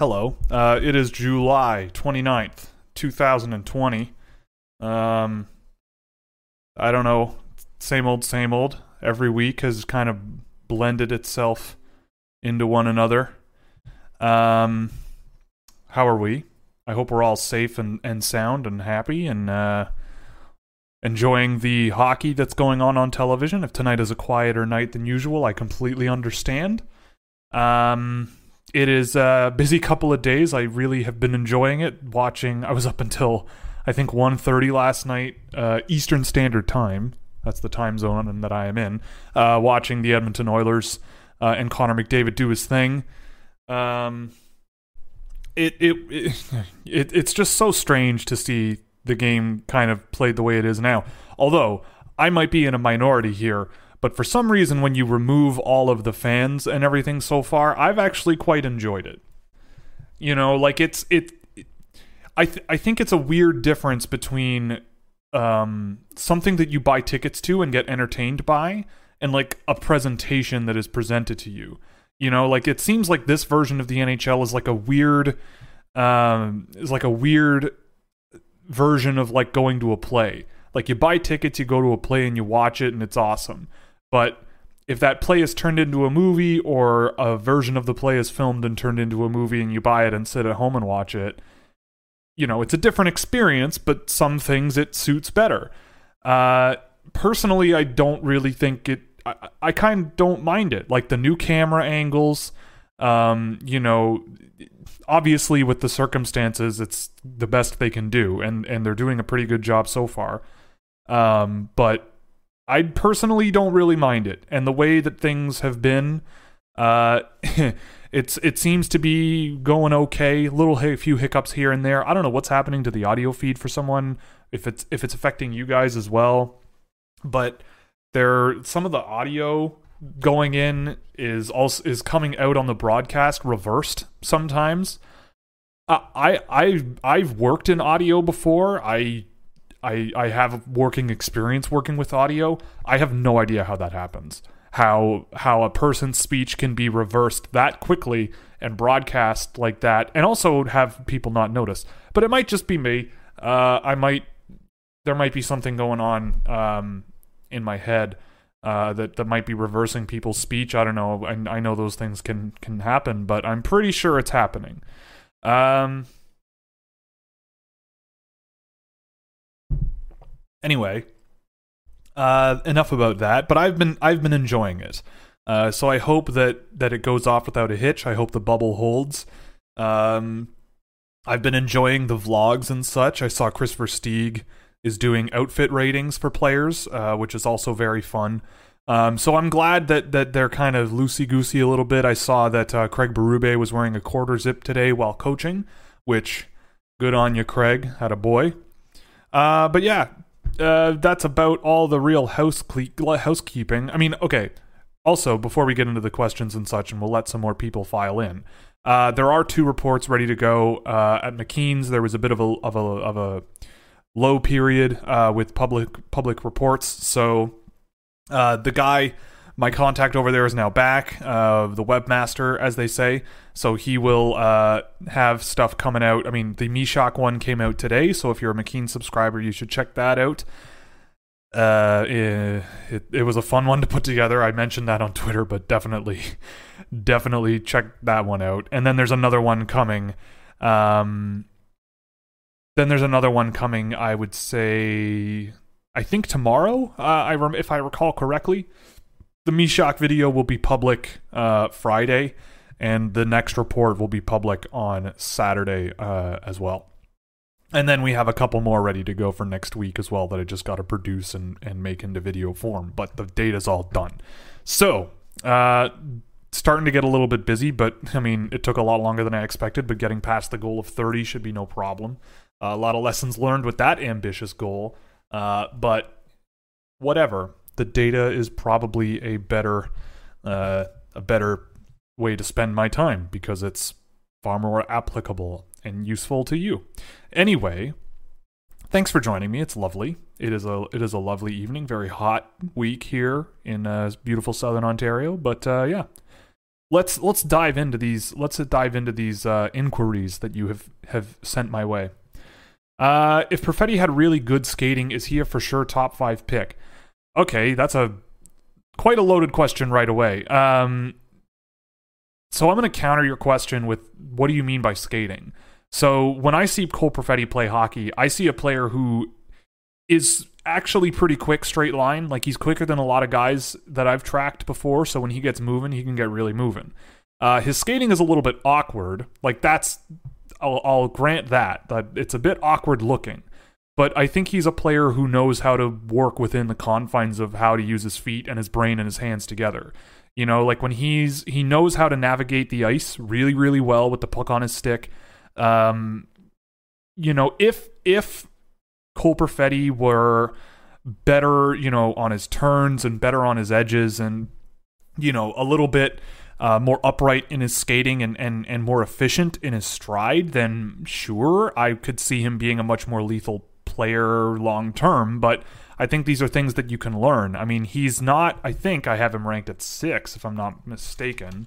Hello. Uh, it is July 29th, 2020. Um, I don't know. Same old, same old. Every week has kind of blended itself into one another. Um, how are we? I hope we're all safe and, and sound and happy and uh, enjoying the hockey that's going on on television. If tonight is a quieter night than usual, I completely understand. Um, it is a busy couple of days. I really have been enjoying it. Watching, I was up until I think 1.30 last night, uh, Eastern Standard Time. That's the time zone that I am in. Uh, watching the Edmonton Oilers uh, and Connor McDavid do his thing. Um, it, it it it it's just so strange to see the game kind of played the way it is now. Although I might be in a minority here, but for some reason, when you remove all of the fans and everything so far, I've actually quite enjoyed it. You know, like it's it. I th- I think it's a weird difference between um, something that you buy tickets to and get entertained by, and like a presentation that is presented to you. You know, like it seems like this version of the NHL is like a weird, um, is like a weird version of like going to a play. Like you buy tickets, you go to a play and you watch it, and it's awesome. But if that play is turned into a movie or a version of the play is filmed and turned into a movie and you buy it and sit at home and watch it, you know, it's a different experience, but some things it suits better. Uh, personally, I don't really think it, I, I kind of don't mind it. Like the new camera angles, um, you know, obviously with the circumstances, it's the best they can do, and, and they're doing a pretty good job so far. Um, but I personally don't really mind it, and the way that things have been, uh, it's it seems to be going okay. Little a few hiccups here and there. I don't know what's happening to the audio feed for someone if it's if it's affecting you guys as well, but there some of the audio going in is also is coming out on the broadcast reversed sometimes. Uh, I I I've worked in audio before. I I I have working experience working with audio. I have no idea how that happens. How how a person's speech can be reversed that quickly and broadcast like that, and also have people not notice. But it might just be me. Uh, I might there might be something going on um, in my head uh, that that might be reversing people's speech. I don't know. I, I know those things can can happen, but I'm pretty sure it's happening. Um, Anyway, uh, enough about that. But I've been I've been enjoying it. Uh, so I hope that that it goes off without a hitch. I hope the bubble holds. Um, I've been enjoying the vlogs and such. I saw Christopher Versteeg is doing outfit ratings for players, uh, which is also very fun. Um, so I'm glad that that they're kind of loosey goosey a little bit. I saw that uh, Craig Berube was wearing a quarter zip today while coaching, which good on you, Craig. Had a boy. Uh, but yeah, uh, that's about all the real house cle- housekeeping. I mean, okay. Also, before we get into the questions and such, and we'll let some more people file in. Uh, there are two reports ready to go uh, at McKeen's. There was a bit of a of a of a low period uh, with public public reports. So uh, the guy my contact over there is now back, uh, the webmaster, as they say. So he will uh, have stuff coming out. I mean, the Mysak one came out today, so if you're a McKeen subscriber, you should check that out. Uh, it, it, it was a fun one to put together. I mentioned that on Twitter, but definitely, definitely check that one out. And then there's another one coming. Um, then there's another one coming. I would say, I think tomorrow. Uh, I rem- if I recall correctly the Mysak video will be public uh, Friday, and the next report will be public on Saturday uh, as well. And then we have a couple more ready to go for next week as well that I just got to produce and, and make into video form. But the data's all done. So, uh, starting to get a little bit busy, but I mean, it took a lot longer than I expected, but getting past the goal of 30 should be no problem. Uh, a lot of lessons learned with that ambitious goal. Uh, but whatever the data is probably a better uh, a better way to spend my time because it's far more applicable and useful to you. Anyway, thanks for joining me. It's lovely. It is a it is a lovely evening. Very hot week here in uh, beautiful southern Ontario. But uh, yeah, let's let's dive into these. Let's dive into these uh, inquiries that you have have sent my way. Uh, if Perfetti had really good skating, is he a for sure top five pick? Okay, that's a quite a loaded question right away. Um, so I'm going to counter your question with what do you mean by skating? So when I see Cole Perfetti play hockey, I see a player who is actually pretty quick straight line. Like he's quicker than a lot of guys that I've tracked before. So when he gets moving, he can get really moving. Uh, his skating is a little bit awkward. Like that's, I'll, I'll grant that that it's a bit awkward looking. But I think he's a player who knows how to work within the confines of how to use his feet and his brain and his hands together. You know, like when he's he knows how to navigate the ice really, really well with the puck on his stick. Um, you know, if if Cole Perfetti were better, you know, on his turns and better on his edges and, you know, a little bit uh, more upright in his skating and, and, and more efficient in his stride, then sure, I could see him being a much more lethal player long term. But I think these are things that you can learn. I mean, he's not, I think I have him ranked at six, if I'm not mistaken.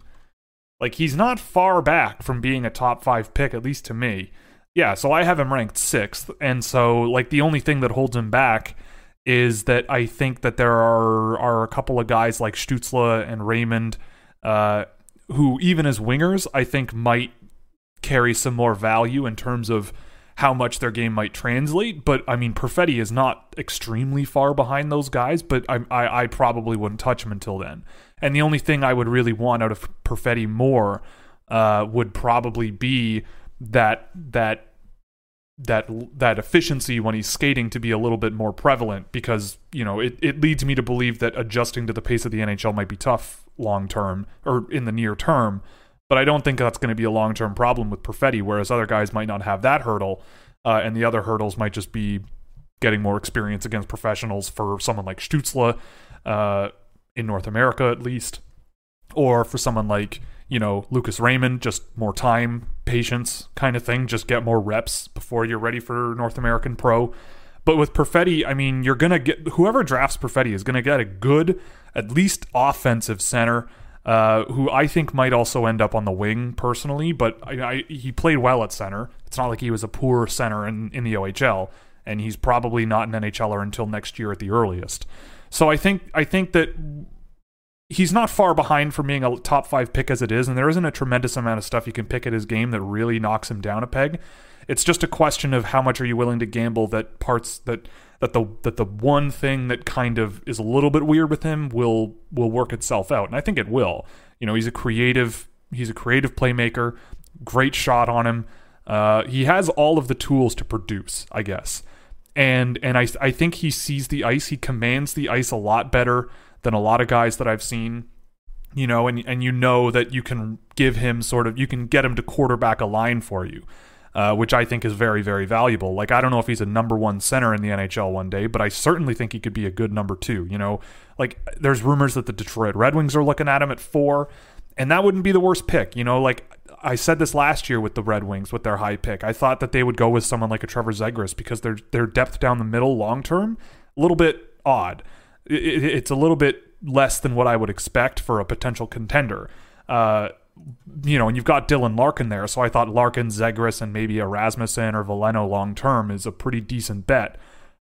Like, he's not far back from being a top five pick, at least to me. Yeah, so I have him ranked sixth, and so like the only thing that holds him back is that I think that there are are a couple of guys like Stützle and Raymond, uh, who even as wingers I think might carry some more value in terms of how much their game might translate. But I mean, Perfetti is not extremely far behind those guys, but I, I, I probably wouldn't touch him until then. And the only thing I would really want out of Perfetti more uh, would probably be that that that that efficiency when he's skating to be a little bit more prevalent because you know it, it leads me to believe that adjusting to the pace of the NHL might be tough long term or in the near term but I don't think that's going to be a long term problem with Perfetti whereas other guys might not have that hurdle uh, and the other hurdles might just be getting more experience against professionals for someone like Stützle uh, in North America at least or for someone like you know, Lucas Raymond, just more time, patience kind of thing. Just get more reps before you're ready for North American Pro. But with Perfetti, I mean, you're going to get whoever drafts Perfetti is going to get a good, at least offensive center. Uh, who I think might also end up on the wing personally, but I, I, he played well at center. It's not like he was a poor center in, in the OHL, and he's probably not an NHLer until next year at the earliest. So I think I think that he's not far behind from being a top five pick as it is, and there isn't a tremendous amount of stuff you can pick at his game that really knocks him down a peg. It's just a question of how much are you willing to gamble that parts that that the that the one thing that kind of is a little bit weird with him will will work itself out, and I think it will. You know, he's a creative he's a creative playmaker, great shot on him. Uh, he has all of the tools to produce, I guess. And and I I think he sees the ice, he commands the ice a lot better than a lot of guys that I've seen. You know, and and you know that you can give him sort of you can get him to quarterback a line for you. Uh, which I think is very, very valuable. Like, I don't know if he's a number one center in the NHL one day, but I certainly think he could be a good number two. You know, like, there's rumors that the Detroit Red Wings are looking at him at four, and that wouldn't be the worst pick. You know, like, I said this last year with the Red Wings with their high pick. I thought that they would go with someone like a Trevor Zegras because their their depth down the middle long term, a little bit odd it, it's a little bit less than what I would expect for a potential contender. Uh, you know, and you've got Dylan Larkin there, so I thought Larkin, Zegras, and maybe Erasmussen or Veleno long term is a pretty decent bet.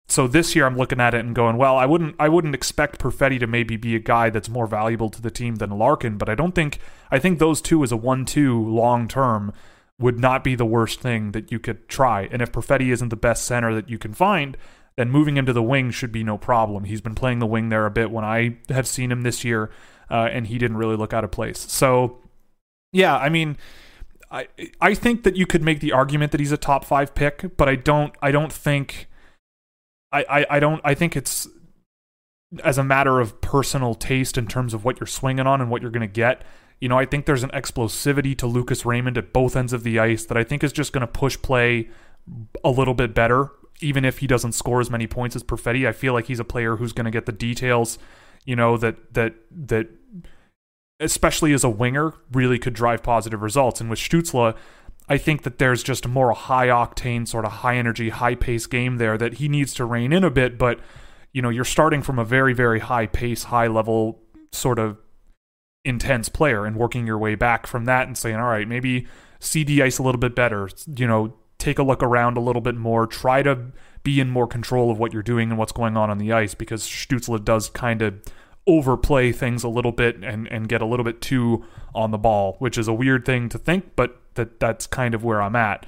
So this year I'm looking at it and going, well, I wouldn't I wouldn't expect Perfetti to maybe be a guy that's more valuable to the team than Larkin, but I don't think I think those two as a one-two long term would not be the worst thing that you could try. And if Perfetti isn't the best center that you can find, then moving him to the wing should be no problem. He's been playing the wing there a bit when I have seen him this year, uh, and he didn't really look out of place. So, yeah, I mean, I I think that you could make the argument that he's a top five pick, but I don't I don't think I, I, I don't I think it's as a matter of personal taste in terms of what you're swinging on and what you're going to get. You know, I think there's an explosivity to Lucas Raymond at both ends of the ice that I think is just going to push play a little bit better even if he doesn't score as many points as Perfetti, I feel like he's a player who's going to get the details, you know, that that that especially as a winger really could drive positive results. And with Stützle, I think that there's just a more high octane, sort of high energy, high pace game there that he needs to rein in a bit. But you know, you're starting from a very very high pace, high level sort of intense player and working your way back from that and saying, all right, maybe the ice a little bit better, you know, take a look around a little bit more, try to be in more control of what you're doing and what's going on on the ice because Stützle does kind of overplay things a little bit and, and get a little bit too on the ball, which is a weird thing to think, but that that's kind of where I'm at.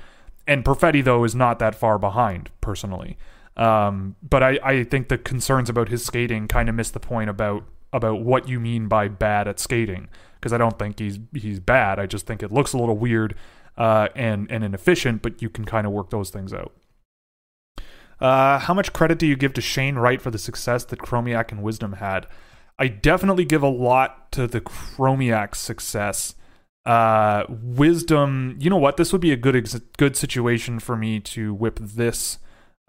And Perfetti, though, is not that far behind, personally. Um, but I, I think the concerns about his skating kind of miss the point about about what you mean by bad at skating because I don't think he's he's bad. I just think it looks a little weird uh, and and inefficient, but you can kind of work those things out. Uh, how much credit do you give to Shane Wright for the success that Chromiak and Wisdom had? I definitely give a lot to the Chromiak success. Uh, wisdom, you know what? This would be a good ex- good situation for me to whip this,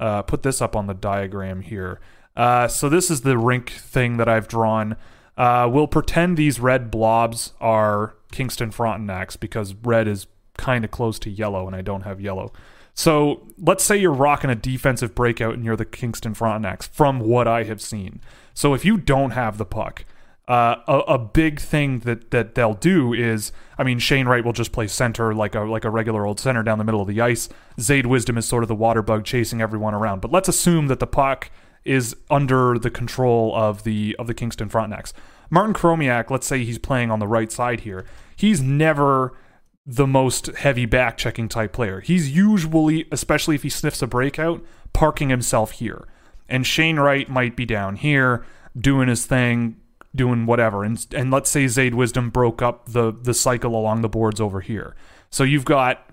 uh, put this up on the diagram here. Uh, so this is the rink thing that I've drawn. Uh, we'll pretend these red blobs are Kingston Frontenacs because red is kind of close to yellow and I don't have yellow. So let's say you're rocking a defensive breakout and you're the Kingston Frontenacs from what I have seen. So if you don't have the puck, uh, a, a, big thing that, that they'll do is, I mean, Shane Wright will just play center like a like a regular old center down the middle of the ice. Zayde Wisdom is sort of the water bug chasing everyone around. But let's assume that the puck is under the control of the of the Kingston Frontenacs. Martin Chromiak, let's say he's playing on the right side here. He's never the most heavy back checking type player. He's usually, especially if he sniffs a breakout, parking himself here. And Shane Wright might be down here doing his thing, doing whatever. And and let's say Zayde Wisdom broke up the the cycle along the boards over here. So you've got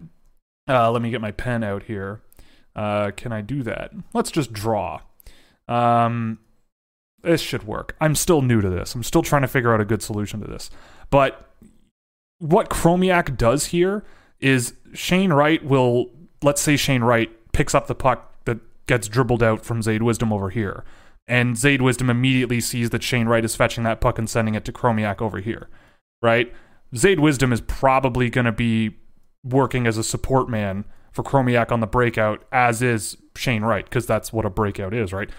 uh, let me get my pen out here. Uh, can I do that? Let's just draw. Um, this should work. I'm still new to this. I'm still trying to figure out a good solution to this. But what Chromiak does here is Shane Wright will, let's say Shane Wright picks up the puck gets dribbled out from Zayde Wisdom over here. And Zayde Wisdom immediately sees that Shane Wright is fetching that puck and sending it to Chromiak over here, right? Zayde Wisdom is probably going to be working as a support man for Chromiak on the breakout, as is Shane Wright, because that's what a breakout is, right?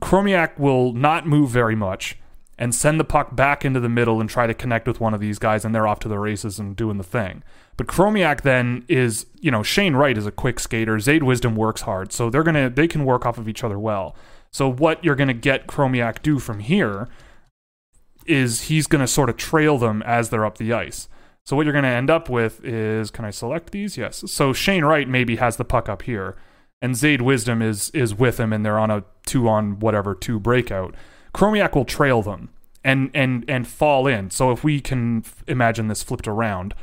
Chromiak will not move very much and send the puck back into the middle and try to connect with one of these guys, and they're off to the races and doing the thing. But Chromiak then is, you know, Shane Wright is a quick skater. Zayde Wisdom works hard, so they're gonna they can work off of each other well. So what you're gonna get Chromiak do from here is he's gonna sort of trail them as they're up the ice. So what you're gonna end up with is, can I select these? Yes. So Shane Wright maybe has the puck up here and Zayde Wisdom is is with him, and they're on a two on whatever two breakout. Chromiak will trail them and and and fall in. So if we can f- imagine this flipped around,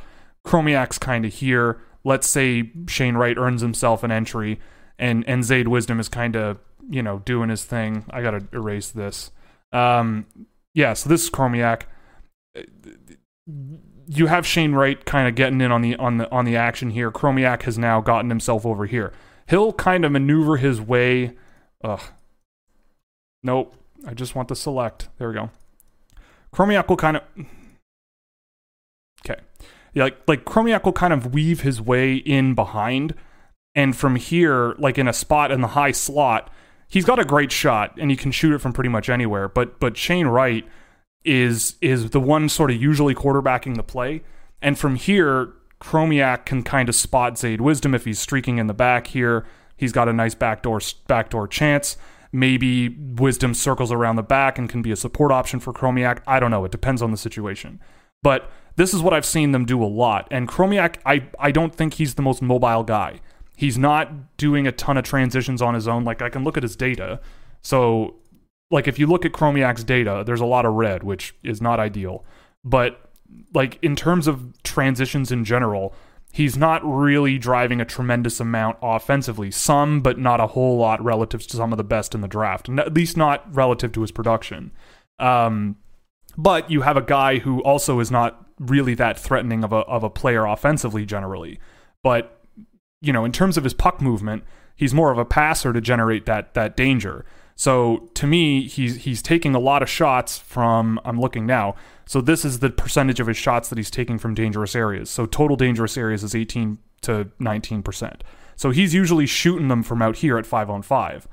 Chromiak's kind of here. Let's say Shane Wright earns himself an entry, and and Zayde Wisdom is kind of you know doing his thing. I gotta erase this. Um, yeah, so this is Chromiak. You have Shane Wright kind of getting in on the on the on the action here. Chromiak has now gotten himself over here he'll kind of maneuver his way. Ugh. Nope. I just want to select. There we go. Chromiak will kind of. Okay. Yeah, like, like Chromiak will kind of weave his way in behind. And from here, like in a spot in the high slot, he's got a great shot and he can shoot it from pretty much anywhere. But but Shane Wright is is the one sort of usually quarterbacking the play. And from here, Chromiak can kind of spot Zayde Wisdom if he's streaking in the back here. He's got a nice backdoor backdoor chance. Maybe Wisdom circles around the back and can be a support option for Chromiak. I don't know. It depends on the situation. But this is what I've seen them do a lot. And Chromiak, I, I don't think he's the most mobile guy. He's not doing a ton of transitions on his own. Like I can look at his data. So like if you look at Chromiak's data, there's a lot of red, which is not ideal. But like in terms of transitions in general, he's not really driving a tremendous amount offensively. Some, but not a whole lot relative to some of the best in the draft, at least not relative to his production. Um, but you have a guy who also is not really that threatening of a of a player offensively generally. But you know, in terms of his puck movement, he's more of a passer to generate that that danger. So to me, he's he's taking a lot of shots from. I'm looking now. So this is the percentage of his shots that he's taking from dangerous areas. So total dangerous areas is 18 to 19 percent. So he's usually shooting them from out here at five on five.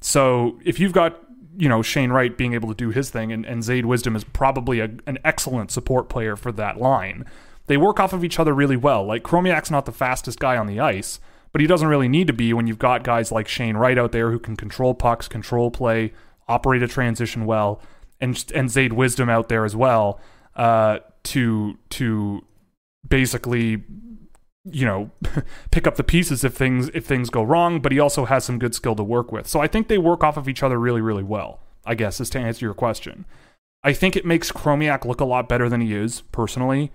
So if you've got you know Shane Wright being able to do his thing, and, and Zayde Wisdom is probably a, an excellent support player for that line. They work off of each other really well. Like Chromiak's not the fastest guy on the ice, but he doesn't really need to be when you've got guys like Shane Wright out there who can control pucks, control play, operate a transition well, and and Zayde Wisdom out there as well uh, to to basically you know pick up the pieces if things if things go wrong but he also has some good skill to work with. So i think they work off of each other really really well i guess is to answer your question. I think it makes chromiak look a lot better than he is personally.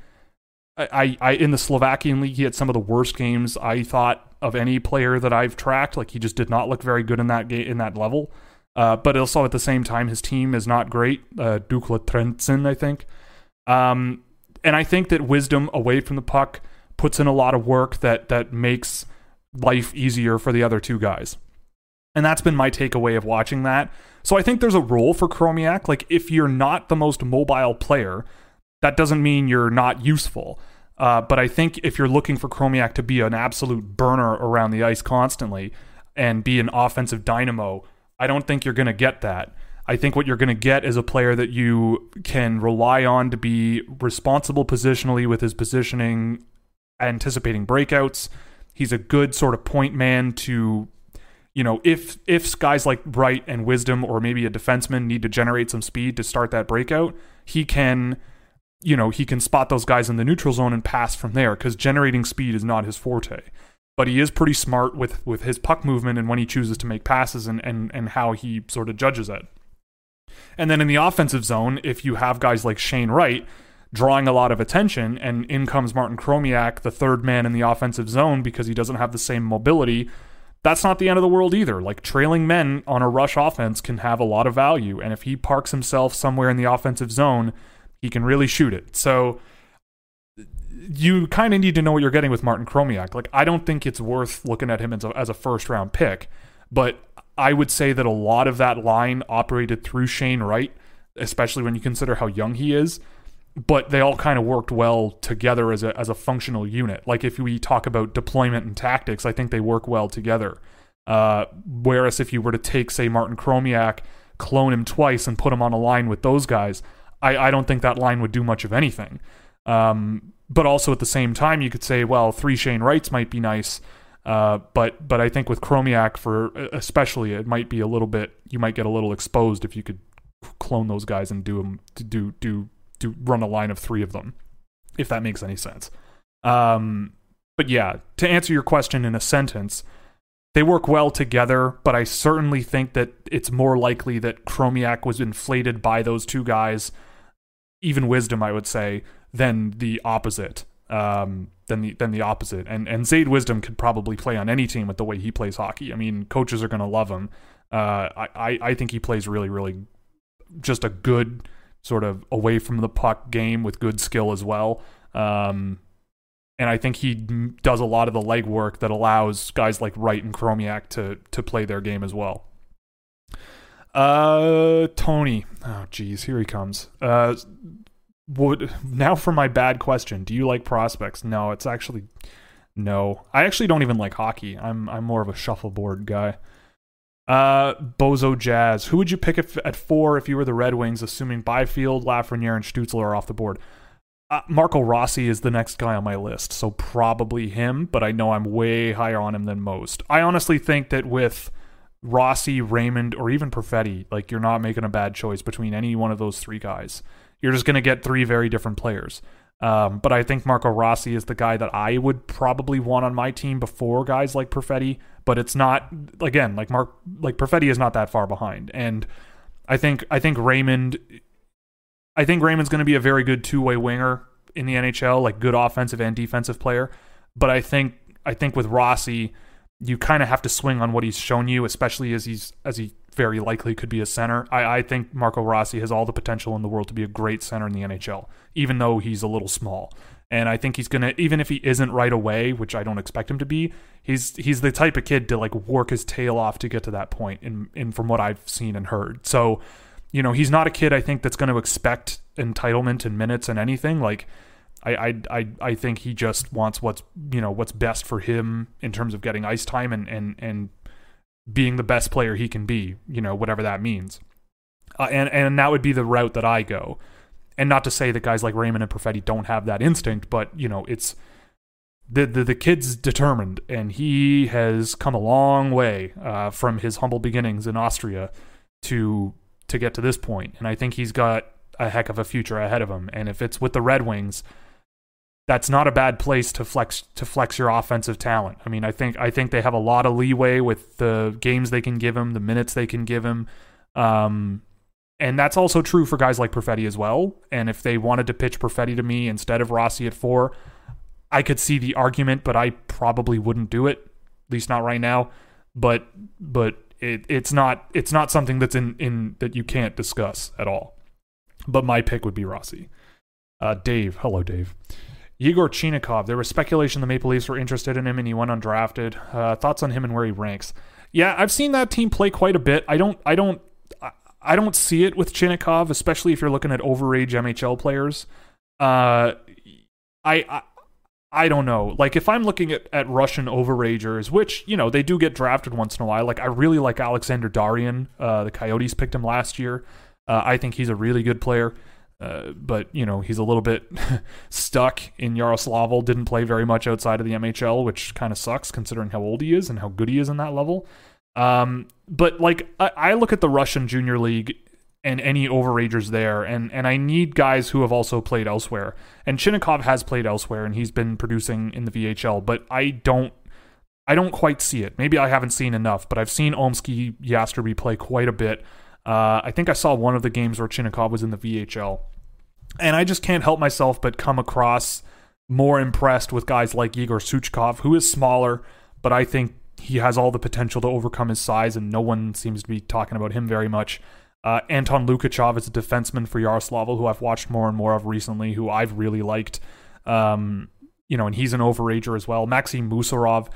I, I in the slovakian league he had some of the worst games i thought of any player that i've tracked. Like he just did not look very good in that game in that level uh, but also at the same time his team is not great uh, dukla Trenčín, i think um, and i think that wisdom away from the puck puts in a lot of work that that makes life easier for the other two guys. And that's been my takeaway of watching that. So I think there's a role for Chromiak. Like if you're not the most mobile player, that doesn't mean you're not useful. Uh, but I think if you're looking for Chromiak to be an absolute burner around the ice constantly and be an offensive dynamo, I don't think you're going to get that. I think what you're going to get is a player that you can rely on to be responsible positionally with his positioning anticipating breakouts. He's a good sort of point man to, you know, if if guys like Wright and Wisdom or maybe a defenseman need to generate some speed to start that breakout, he can, you know, he can spot those guys in the neutral zone and pass from there because generating speed is not his forte. But he is pretty smart with with his puck movement and when he chooses to make passes and and and how he sort of judges it. And then in the offensive zone, if you have guys like Shane Wright, drawing a lot of attention. And in comes Martin Chromiak, the third man in the offensive zone, because he doesn't have the same mobility. That's not the end of the world either. Like trailing men on a rush offense can have a lot of value. And if he parks himself somewhere in the offensive zone, he can really shoot it. So you kind of need to know what you're getting with Martin Chromiak. Like, I don't think it's worth looking at him as a, as a first round pick, but I would say that a lot of that line operated through Shane Wright, especially when you consider how young he is but they all kind of worked well together as a as a functional unit. Like if we talk about deployment and tactics, I think they work well together. Uh, whereas if you were to take, say, Martin Chromiak, clone him twice, and put him on a line with those guys, I, I don't think that line would do much of anything. Um, but also at the same time, you could say, well, three Shane Wrights might be nice. Uh, but but I think with Chromiak for especially, it might be a little bit. You might get a little exposed if you could clone those guys and do them to do do to run a line of three of them, if that makes any sense. Um, but yeah, to answer your question in a sentence, they work well together, but I certainly think that it's more likely that Chromiak was inflated by those two guys, even Wisdom, I would say, than the opposite. Um, than the than the opposite. And and Zayde Wisdom could probably play on any team with the way he plays hockey. I mean, coaches are going to love him. Uh, I I think he plays really really just a good sort of away from the puck game with good skill as well. Um, and I think he does a lot of the legwork that allows guys like Wright and Chromiak to to play their game as well. Uh, Tony. Oh, geez, here he comes. Uh, would now for my bad question. Do you like prospects? No, it's actually no. I actually don't even like hockey. I'm I'm more of a shuffleboard guy. Uh, Bozo Jazz. Who would you pick if, at four if you were the Red Wings, assuming Byfield, Lafreniere, and Stützle are off the board? Uh, Marco Rossi is the next guy on my list, so probably him, but I know I'm way higher on him than most. I honestly think that with Rossi, Raymond, or even Perfetti, like you're not making a bad choice between any one of those three guys. You're just going to get three very different players. Um, but I think Marco Rossi is the guy that I would probably want on my team before guys like Perfetti. But it's not again like Mark like Perfetti is not that far behind, and I think I think Raymond, I think Raymond's going to be a very good two way winger in the NHL, like good offensive and defensive player. But I think I think with Rossi, you kind of have to swing on what he's shown you, especially as he's as he very likely could be a center. I, I think Marco Rossi has all the potential in the world to be a great center in the NHL, even though he's a little small. And I think he's gonna, even if he isn't right away, which I don't expect him to be, he's he's the type of kid to like work his tail off to get to that point. In in from what I've seen and heard, so you know he's not a kid I think that's going to expect entitlement and minutes and anything like. I, I I I think he just wants what's you know what's best for him in terms of getting ice time and and and being the best player he can be, you know, whatever that means. uh, and and that would be the route that I go. And not to say that guys like Raymond and Perfetti don't have that instinct, but you know it's the, the, the kid's determined, and he has come a long way uh, from his humble beginnings in Austria to to get to this point. And I think he's got a heck of a future ahead of him. And if it's with the Red Wings, that's not a bad place to flex to flex your offensive talent. I mean, I think I think they have a lot of leeway with the games they can give him, the minutes they can give him. Um, and that's also true for guys like Perfetti as well. And if they wanted to pitch Perfetti to me instead of Rossi at four, I could see the argument, but I probably wouldn't do it, at least not right now. But but it, it's not it's not something that's in, in that you can't discuss at all. But my pick would be Rossi. Uh, Dave, hello Dave. Yegor Chinakhov. There was speculation the Maple Leafs were interested in him, and he went undrafted. Uh, thoughts on him and where he ranks? Yeah, I've seen that team play quite a bit. I don't I don't I don't see it with Chinakhov, especially if you're looking at overage MHL players. Uh, I, I I don't know. Like if I'm looking at, at Russian overagers, which, you know, they do get drafted once in a while. Like I really like Alexander Daryin. Uh, the Coyotes picked him last year. Uh, I think he's a really good player. Uh, but, you know, he's a little bit stuck in Yaroslavl. Didn't play very much outside of the MHL, which kind of sucks considering how old he is and how good he is in that level. Um, but like I, I look at the Russian Junior League and any overagers there. And and I need guys who have also played elsewhere. And Chinakhov has played elsewhere and he's been producing in the VHL, but I don't I don't quite see it. Maybe I haven't seen enough, but I've seen Omskie Yastreby play quite a bit. Uh, I think I saw one of the games where Chinakhov was in the VHL. And I just can't help myself but come across more impressed with guys like Igor Suchkov, who is smaller, but I think he has all the potential to overcome his size, and no one seems to be talking about him very much. Uh, Anton Lukachev is a defenseman for Yaroslavl, who I've watched more and more of recently, who I've really liked. Um, you know, and he's an overager as well. Maxim Musarov.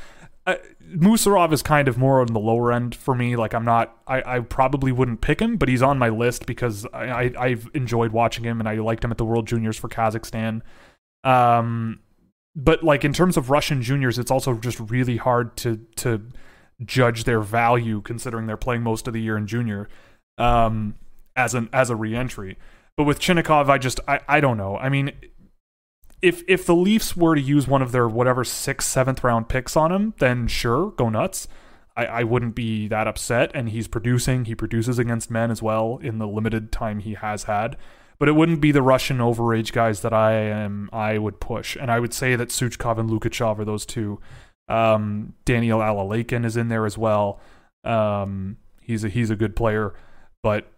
Uh, Musarov is kind of more on the lower end for me. Like I'm not, I, I probably wouldn't pick him, but he's on my list because I, I, have enjoyed watching him and I liked him at the World Juniors for Kazakhstan. Um, but like in terms of Russian juniors, it's also just really hard to to judge their value considering they're playing most of the year in junior um, as an as a reentry. But with Chinakhov, I just I, I don't know. I mean, if if the Leafs were to use one of their whatever sixth, seventh round picks on him, then sure, go nuts. I, I wouldn't be that upset. And he's producing. He produces against men as well in the limited time he has had. But it wouldn't be the Russian overage guys that I am I would push. And I would say that Suchkov and Lukachev are those two. Um, Daniel Alalakin is in there as well. Um, he's a he's a good player but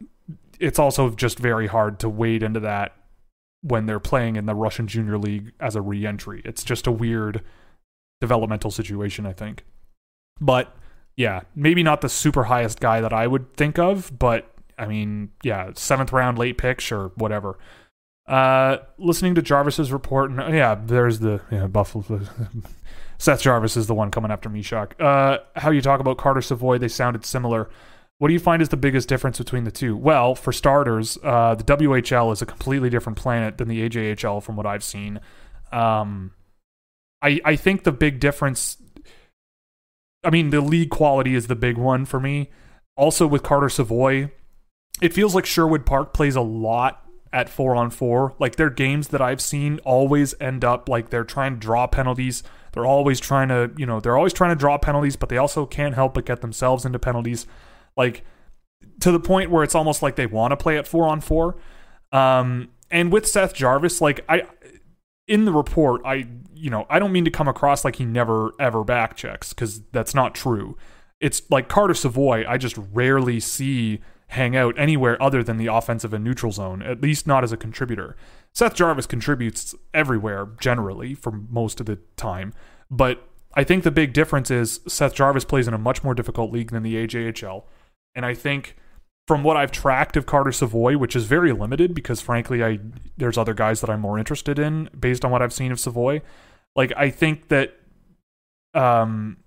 it's also just very hard to wade into that when they're playing in the Russian Junior League as a re-entry. It's just a weird developmental situation, I think. But yeah, maybe not the super highest guy that I would think of, but I mean, yeah, seventh round late pick, sure, whatever. Uh, listening to Jarvis's report, and yeah, there's the yeah, Buffalo. Seth Jarvis is the one coming after Mysak. Uh, how you talk about Carter Savoie, they sounded similar. What do you find is the biggest difference between the two? Well, for starters, uh, the WHL is a completely different planet than the AJHL from what I've seen. Um, I I think the big difference. I mean, the league quality is the big one for me. Also, with Carter Savoie, it feels like Sherwood Park plays a lot at four on four. Like their games that I've seen always end up like they're trying to draw penalties. They're always trying to, you know, they're always trying to draw penalties, but they also can't help but get themselves into penalties like to the point where it's almost like they want to play at four on four. Um, and with Seth Jarvis, like I in the report, I you know I don't mean to come across like he never ever back checks because that's not true. It's like Carter Savoie, I just rarely see hang out anywhere other than the offensive and neutral zone, at least not as a contributor. Seth Jarvis contributes everywhere generally for most of the time, but I think the big difference is Seth Jarvis plays in a much more difficult league than the AJHL. And I think from what I've tracked of Carter Savoie, which is very limited because frankly, I there's other guys that I'm more interested in based on what I've seen of Savoie. Like I think that um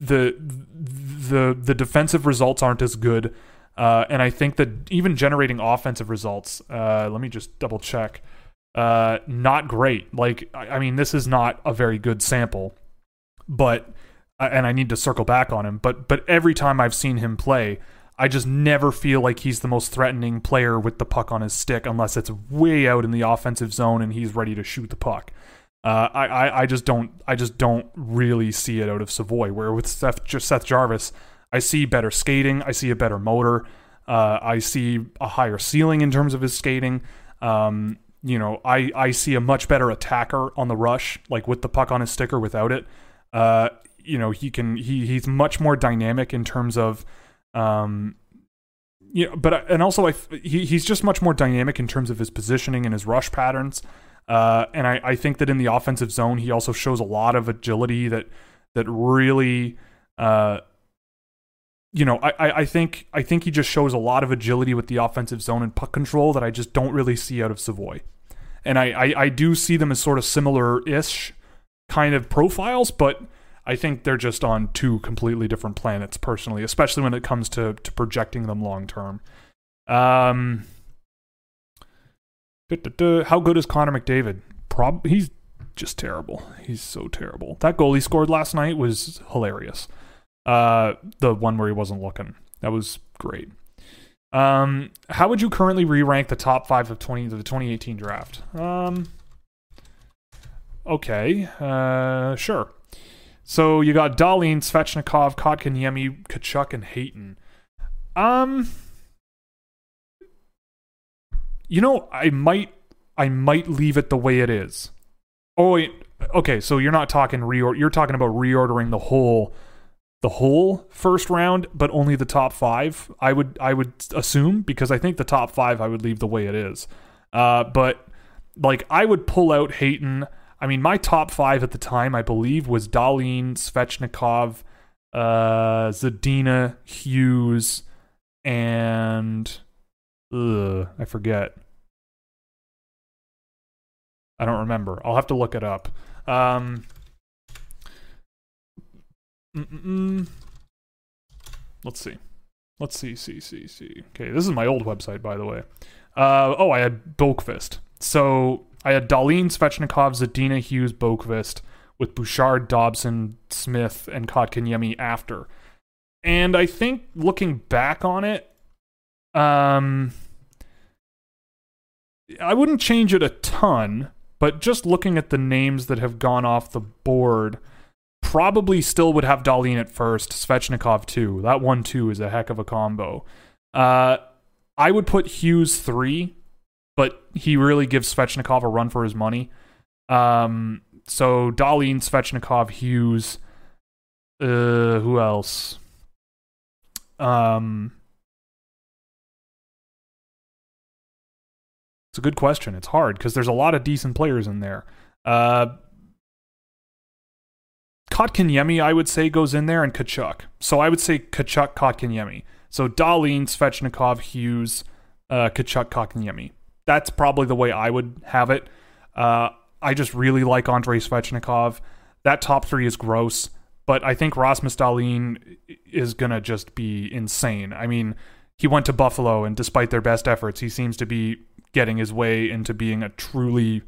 the the the defensive results aren't as good. Uh, and I think that even generating offensive results, uh, let me just double check, uh, not great. Like, I, I mean, this is not a very good sample, but and I need to circle back on him, but but every time I've seen him play, I just never feel like he's the most threatening player with the puck on his stick unless it's way out in the offensive zone and he's ready to shoot the puck. Uh, I, I, I just don't I just don't really see it out of Savoie. Where with Seth, Seth Jarvis, I see better skating, I see a better motor, uh, I see a higher ceiling in terms of his skating. Um, you know, I, I see a much better attacker on the rush, like with the puck on his stick or without it. Uh, you know, he can he he's much more dynamic in terms of um, you know, but and also I, he he's just much more dynamic in terms of his positioning and his rush patterns. Uh, and I, I think that in the offensive zone, he also shows a lot of agility that that really, uh, you know, I, I think I think he just shows a lot of agility with the offensive zone and puck control that I just don't really see out of Savoie. And I, I, I do see them as sort of similar ish kind of profiles, but I think they're just on two completely different planets personally, especially when it comes to to projecting them long term. Um, how good is Connor McDavid? Prob he's just terrible. He's so terrible. That goal he scored last night was hilarious. Uh, the one where he wasn't looking. That was great. Um, how would you currently re-rank the top five of twenty the 2018 draft? Um, okay, uh, sure. So you got Dahlin, Svechnikov, Kotkaniemi, Tkachuk, and Hayton. Um, you know, I might, I might leave it the way it is. Oh wait, okay. So you're not talking reorder. You're talking about reordering the whole, the whole first round, but only the top five. I would, I would assume because I think the top five I would leave the way it is. Uh, but like I would pull out Hayton. I mean, my top five at the time, I believe, was Dahlin, Svechnikov, uh, Zadina, Hughes, and I forget. I don't remember. I'll have to look it up. Um, let's see. Let's see, see, see, see. Okay, this is my old website, by the way. Uh, oh, I had Boqvist. So I had Dahlin, Svechnikov, Zadina, Hughes, Boqvist, with Bouchard, Dobson, Smith, and Kotkaniemi after. And I think looking back on it, um, I wouldn't change it a ton, but just looking at the names that have gone off the board, probably still would have Dahlin at first, Svechnikov too. That one too is a heck of a combo. Uh, I would put Hughes three but he really gives Svechnikov a run for his money. Um, so Dahlin, Svechnikov, Hughes, uh, who else? Um, it's a good question. It's hard because there's a lot of decent players in there. Uh, Kotkaniemi, I would say, goes in there, and Tkachuk. So I would say Tkachuk, Kotkaniemi. So Dahlin, Svechnikov, Hughes, uh, Tkachuk, Kotkaniemi that's probably the way I would have it. Uh, I just really like Andrei Svechnikov. That top three is gross, but I think Rasmus Dahlin is gonna just be insane. I mean, he went to Buffalo, and despite their best efforts, he seems to be getting his way into being a truly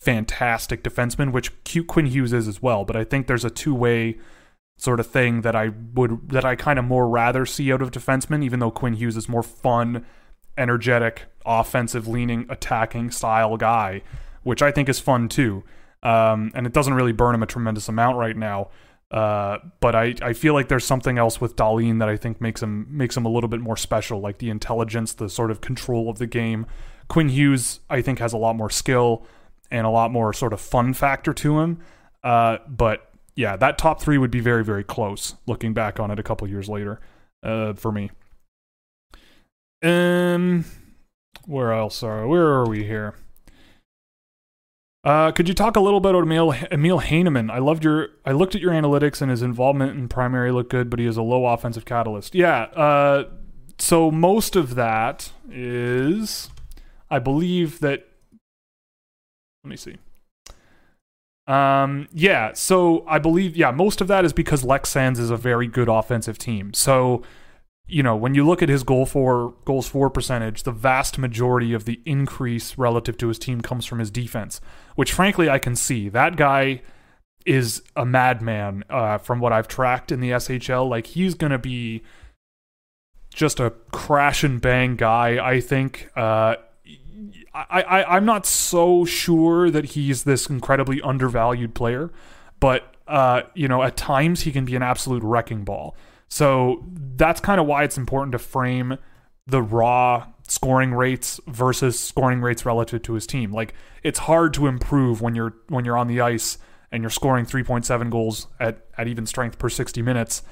fantastic defenseman, which Quinn Hughes is as well. But I think there's a two way sort of thing that I would that I kind of more rather see out of defensemen, even though Quinn Hughes is more fun energetic, offensive leaning, attacking style guy, which I think is fun too. Um, and it doesn't really burn him a tremendous amount right now. Uh, but I, I feel like there's something else with Dahlin that I think makes him makes him a little bit more special, like the intelligence, the sort of control of the game. Quinn Hughes, I think, has a lot more skill and a lot more sort of fun factor to him. Uh, but yeah, that top three would be very, very close looking back on it a couple years later uh, for me. Um, where else are where are we here? Uh, could you talk a little bit about Emil, Emil? I loved your. I looked at your analytics and his involvement in primary looked good, but he is a low offensive catalyst. Yeah. Uh, so most of that is, I believe that. Let me see. Um, yeah. So I believe, yeah, most of that is because Leksands is a very good offensive team. So you know, when you look at his goal for goals for percentage, the vast majority of the increase relative to his team comes from his defense, which frankly I can see. That guy is a madman uh, from what I've tracked in the SHL. Like he's gonna be just a crash and bang guy. I think. Uh, I, I I'm not so sure that he's this incredibly undervalued player, but uh, you know, at times he can be an absolute wrecking ball. So that's kind of why it's important to frame the raw scoring rates versus scoring rates relative to his team. Like it's hard to improve when you're when you're on the ice and you're scoring 3.7 goals at at even strength per 60 minutes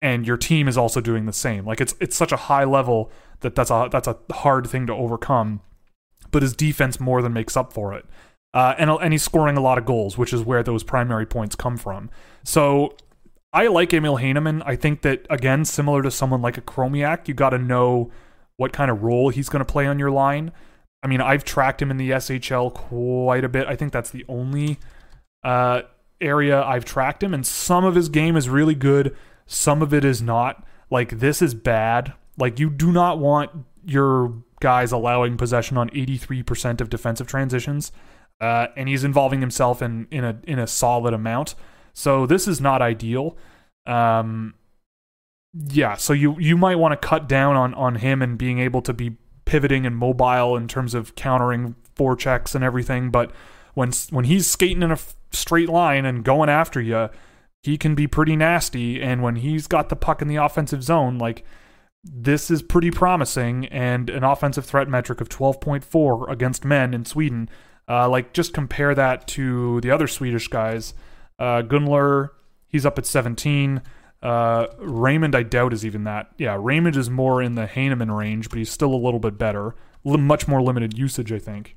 and your team is also doing the same. Like it's it's such a high level that that's a that's a hard thing to overcome. But his defense more than makes up for it. Uh, and and he's scoring a lot of goals, which is where those primary points come from. So I like Emil Heineman. I think that again, similar to someone like a Chromiak, you got to know what kind of role he's going to play on your line. I mean, I've tracked him in the SHL quite a bit. I think that's the only uh, area I've tracked him, and some of his game is really good. Some of it is not. Like this is bad. Like you do not want your guys allowing possession on 83% of defensive transitions, uh, and he's involving himself in in a in a solid amount. So this is not ideal. Um, yeah, so you you might want to cut down on on him and being able to be pivoting and mobile in terms of countering forechecks and everything. But when when he's skating in a straight line and going after you, he can be pretty nasty. And when he's got the puck in the offensive zone, like this is pretty promising. And an offensive threat metric of 12.4 against men in Sweden. Uh, like just compare that to the other Swedish guys. Uh, Gunler, he's up at 17. Uh, Raymond, I doubt is even that. Yeah, Raymond is more in the Heineman range, but he's still a little bit better. L- much more limited usage, I think.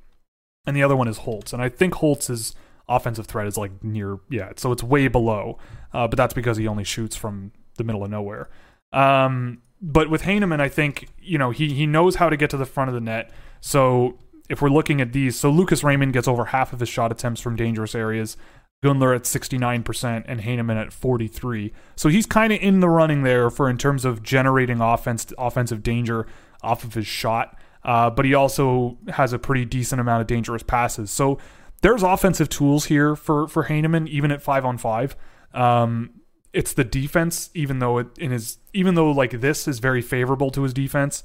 And the other one is Holtz, and I think Holtz's offensive threat is like near yeah, so it's way below. Uh, but that's because he only shoots from the middle of nowhere. Um, but with Heineman, I think you know he he knows how to get to the front of the net. So if we're looking at these, so Lucas Raymond gets over half of his shot attempts from dangerous areas. Gunler at 69% and Heineman at 43. So he's kind of in the running there for in terms of generating offense offensive danger off of his shot. Uh, but he also has a pretty decent amount of dangerous passes. So there's offensive tools here for for Heineman, even at five on five. Um, it's the defense, even though it in his even though like this is very favorable to his defense.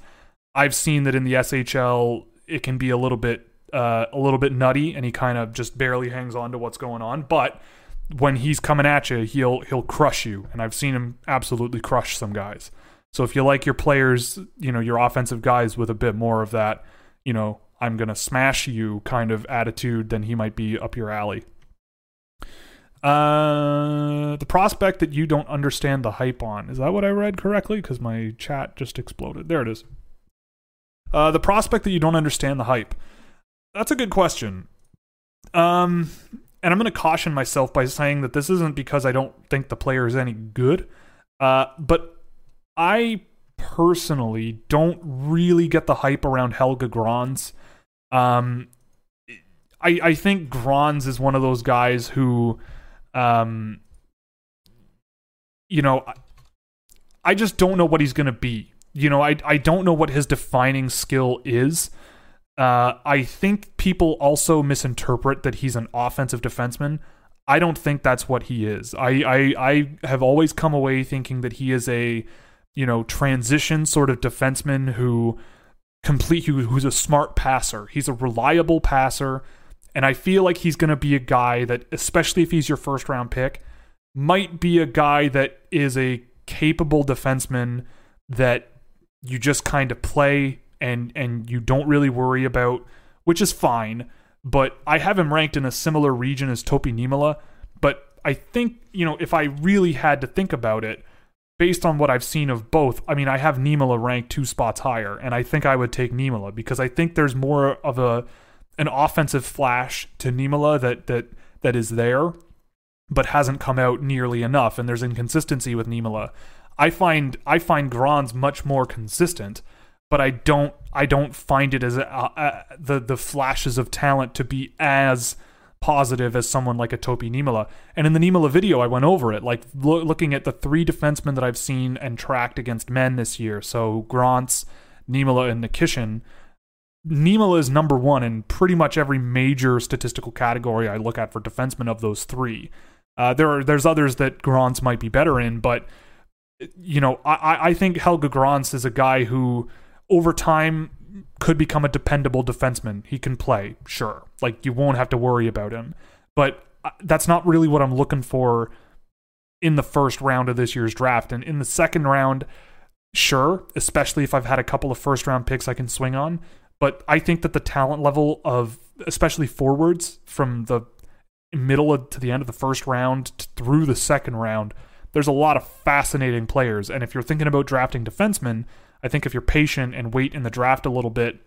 I've seen that in the SHL it can be a little bit uh, a little bit nutty, and he kind of just barely hangs on to what's going on. But when he's coming at you, he'll he'll crush you, and I've seen him absolutely crush some guys. So if you like your players, you know your offensive guys with a bit more of that, you know I'm to smash you kind of attitude, then he might be up your alley. Uh, the prospect that you don't understand the hype on. Is that what I read correctly? Because my chat just exploded. There it is. Uh, the prospect that you don't understand the hype. That's a good question. Um, and I'm going to caution myself by saying that this isn't because I don't think the player is any good. Uh, but I personally don't really get the hype around Helge Grans. Um, I I think Grans is one of those guys who, um, you know, I just don't know what he's gonna be. You know, I I don't know what his defining skill is. Uh, I think people also misinterpret that he's an offensive defenseman. I don't think that's what he is. I, I I have always come away thinking that he is a, you know, transition sort of defenseman who complete who, who's a smart passer. He's a reliable passer. And I feel like he's going to be a guy that, especially if he's your first round pick, might be a guy that is a capable defenseman that you just kind of play and and you don't really worry about, which is fine. But I have him ranked in a similar region as Topi Niemelä. But I think, you know, if I really had to think about it, based on what I've seen of both, I mean, I have Niemelä ranked two spots higher, and I think I would take Niemelä because I think there's more of a an offensive flash to Niemelä that that that is there, but hasn't come out nearly enough, and there's inconsistency with Niemelä. I find I find Grans much more consistent, but I don't I don't find it as a, the the flashes of talent to be as positive as someone like a Topi Niemelä. And in the Niemelä video, I went over it, like lo- looking at the three defensemen that I've seen and tracked against men this year. So Grans, Niemelä, and Nikishin. Niemelä is number one in pretty much every major statistical category I look at for defensemen of those three. Uh, there are there's others that Grans might be better in, but you know, I, I think Helge Grans is a guy who over time could become a dependable defenseman. He can play, sure. Like you won't have to worry about him. But uh, that's not really what I'm looking for in the first round of this year's draft. And in the second round, sure, especially if I've had a couple of first round picks I can swing on. But I think that the talent level of especially forwards from the middle to the end of the first round through the second round, there's a lot of fascinating players. And if you're thinking about drafting defensemen, I think if you're patient and wait in the draft a little bit,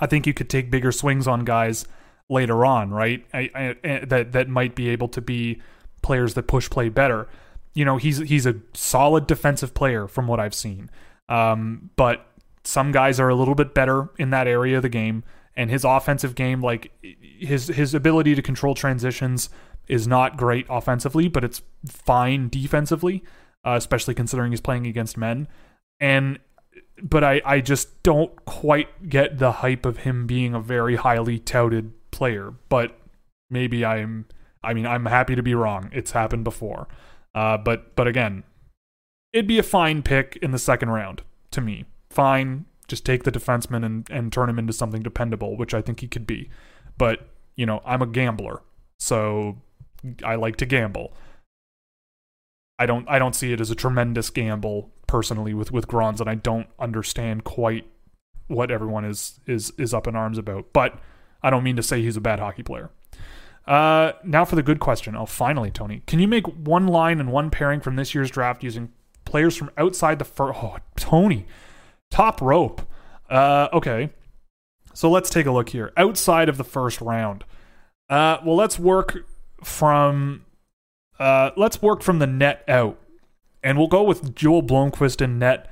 I think you could take bigger swings on guys later on, right? I, I, I, that that might be able to be players that push play better. You know, he's he's a solid defensive player from what I've seen. Um, but some guys are a little bit better in that area of the game, and his offensive game, like his his ability to control transitions, is not great offensively, but it's fine defensively, uh, especially considering he's playing against men. And but I I just don't quite get the hype of him being a very highly touted player. But maybe I'm I mean I'm happy to be wrong. It's happened before. Uh, but but again, it'd be a fine pick in the second round to me. Fine, just take the defenseman and, and turn him into something dependable, which I think he could be. But, you know, I'm a gambler. So I like to gamble. I don't I don't see it as a tremendous gamble personally with with Grans, and I don't understand quite what everyone is is is up in arms about. But I don't mean to say he's a bad hockey player. Uh, now for the good question. Oh, finally, Tony, can you make one line and one pairing from this year's draft using players from outside the first? Oh, Tony, top rope. Uh, okay, so let's take a look here. Outside of the first round. Uh, well, let's work from uh, let's work from the net out, and we'll go with Joel Blomqvist in net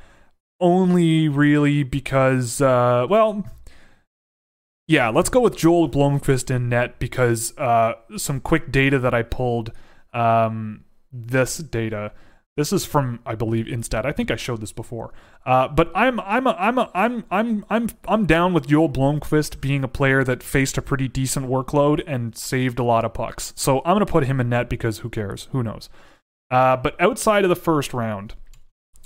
only really because uh, well, yeah, let's go with Joel Blomqvist in net because uh, some quick data that I pulled. Um, this data this is from I believe Instat. I think I showed this before. Uh, but I'm I'm a, I'm a, I'm I'm I'm I'm down with Joel Blomqvist being a player that faced a pretty decent workload and saved a lot of pucks. So I'm gonna put him in net because who cares? Who knows? Uh, but outside of the first round,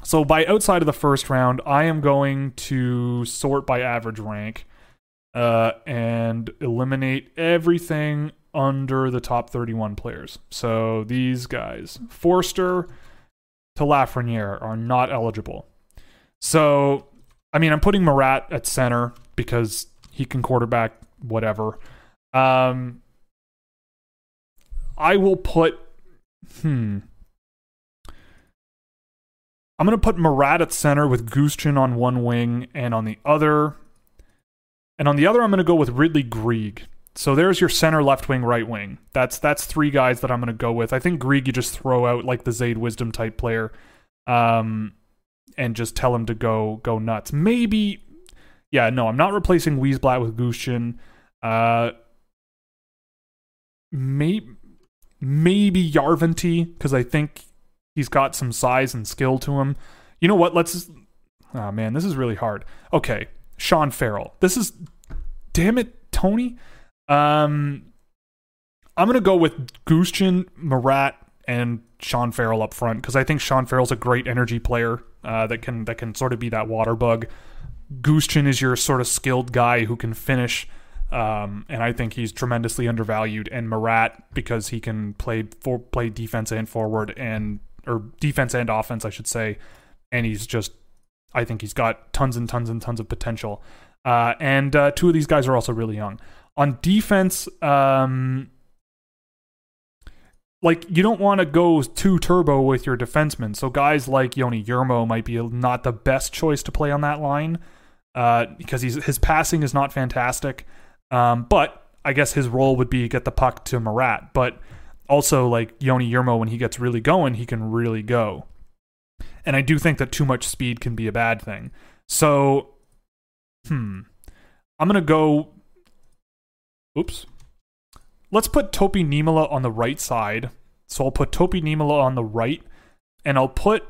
so by outside of the first round, I am going to sort by average rank uh, and eliminate everything under the top 31 players. So these guys, Forster to Lafreniere are not eligible. So, I mean, I'm putting Marat at center because he can quarterback whatever. Um, I will put, hmm. I'm going to put Marat at center with Gushchin on one wing and on the other. And on the other, I'm going to go with Ridley Greig. So there's your center, left wing, right wing. That's that's three guys that I'm going to go with. I think Greig you just throw out like the Zayde Wisdom type player, um, and just tell him to go go nuts. Maybe, yeah, no, I'm not replacing Wiesblatt with Gushchin. Uh, maybe maybe Järventie because I think he's got some size and skill to him. You know what? Let's. Oh man, this is really hard. Okay, Sean Farrell. This is. Damn it, Tony. Um, I'm gonna go with Gushchin, Marat, and Sean Farrell up front because I think Sean Farrell's a great energy player uh, that can that can sort of be that water bug. Gushchin is your sort of skilled guy who can finish, um, and I think he's tremendously undervalued. And Marat because he can play for play defense and forward and or defense and offense, I should say, and he's just I think he's got tons and tons and tons of potential. Uh, and uh, two of these guys are also really young. On defense, um, like you don't want to go too turbo with your defensemen. So guys like Joni Jurmo might be not the best choice to play on that line uh, because he's his passing is not fantastic. Um, but I guess his role would be get the puck to Marat. But also like Joni Jurmo, when he gets really going, he can really go. And I do think that too much speed can be a bad thing. So, hmm, I'm gonna go Oops. Let's put Topi Niemelä on the right side. So I'll put Topi Niemelä on the right, and I'll put.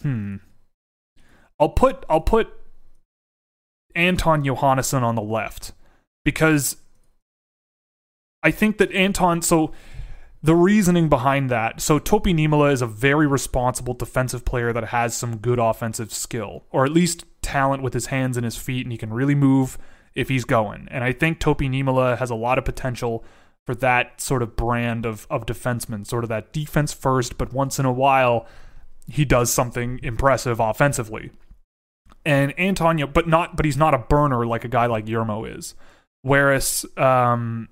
Hmm. I'll put I'll put Anton Johannesson on the left because I think that Anton. So the reasoning behind that. So Topi Niemelä is a very responsible defensive player that has some good offensive skill, or at least talent with his hands and his feet, and he can really move if he's going. And I think Topi Niemelä has a lot of potential for that sort of brand of of defenseman, sort of that defense first, but once in a while he does something impressive offensively. And Antonio, but not, but he's not a burner like a guy like Jurmo is. Whereas, um,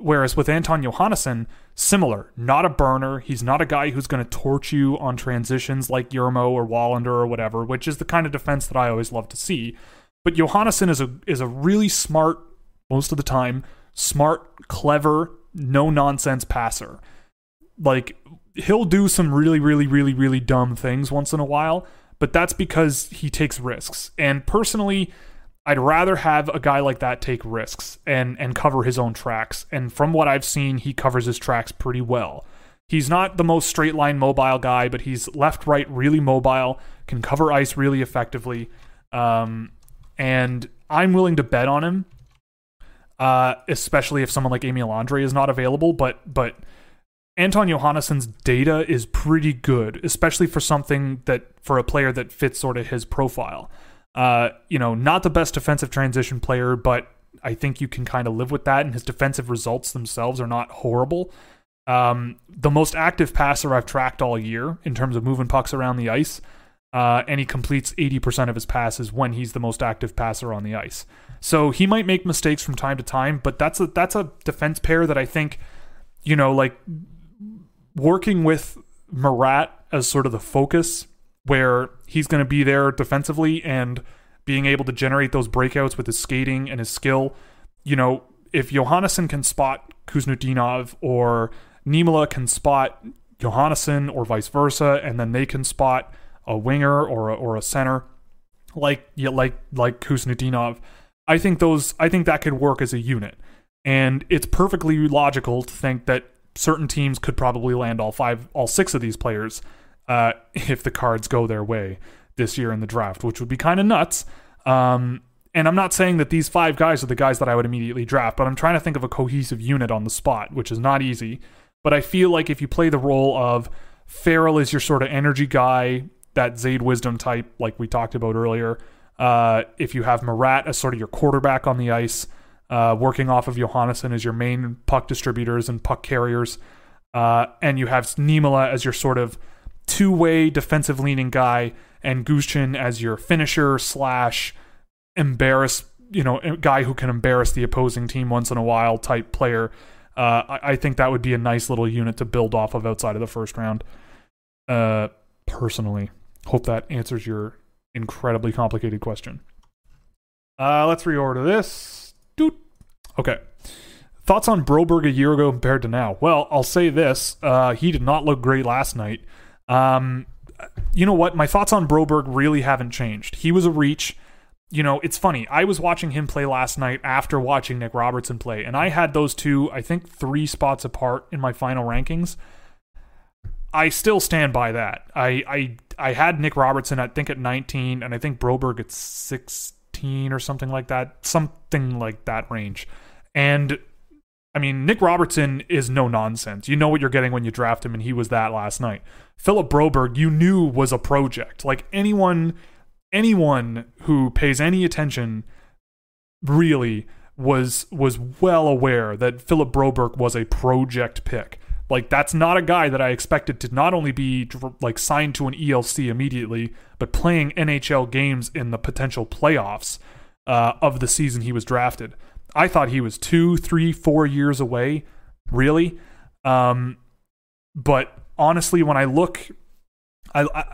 whereas with Anton Johannesson, similar, not a burner. He's not a guy who's going to torch you on transitions like Jurmo or Wallinder or whatever, which is the kind of defense that I always love to see. But Johannesson is a is a really smart, most of the time, smart, clever, no nonsense passer. Like he'll do some really, really, really, really dumb things once in a while, but that's because he takes risks. And personally, I'd rather have a guy like that take risks and and cover his own tracks. And from what I've seen, he covers his tracks pretty well. He's not the most straight line mobile guy, but he's left right really mobile, can cover ice really effectively. Um, and I'm willing to bet on him, uh, especially if someone like Emil Andrae is not available. But but Anton Johannesson's data is pretty good, especially for something that for a player that fits sort of his profile. Uh, you know, not the best defensive transition player, but I think you can kind of live with that, and his defensive results themselves are not horrible. Um, the most active passer I've tracked all year in terms of moving pucks around the ice, uh, and he completes 80% of his passes when he's the most active passer on the ice. So he might make mistakes from time to time, but that's a that's a defense pair that I think, you know, like working with Marat as sort of the focus where he's going to be there defensively and being able to generate those breakouts with his skating and his skill. You know, if Johannesson can spot Khusnutdinov or Niemelä can spot Johannesson or vice versa, and then they can spot a winger or a, or a center like yeah, like like Khusnutdinov. I think those I think that could work as a unit. And it's perfectly logical to think that certain teams could probably land all five, all six of these players uh, if the cards go their way this year in the draft, which would be kind of nuts. Um, and I'm not saying that these five guys are the guys that I would immediately draft, but I'm trying to think of a cohesive unit on the spot, which is not easy. But I feel like if you play the role of Farrell is your sort of energy guy, that Zayde Wisdom type, like we talked about earlier. Uh, if you have Marat as sort of your quarterback on the ice, uh, working off of Johannesson as your main puck distributors and puck carriers. Uh, and you have Niemelä as your sort of two way defensive leaning guy, and Gushchin as your finisher slash embarrass, you know, guy who can embarrass the opposing team once in a while type player. Uh, I, I, think that would be a nice little unit to build off of outside of the first round. Uh, personally, hope that answers your incredibly complicated question. Uh, let's reorder this. Okay. Thoughts on Broberg a year ago compared to now? Well, I'll say this: uh, he did not look great last night. Um, you know what? My thoughts on Broberg really haven't changed. He was a reach. You know, it's funny. I was watching him play last night after watching Nick Robertson play, and I had those two, I think, three spots apart in my final rankings. I still stand by that. I I I had Nick Robertson, I think, at 19, and I think Broberg at 16 or something like that, something like that range. And I mean, Nick Robertson is no nonsense. You know what you're getting when you draft him, and he was that last night. Philip Broberg, you knew was a project. Like anyone, anyone who pays any attention, really was was well aware that Philip Broberg was a project pick. Like that's not a guy that I expected to not only be like signed to an ELC immediately, but playing NHL games in the potential playoffs uh, of the season he was drafted. I thought he was two, three, four years away, really. Um, but honestly, when I look, I, I,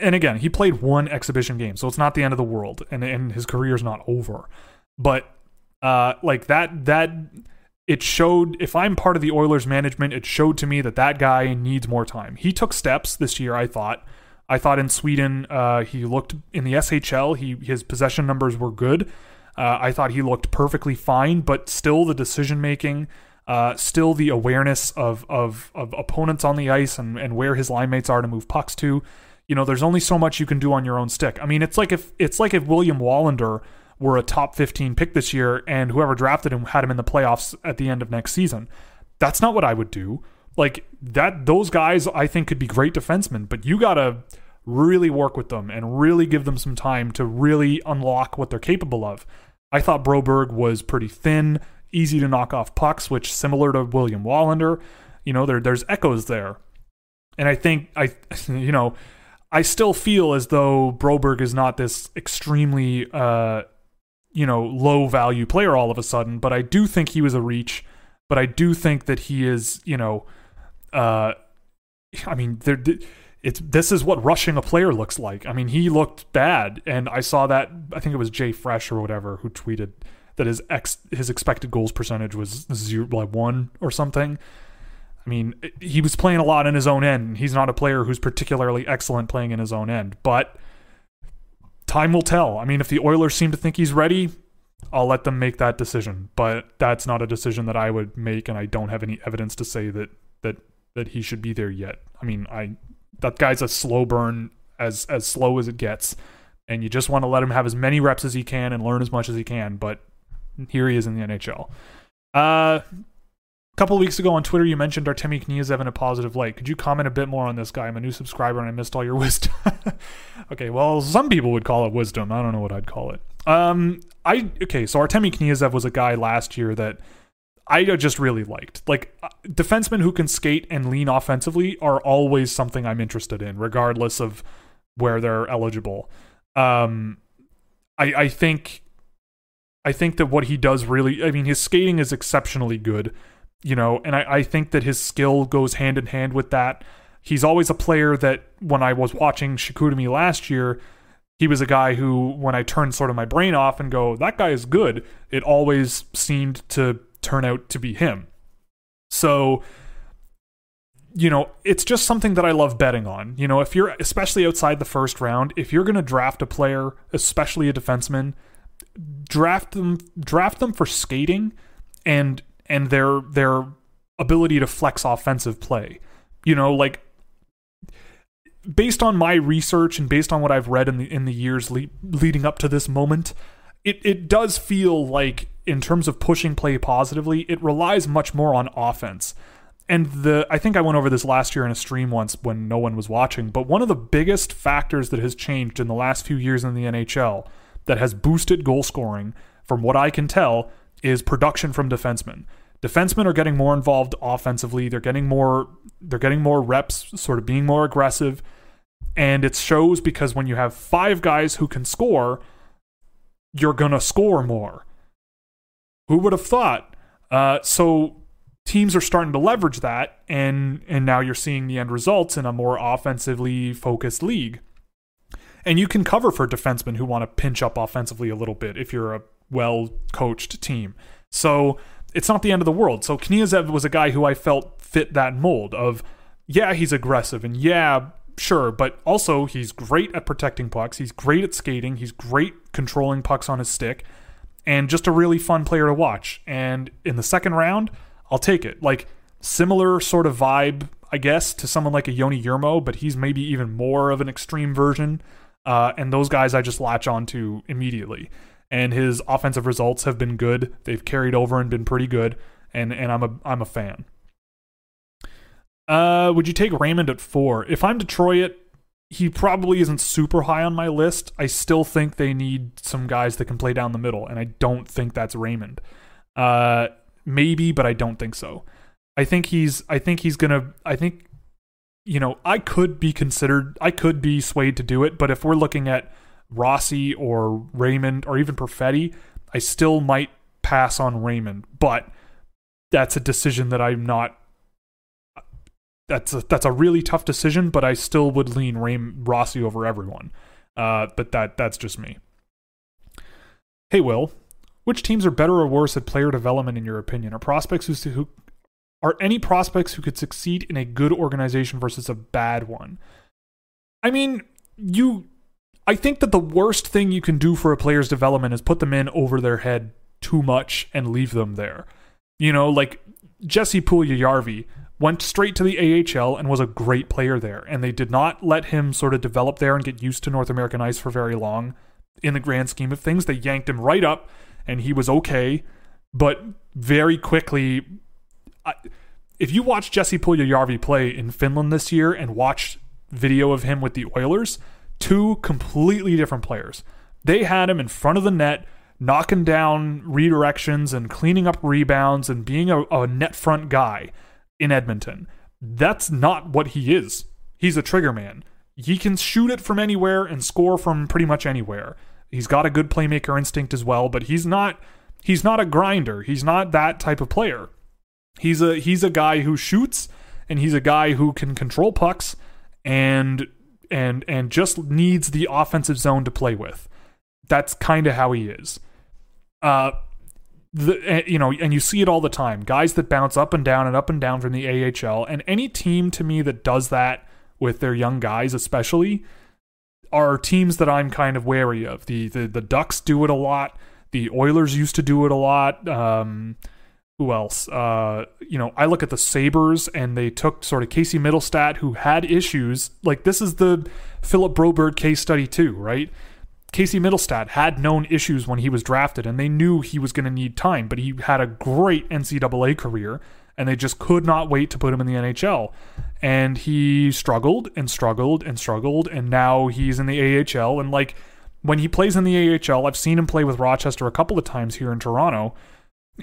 and again, he played one exhibition game, so it's not the end of the world, and and his is not over. But uh, like that that it showed if I'm part of the Oilers management, it showed to me that that guy needs more time. He took steps this year, I thought. I thought in Sweden, uh, he looked in the SHL. He his possession numbers were good. Uh, I thought he looked perfectly fine, but still the decision making, uh, still the awareness of, of of opponents on the ice and and where his line mates are to move pucks to. You know, there's only so much you can do on your own stick. I mean, it's like if it's like if William Wallinder were a top 15 pick this year and whoever drafted him had him in the playoffs at the end of next season. That's not what I would do. Like that those guys I think could be great defensemen, but you got to really work with them and really give them some time to really unlock what they're capable of. I thought Broberg was pretty thin, easy to knock off pucks, which similar to William Wallinder, you know, there there's echoes there. And I think I you know, I still feel as though Broberg is not this extremely uh you know, low value player all of a sudden, but I do think he was a reach, but I do think that he is, you know, uh I mean, there it's this is what rushing a player looks like. I mean, he looked bad, and I saw that. I think it was JFresh or whatever who tweeted that his ex his expected goals percentage was zero like one or something. I mean, he was playing a lot in his own end. He's not a player who's particularly excellent playing in his own end, but time will tell. I mean, if the Oilers seem to think he's ready, I'll let them make that decision. But that's not a decision that I would make, and I don't have any evidence to say that that that he should be there yet. I mean, I that guy's a slow burn as as slow as it gets, and you just want to let him have as many reps as he can and learn as much as he can. But here he is in the NHL. Uh, a couple weeks ago on Twitter, you mentioned Artemi Kniazev in a positive light. Could you comment a bit more on this guy? I'm a new subscriber and I missed all your wisdom. okay, well, some people would call it wisdom. I don't know what I'd call it. Um, I okay, so Artemi Kniazev was a guy last year that I just really liked. Like uh, defensemen who can skate and lean offensively are always something I'm interested in, regardless of where they're eligible. Um, I I think I think that what he does really, I mean, his skating is exceptionally good, you know, and I, I think that his skill goes hand in hand with that. He's always a player that when I was watching Chicoutimi last year, he was a guy who, when I turned sort of my brain off and go, that guy is good, it always seemed to turn out to be him. So, you know, it's just something that I love betting on. You know, if you're especially outside the first round, if you're going to draft a player, especially a defenseman, draft them draft them for skating and and their their ability to flex offensive play. You know, like based on my research and based on what I've read in the in the years le- leading up to this moment, it it does feel like in terms of pushing play positively, it relies much more on offense. And the I think I went over this last year in a stream once when no one was watching, but one of the biggest factors that has changed in the last few years in the NHL that has boosted goal scoring, from what I can tell, is production from defensemen. Defensemen are getting more involved offensively. They're getting more they're getting more reps, sort of being more aggressive. And it shows because when you have five guys who can score, you're gonna score more. Who would have thought? Uh, so teams are starting to leverage that, and and now you're seeing the end results in a more offensively focused league. And you can cover for defensemen who want to pinch up offensively a little bit if you're a well coached team. So it's not the end of the world. So Kniazev was a guy who I felt fit that mold of, yeah, he's aggressive and yeah, sure, but also he's great at protecting pucks. He's great at skating. He's great controlling pucks on his stick and just a really fun player to watch. And in the second round, I'll take it. Like similar sort of vibe, I guess, to someone like a Joni Jurmo, but he's maybe even more of an extreme version. Uh, and those guys I just latch on to immediately. And his offensive results have been good. They've carried over and been pretty good. And and I'm a I'm a fan. Uh, would you take Raymond at four? If I'm Detroit, he probably isn't super high on my list. I still think they need some guys that can play down the middle, and I don't think that's Raymond. Uh, maybe, but I don't think so. I think he's. I think he's gonna. I think, you know, I could be considered. I could be swayed to do it, but if we're looking at Rossi or Raymond or even Perfetti, I still might pass on Raymond. But that's a decision that I'm not that's a, that's a really tough decision, but I still would lean Ray- Rossi over everyone. Uh, but that that's just me. Hey, Will, which teams are better or worse at player development in your opinion? Are prospects who, who are any prospects who could succeed in a good organization versus a bad one? I mean, you. I think that the worst thing you can do for a player's development is put them in over their head too much and leave them there. You know, like Jesse Puljujarvi went straight to the AHL and was a great player there. And they did not let him sort of develop there and get used to North American ice for very long. In the grand scheme of things, they yanked him right up and he was okay. But very quickly, I, if you watch Jesse Puljujärvi play in Finland this year and watch video of him with the Oilers, two completely different players. They had him in front of the net, knocking down redirections and cleaning up rebounds and being a, a net front guy in Edmonton. That's not what he is. He's a trigger man. He can shoot it from anywhere and score from pretty much anywhere. He's got a good playmaker instinct as well, but he's not he's not a grinder. He's not that type of player. He's a he's a guy who shoots and he's a guy who can control pucks and and and just needs the offensive zone to play with. That's kind of how he is. Uh the eh, you know and you see it all the time. Guys that bounce up and down and up and down from the AHL and any team to me that does that with their young guys especially are teams that I'm kind of wary of. The the the Ducks do it a lot. The Oilers used to do it a lot. Um who else? Uh, you know, I look at the Sabres and they took sort of Casey Mittelstadt, who had issues. Like, this is the Philip Broberg case study, too, right? Casey Mittelstadt had known issues when he was drafted, and they knew he was going to need time, but he had a great NCAA career, and they just could not wait to put him in the NHL. And he struggled and struggled and struggled, and now he's in the AHL. And, like, when he plays in the AHL, I've seen him play with Rochester a couple of times here in Toronto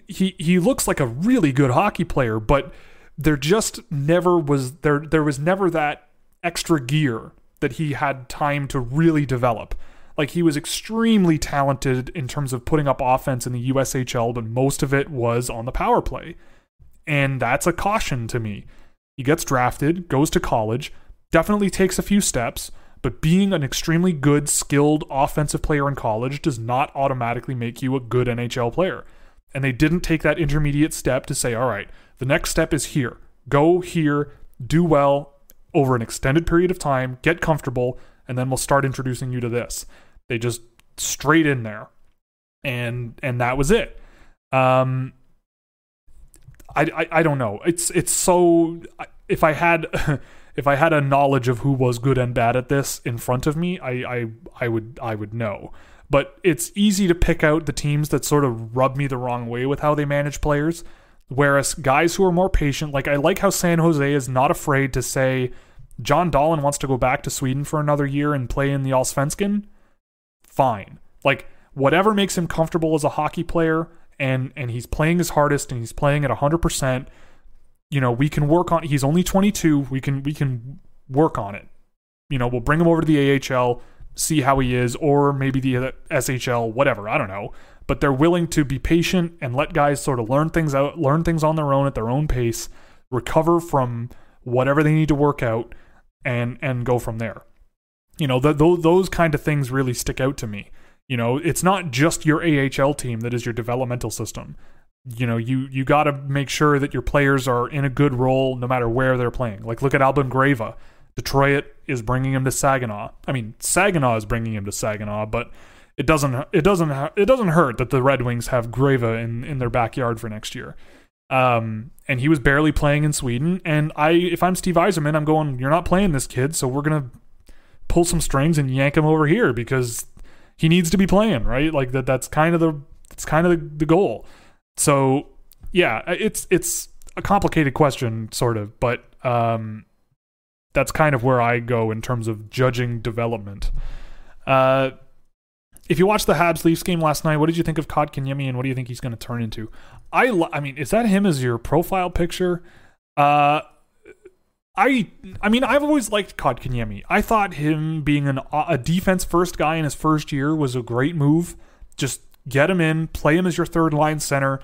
he he looks like a really good hockey player, but there just never was there there was never that extra gear that he had time to really develop. Like he was extremely talented in terms of putting up offense in the USHL, but most of it was on the power play. And that's a caution to me. He gets drafted, goes to college, definitely takes a few steps, but being an extremely good, skilled offensive player in college does not automatically make you a good NHL player and they didn't take that intermediate step to say, all right, the next step is here. Go here, do well over an extended period of time, get comfortable, and then we'll start introducing you to this. They just straight in there. And and that was it. Um I, I, I don't know. It's it's so if I had if I had a knowledge of who was good and bad at this in front of me, I I, I would I would know but it's easy to pick out the teams that sort of rub me the wrong way with how they manage players. Whereas guys who are more patient, like I like how San Jose is not afraid to say John Dahlén wants to go back to Sweden for another year and play in the Allsvenskan. Fine. Like whatever makes him comfortable as a hockey player and and he's playing his hardest and he's playing at 100%, you know, we can work on he's only 22, we can we can work on it. You know, we'll bring him over to the AHL see how he is, or maybe the SHL, whatever. I don't know. But they're willing to be patient and let guys sort of learn things out, learn things on their own at their own pace, recover from whatever they need to work out, and and go from there. You know, the, those those kind of things really stick out to me. You know, it's not just your AHL team that is your developmental system. You know, you you got to make sure that your players are in a good role no matter where they're playing. Like look at Albin Grewe Detroit is bringing him to Saginaw. I mean, Saginaw is bringing him to Saginaw, but it doesn't it doesn't it doesn't hurt that the Red Wings have Grewe in in their backyard for next year. Um, and he was barely playing in Sweden. And I, if I'm Steve Yzerman, I'm going, you're not playing this kid, so we're gonna pull some strings and yank him over here because he needs to be playing, right? Like that. That's kind of the it's kind of the, the goal. So yeah, it's it's a complicated question, sort of, but um, that's kind of where I go in terms of judging development. Uh, if you watched the Habs Leafs game last night, what did you think of Kotkaniemi and what do you think he's going to turn into? I I mean, is that him as your profile picture? Uh, I I mean, I've always liked Kotkaniemi. I thought him being an, a defense first guy in his first year was a great move. Just get him in, play him as your third line center.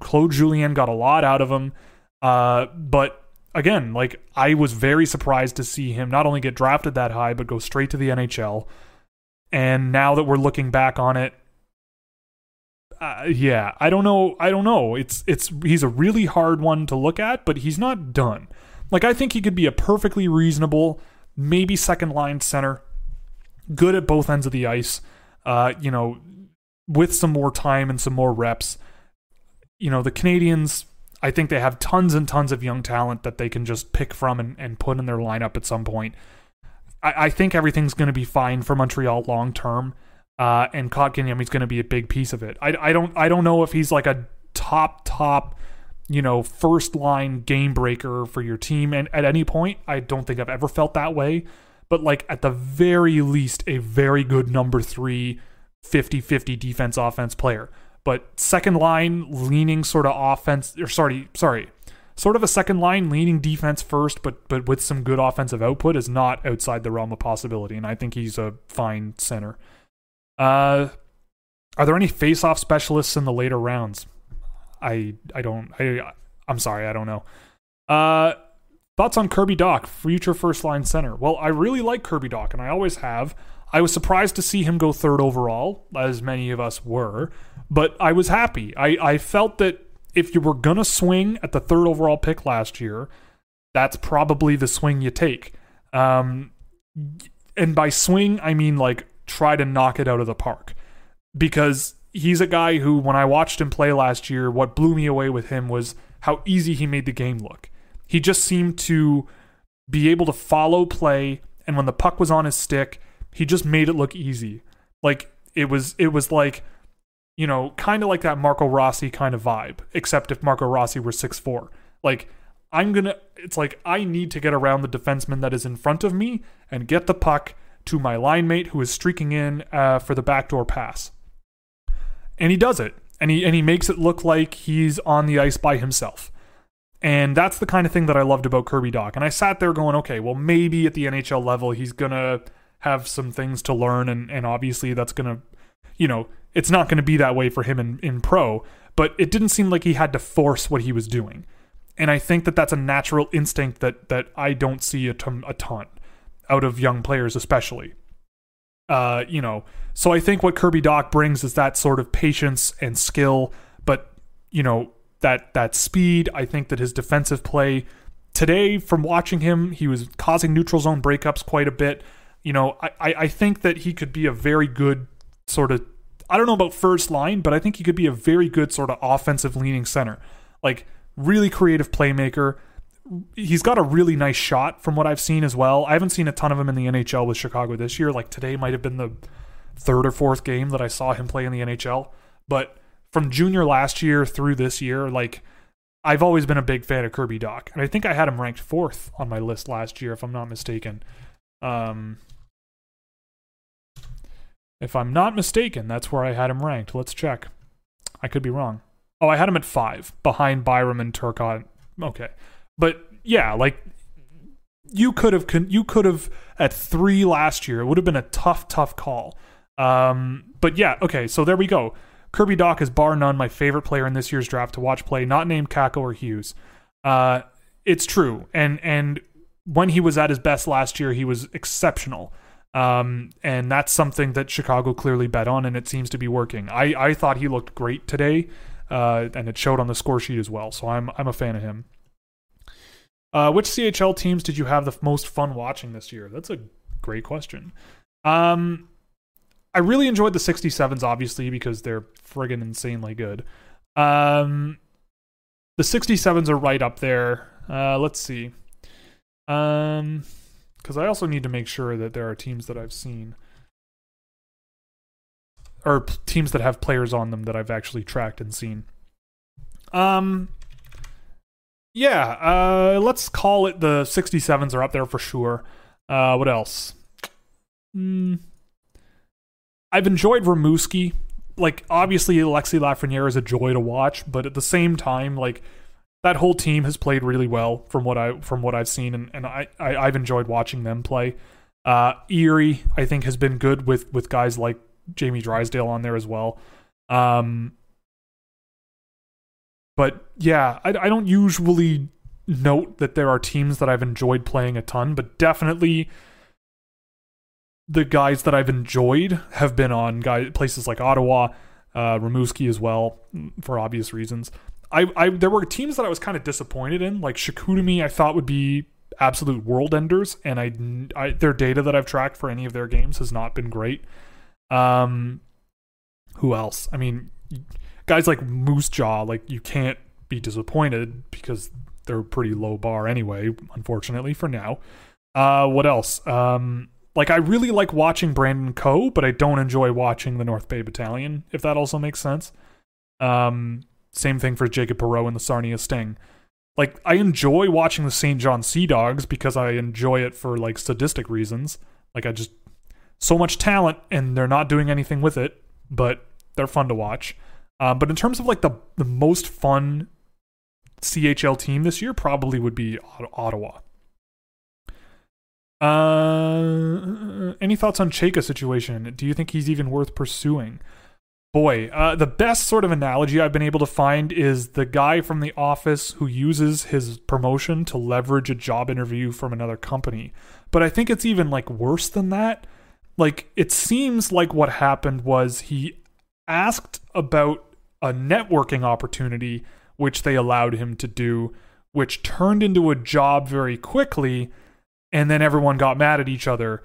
Claude Julien got a lot out of him. Uh, but again, like I was very surprised to see him not only get drafted that high, but go straight to the NHL. And now that we're looking back on it, uh, yeah, I don't know. I don't know. It's it's he's a really hard one to look at, but he's not done. Like I think he could be a perfectly reasonable, maybe second line center, good at both ends of the ice. Uh, you know, with some more time and some more reps. You know, the Canadiens, I think they have tons and tons of young talent that they can just pick from and, and put in their lineup at some point. I, I think everything's going to be fine for Montreal long term, uh, and Kotkaniemi is going to be a big piece of it. I, I don't I don't know if he's like a top top you know, first line game breaker for your team. And at any point, I don't think I've ever felt that way. But like at the very least, a very good number three 50 50 defense offense player. But second line leaning sort of offense, or sorry, sorry, sort of a second line leaning defense first, but but with some good offensive output is not outside the realm of possibility. And I think he's a fine center. Uh, are there any face-off specialists in the later rounds? I I don't I I'm sorry I don't know. Uh, thoughts on Kirby Dach, future first line center? Well, I really like Kirby Dach, and I always have. I was surprised to see him go third overall, as many of us were, but I was happy. I, I felt that if you were gonna swing at the third overall pick last year, that's probably the swing you take. Um, and by swing, I mean like try to knock it out of the park because he's a guy who, when I watched him play last year, what blew me away with him was how easy he made the game look. He just seemed to be able to follow play, and when the puck was on his stick, he just made it look easy. Like it was, it was like, you know, kind of like that Marco Rossi kind of vibe, except if Marco Rossi were six four. Like I'm gonna, it's like I need to get around the defenseman that is in front of me and get the puck to my line mate who is streaking in uh, for the backdoor pass and he does it and he and he makes it look like he's on the ice by himself and that's the kind of thing that I loved about Kirby Dach. And I sat there going, okay, well, maybe at the NHL level, he's going to have some things to learn. And, and obviously, that's going to, you know, it's not going to be that way for him in, in pro. But it didn't seem like he had to force what he was doing. And I think that that's a natural instinct that, that I don't see a ton out of young players, especially. Uh, you know, so I think what Kirby Dach brings is that sort of patience and skill, but you know that that speed. I think that his defensive play today, from watching him, he was causing neutral zone breakups quite a bit. You know, I I think that he could be a very good sort of. I don't know about first line, but I think he could be a very good sort of offensive leaning center, like really creative playmaker he's got a really nice shot from what I've seen as well. I haven't seen a ton of him in the NHL with Chicago this year. Like today might have been the third or fourth game that I saw him play in the NHL. But from junior last year through this year, like I've always been a big fan of Kirby Dach. And I think I had him ranked fourth on my list last year, if I'm not mistaken. Um, if I'm not mistaken, that's where I had him ranked. Let's check. I could be wrong. Oh, I had him at five, behind Byram and Turcotte. Okay. But yeah, like you could have you could have at three last year. It would have been a tough, tough call. Um, but yeah, okay, so there we go. Kirby Dach is bar none my favorite player in this year's draft to watch play, not named Kakko or Hughes. Uh, it's true, and and when he was at his best last year, he was exceptional. Um, and that's something that Chicago clearly bet on, and it seems to be working. I, I thought he looked great today, uh, and it showed on the score sheet as well. So I'm I'm a fan of him. Uh, which CHL teams did you have the most fun watching this year? That's a great question. Um, I really enjoyed the 67s, obviously, because they're friggin' insanely good. Um, the 67s are right up there. Uh, let's see. Um, because I also need to make sure that there are teams that I've seen or teams that have players on them that I've actually tracked and seen. Um, yeah, uh, let's call it the 67s are up there for sure. Uh, what else? Mm, I've enjoyed Rimouski. Like, obviously, Alexis Lafreniere is a joy to watch, but at the same time, like, that whole team has played really well from what I from what I've seen, and, and I, I have enjoyed watching them play. Uh, Erie, I think, has been good with with guys like Jamie Drysdale on there as well. Um, but yeah, I, I don't usually note that there are teams that I've enjoyed playing a ton, but definitely the guys that I've enjoyed have been on guys places like Ottawa, uh, Rimouski as well, for obvious reasons. I, I there were teams that I was kind of disappointed in, like Chicoutimi. I thought would be absolute world enders, and I, I their data that I've tracked for any of their games has not been great. Um, who else? I mean, guys like Moose Jaw, like you can't be disappointed because they're pretty low bar anyway, unfortunately for now. Uh, what else? Um, like I really like watching Brandon Coe, but I don't enjoy watching the North Bay Battalion, if that also makes sense. Um, Same thing for Jacob Perreault and the Sarnia Sting. Like I enjoy watching the St. John Sea Dogs because I enjoy it for like sadistic reasons. Like I just so much talent and they're not doing anything with it, but they're fun to watch. Um, but in terms of like the the most fun CHL team this year, probably would be Ottawa. Uh, any thoughts on Chayka situation? Do you think he's even worth pursuing? Boy, uh, the best sort of analogy I've been able to find is the guy from the office who uses his promotion to leverage a job interview from another company. But I think it's even like worse than that. Like it seems like what happened was he asked about a networking opportunity which they allowed him to do, which turned into a job very quickly, and then everyone got mad at each other.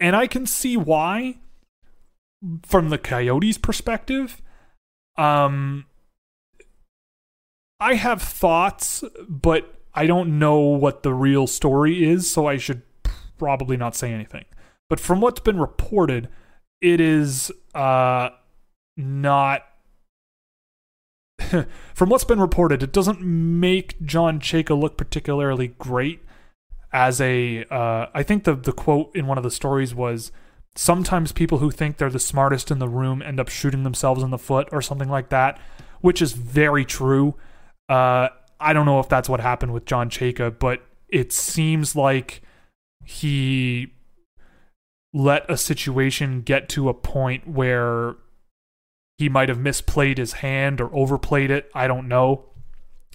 And I can see why from the Coyotes' perspective, um, I have thoughts, but I don't know what the real story is, so I should probably not say anything. But from what's been reported, it is uh, not. from what's been reported, it doesn't make John Chayka look particularly great as a. Uh, I think the the quote in one of the stories was sometimes people who think they're the smartest in the room end up shooting themselves in the foot or something like that, which is very true. Uh, I don't know if that's what happened with John Chayka, but it seems like he let a situation get to a point where he might have misplayed his hand or overplayed it. I don't know.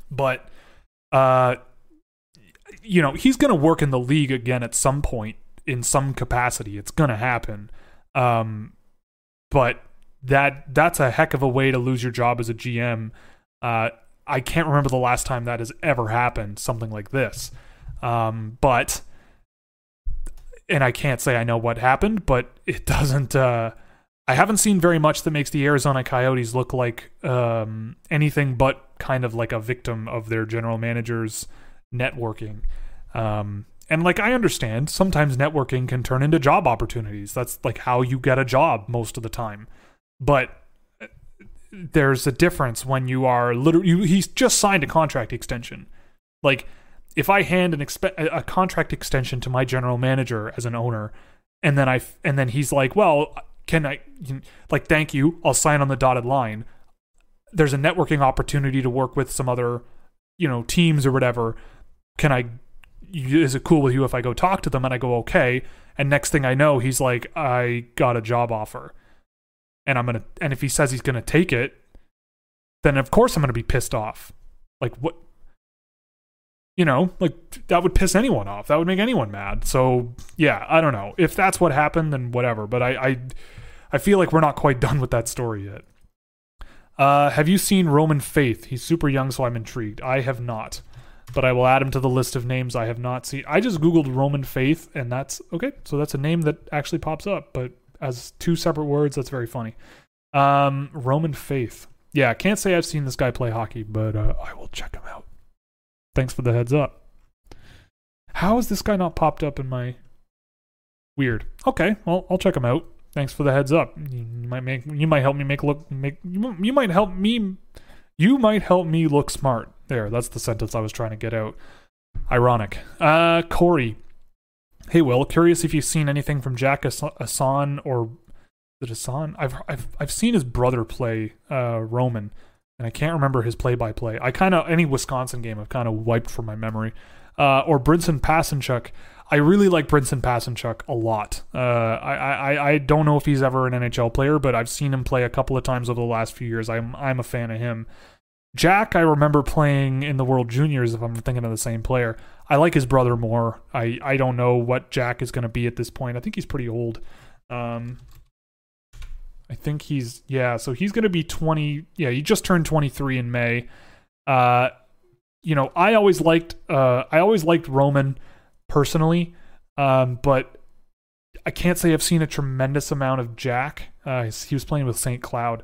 But uh you know, he's going to work in the league again at some point in some capacity. It's going to happen. Um, but that that's a heck of a way to lose your job as a GM. Uh, I can't remember the last time that has ever happened, something like this. Um, but and I can't say I know what happened, but it doesn't. Uh, I haven't seen very much that makes the Arizona Coyotes look like um, anything but kind of like a victim of their general manager's networking. Um, and like I understand, sometimes networking can turn into job opportunities. That's like how you get a job most of the time. But uh, there's a difference when you are literally you, he's just signed a contract extension. Like if I hand an expe- a contract extension to my general manager as an owner and then I and then he's like, "Well, can I like thank you, I'll sign on the dotted line." There's a networking opportunity to work with some other, you know, teams or whatever. Can I is it cool with you if I go talk to them? And I go, okay. And next thing I know, he's like, I got a job offer. And I'm going to, and if he says he's going to take it, then of course I'm going to be pissed off. Like, what? You know, like that would piss anyone off. That would make anyone mad. So, yeah, I don't know. If that's what happened, then whatever. But I, I, I feel like we're not quite done with that story yet. Uh, have you seen Roman Faith? He's super young, so I'm intrigued. I have not but I will add him to the list of names I have not seen. I just googled Roman Faith, and that's okay. So that's a name that actually pops up, but as two separate words, that's very funny. Um, Roman Faith. Yeah, can't say I've seen this guy play hockey, but uh, I will check him out. Thanks for the heads up. How has this guy not popped up in my weird? Okay, well I'll check him out. Thanks for the heads up. You might make you might help me make look make you might help me you might help me look smart. There, that's the sentence I was trying to get out. Ironic. Uh, Corey. Hey, Will. Curious if you've seen anything from Jack Ahcan or the Ahcan? I've I've I've seen his brother play uh, Roman, and I can't remember his play-by-play. I kind of any Wisconsin game I've kind of wiped from my memory. Uh, or Brinson Pasichnuk. I really like Brinson Pasichnuk a lot. Uh, I, I I don't know if he's ever an NHL player, but I've seen him play a couple of times over the last few years. I'm I'm a fan of him. Jack, I remember playing in the World Juniors. If I'm thinking of the same player, I like his brother more. I I don't know what Jack is going to be at this point. I think he's pretty old. Um, I think he's yeah. So he's going to be 20. Yeah, he just turned 23 in May. Uh, you know, I always liked uh I always liked Roman personally, um, but I can't say I've seen a tremendous amount of Jack. Uh, he was playing with St. Cloud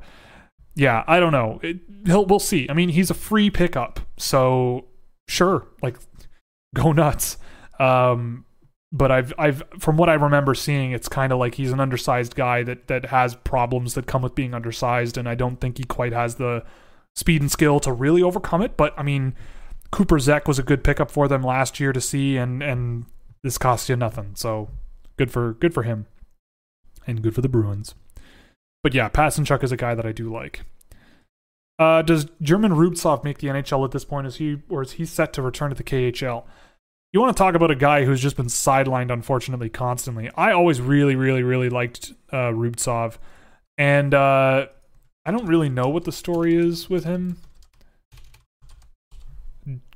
yeah, I don't know. It, we'll see. I mean, he's a free pickup, so sure, like go nuts. Um, but I've I've from what I remember seeing, it's kind of like he's an undersized guy that that has problems that come with being undersized, and I don't think he quite has the speed and skill to really overcome it. But I mean, Cooper Zech was a good pickup for them last year to see, and and this cost you nothing. So good for good for him, and good for the Bruins. But yeah, Pasichnuk is a guy that I do like. Uh, does German Rubtsov make the NHL at this point? Is he or is he set to return to the KHL? You want to talk about a guy who's just been sidelined, unfortunately, constantly. I always really, really, really liked uh, Rubtsov, and uh, I don't really know what the story is with him.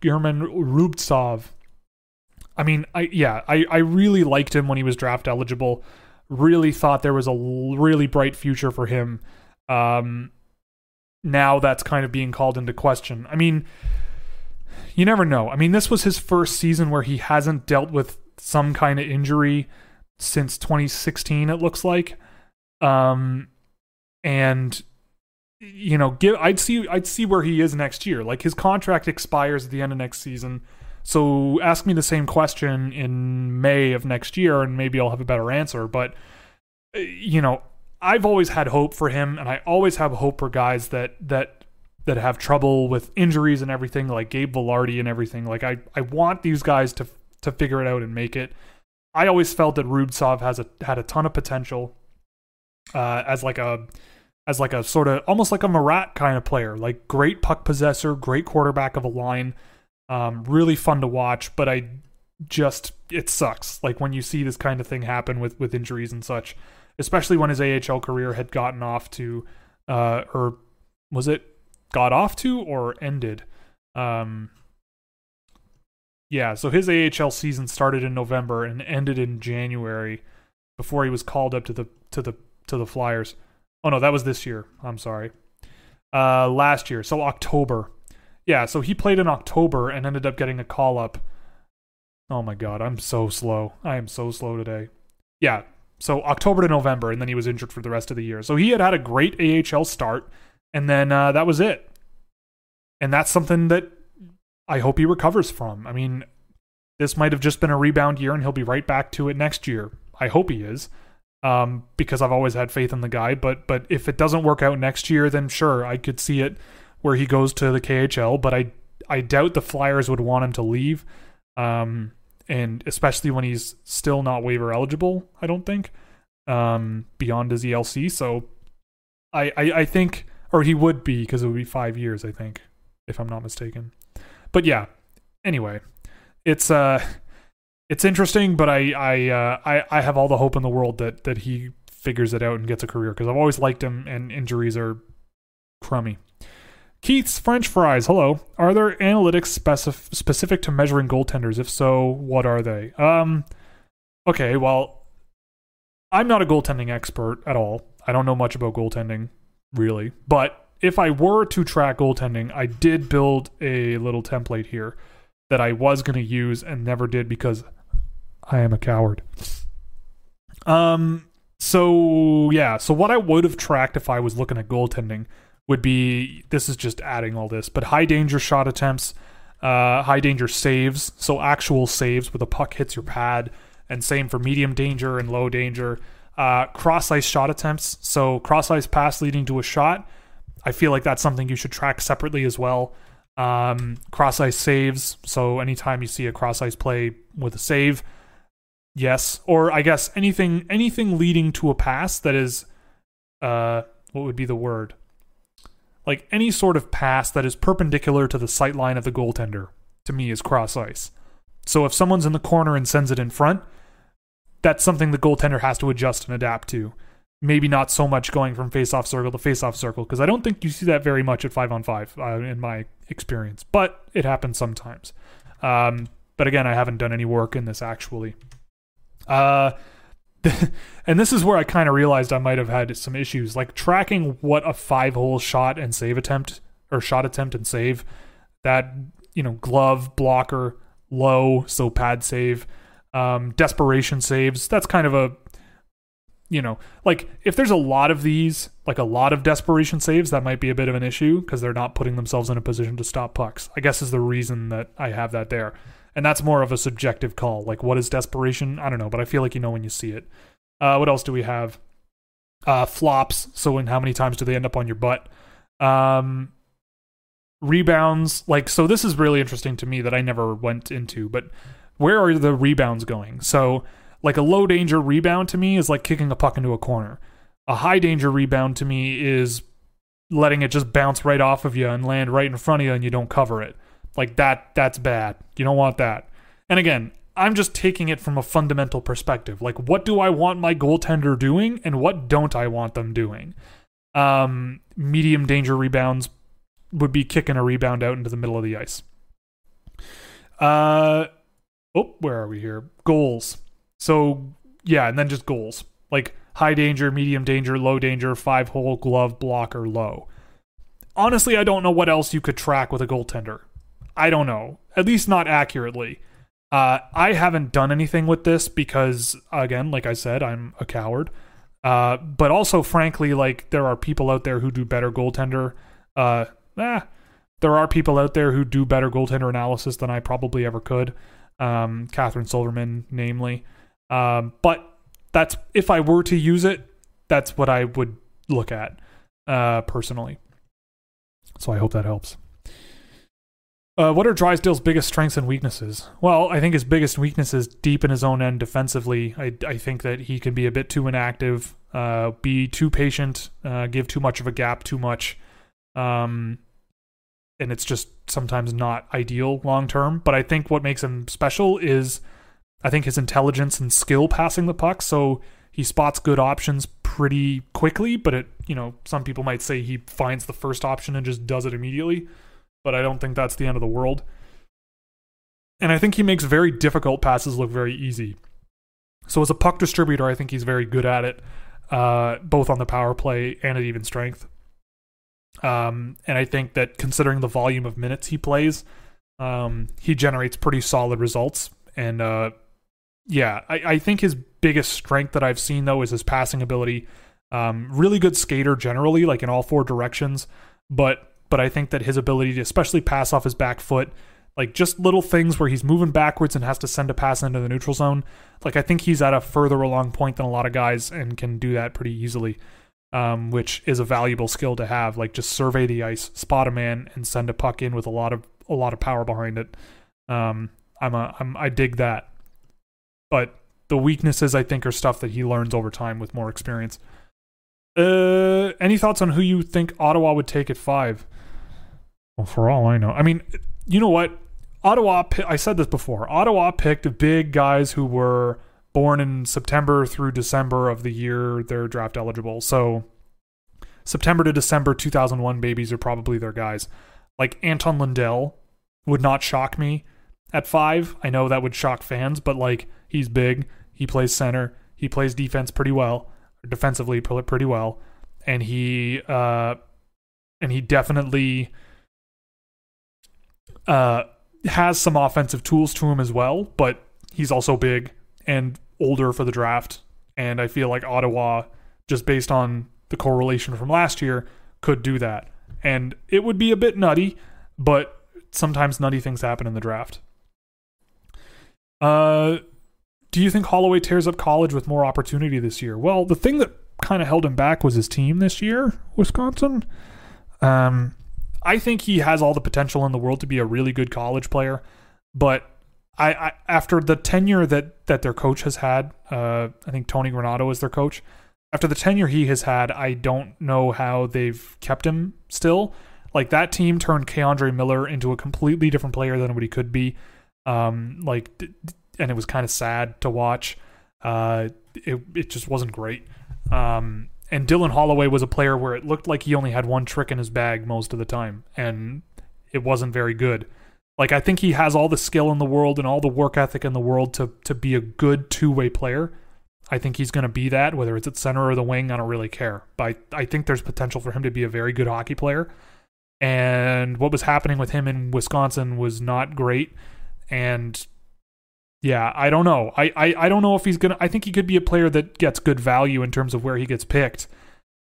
German Rubtsov. I mean, I yeah, I, I really liked him when he was draft eligible. Really thought there was a really bright future for him. Um, now that's kind of being called into question. I mean, you never know. I mean, this was his first season where he hasn't dealt with some kind of injury since 2016 it looks like. Um and you know, give I'd see I'd see where he is next year. Like his contract expires at the end of next season. So ask me the same question in May of next year and maybe I'll have a better answer, but uh, you know, I've always had hope for him, and I always have hope for guys that that that have trouble with injuries and everything, like Gabe Vilardi and everything. Like I, I want these guys to to figure it out and make it. I always felt that Rubtsov has a had a ton of potential uh, as like a as like a sort of almost like a Marat kind of player, like great puck possessor, great quarterback of a line, um, really fun to watch. But I just it sucks like when you see this kind of thing happen with with injuries and such especially when his AHL career had gotten off to, uh, or was it got off to or ended? Um, yeah, so his AHL season started in November and ended in January before he was called up to the to the to the Flyers. Oh no, that was this year. I'm sorry. Uh last year. So October. Yeah, so he played in October and ended up getting a call up. Oh my god, I'm so slow. I am so slow today. Yeah, so October to November, and then he was injured for the rest of the year. So he had had a great AHL start, and then uh, that was it. And that's something that I hope he recovers from. I mean, this might have just been a rebound year, and he'll be right back to it next year. I hope he is, um, because I've always had faith in the guy. But but if it doesn't work out next year, then sure, I could see it where he goes to the KHL. But I I doubt the Flyers would want him to leave. Um, and especially when he's still not waiver eligible, I don't think, um, beyond his ELC. So I, I, I think, or he would be because it would be five years, I think, if I'm not mistaken. But yeah, anyway, it's uh, it's interesting, but I I uh, I I have all the hope in the world that that he figures it out and gets a career because I've always liked him, and injuries are crummy. Keith's French fries. Hello. Are there analytics specif- specific to measuring goaltenders? If so, what are they? Um. Okay. Well, I'm not a goaltending expert at all. I don't know much about goaltending, really. But if I were to track goaltending, I did build a little template here that I was going to use and never did because I am a coward. Um. So yeah. So what I would have tracked if I was looking at goaltending would be this is just adding all this, but high danger shot attempts, uh, high danger saves, so actual saves where the puck hits your pad, and same for medium danger and low danger. Uh, cross ice shot attempts, so cross ice pass leading to a shot. I feel like that's something you should track separately as well. Um, cross ice saves, so anytime you see a cross ice play with a save, yes, or I guess anything anything leading to a pass that is, uh, what would be the word? like any sort of pass that is perpendicular to the sight line of the goaltender, to me is cross ice. So if someone's in the corner and sends it in front, that's something the goaltender has to adjust and adapt to. Maybe not so much going from face-off circle to face-off circle because I don't think you see that very much at five on five uh, in my experience, but it happens sometimes. Um, but again, I haven't done any work in this actually. Uh, and this is where I kind of realized I might have had some issues, like tracking what a five hole shot and save attempt or shot attempt and save that you know glove blocker low so pad save um, desperation saves that's kind of a you know like if there's a lot of these like a lot of desperation saves that might be a bit of an issue because they're not putting themselves in a position to stop pucks i guess is the reason that i have that there and that's more of a subjective call. Like, what is desperation? I don't know, but I feel like you know when you see it. Uh, what else do we have? Uh, flops. So, in how many times do they end up on your butt? Um, rebounds like so this is really interesting to me that I never went into, but where are the rebounds going? So like a low danger rebound to me is like kicking a puck into a corner. A high danger rebound to me is letting it just bounce right off of you and land right in front of you and you don't cover it. Like that that's bad. You don't want that. And again, I'm just taking it from a fundamental perspective. Like what do I want my goaltender doing and what don't I want them doing? Um medium danger rebounds would be kicking a rebound out into the middle of the ice. Uh oh, where are we here? Goals. So yeah, and then just goals. Like high danger, medium danger, low danger, five hole, glove, blocker, low. Honestly, I don't know what else you could track with a goaltender. I don't know. At least not accurately. Uh, I haven't done anything with this because, again, like I said, I'm a coward. Uh, but also, frankly, like there are people out there who do better goaltender. Uh, eh, there are people out there who do better goaltender analysis than I probably ever could. Um, Catherine Silverman, namely. Um, but that's if I were to use it, that's what I would look at uh, personally. So I hope that helps. Uh, what are Drysdale's biggest strengths and weaknesses? Well, I think his biggest weakness is deep in his own end defensively. I, I think that he can be a bit too inactive, uh, be too patient, uh, give too much of a gap too much. Um, and it's just sometimes not ideal long term. But I think what makes him special is I think his intelligence and skill passing the puck. So he spots good options pretty quickly, but it, you know, some people might say he finds the first option and just does it immediately. But I don't think that's the end of the world. And I think he makes very difficult passes look very easy. So as a puck distributor, I think he's very good at it, uh, both on the power play and at even strength. Um, and I think that considering the volume of minutes he plays, um, he generates pretty solid results. And uh, yeah, I, I think his biggest strength that I've seen though is his passing ability. Um, really good skater generally, like in all four directions. But but I think that his ability to especially pass off his back foot, like just little things where he's moving backwards and has to send a pass into the neutral zone. Like I think he's at a further along point than a lot of guys and can do that pretty easily. Um, which is a valuable skill to have. Like just survey the ice, spot a man, and send a puck in with a lot of a lot of power behind it. Um, I'm a I'm I dig that. But the weaknesses I think are stuff that he learns over time with more experience. Uh, any thoughts on who you think Ottawa would take at five? Well, for all I know, I mean, you know what? Ottawa. I said this before. Ottawa picked big guys who were born in September through December of the year they're draft eligible. So September to December 2001 babies are probably their guys. Like Anton Lundell would not shock me at five. I know that would shock fans, but like he's big. He plays center. He plays defense pretty well, defensively pretty well, and he uh, and he definitely uh has some offensive tools to him as well. But he's also big and older for the draft, and I feel like Ottawa, just based on the correlation from last year, could do that. And it would be a bit nutty, but sometimes nutty things happen in the draft. Uh, do you think Holloway tears up college with more opportunity this year? Well, the thing that kind of held him back was his team this year, Wisconsin. Um, I think he has all the potential in the world to be a really good college player, but I, I after the tenure that that their coach has had, uh, I think Tony Granato is their coach. After the tenure he has had, I don't know how they've kept him still. Like that team turned K'Andre Miller into a completely different player than what he could be. Um, like, and it was kind of sad to watch. Uh, it it just wasn't great. Um, and Dylan Holloway was a player where it looked like he only had one trick in his bag most of the time, and it wasn't very good. Like I think he has all the skill in the world and all the work ethic in the world to to be a good two way player. I think he's going to be that, whether it's at center or the wing. I don't really care, but I, I think there's potential for him to be a very good hockey player. And what was happening with him in Wisconsin was not great and yeah, I don't know. I, I, I don't know if he's gonna. I think he could be a player that gets good value in terms of where he gets picked,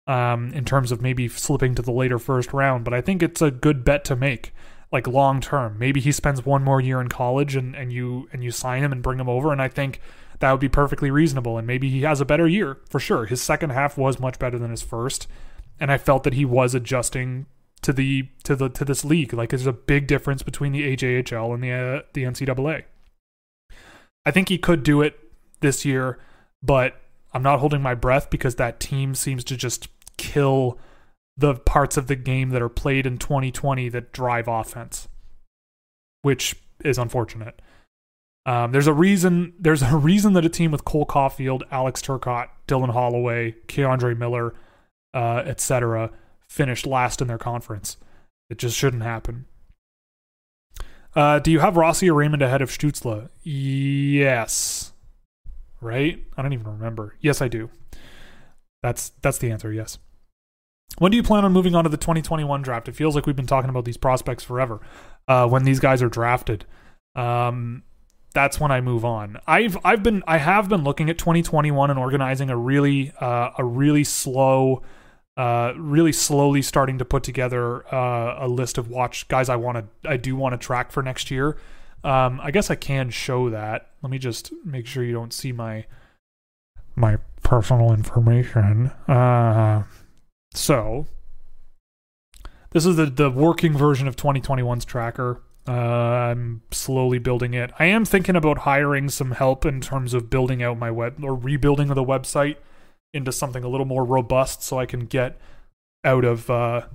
um, in terms of maybe slipping to the later first round. But I think it's a good bet to make, like long term. Maybe he spends one more year in college and and you and you sign him and bring him over, and I think that would be perfectly reasonable. And maybe he has a better year for sure. His second half was much better than his first, and I felt that he was adjusting to the to the to this league. Like there's a big difference between the AJHL and the uh, the NCAA. I think he could do it this year, but I'm not holding my breath because that team seems to just kill the parts of the game that are played in 2020 that drive offense, which is unfortunate. Um, there's a reason. There's a reason that a team with Cole Caulfield, Alex Turcotte, Dylan Holloway, K'Andre Miller, uh, etc., finished last in their conference. It just shouldn't happen. Uh, do you have Rossi or Raymond ahead of Stützle? Yes. Right? I don't even remember. Yes, I do. That's that's the answer. Yes. When do you plan on moving on to the 2021 draft? It feels like we've been talking about these prospects forever. Uh, when these guys are drafted, um, that's when I move on. I've I've been I have been looking at 2021 and organizing a really uh, a really slow, uh, really slowly starting to put together uh, a list of watch guys I want to I do want to track for next year. Um, I guess I can show that. Let me just make sure you don't see my my personal information. Uh, so this is the the working version of 2021's tracker. Uh, I'm slowly building it. I am thinking about hiring some help in terms of building out my web or rebuilding the website into something a little more robust, so I can get out of uh,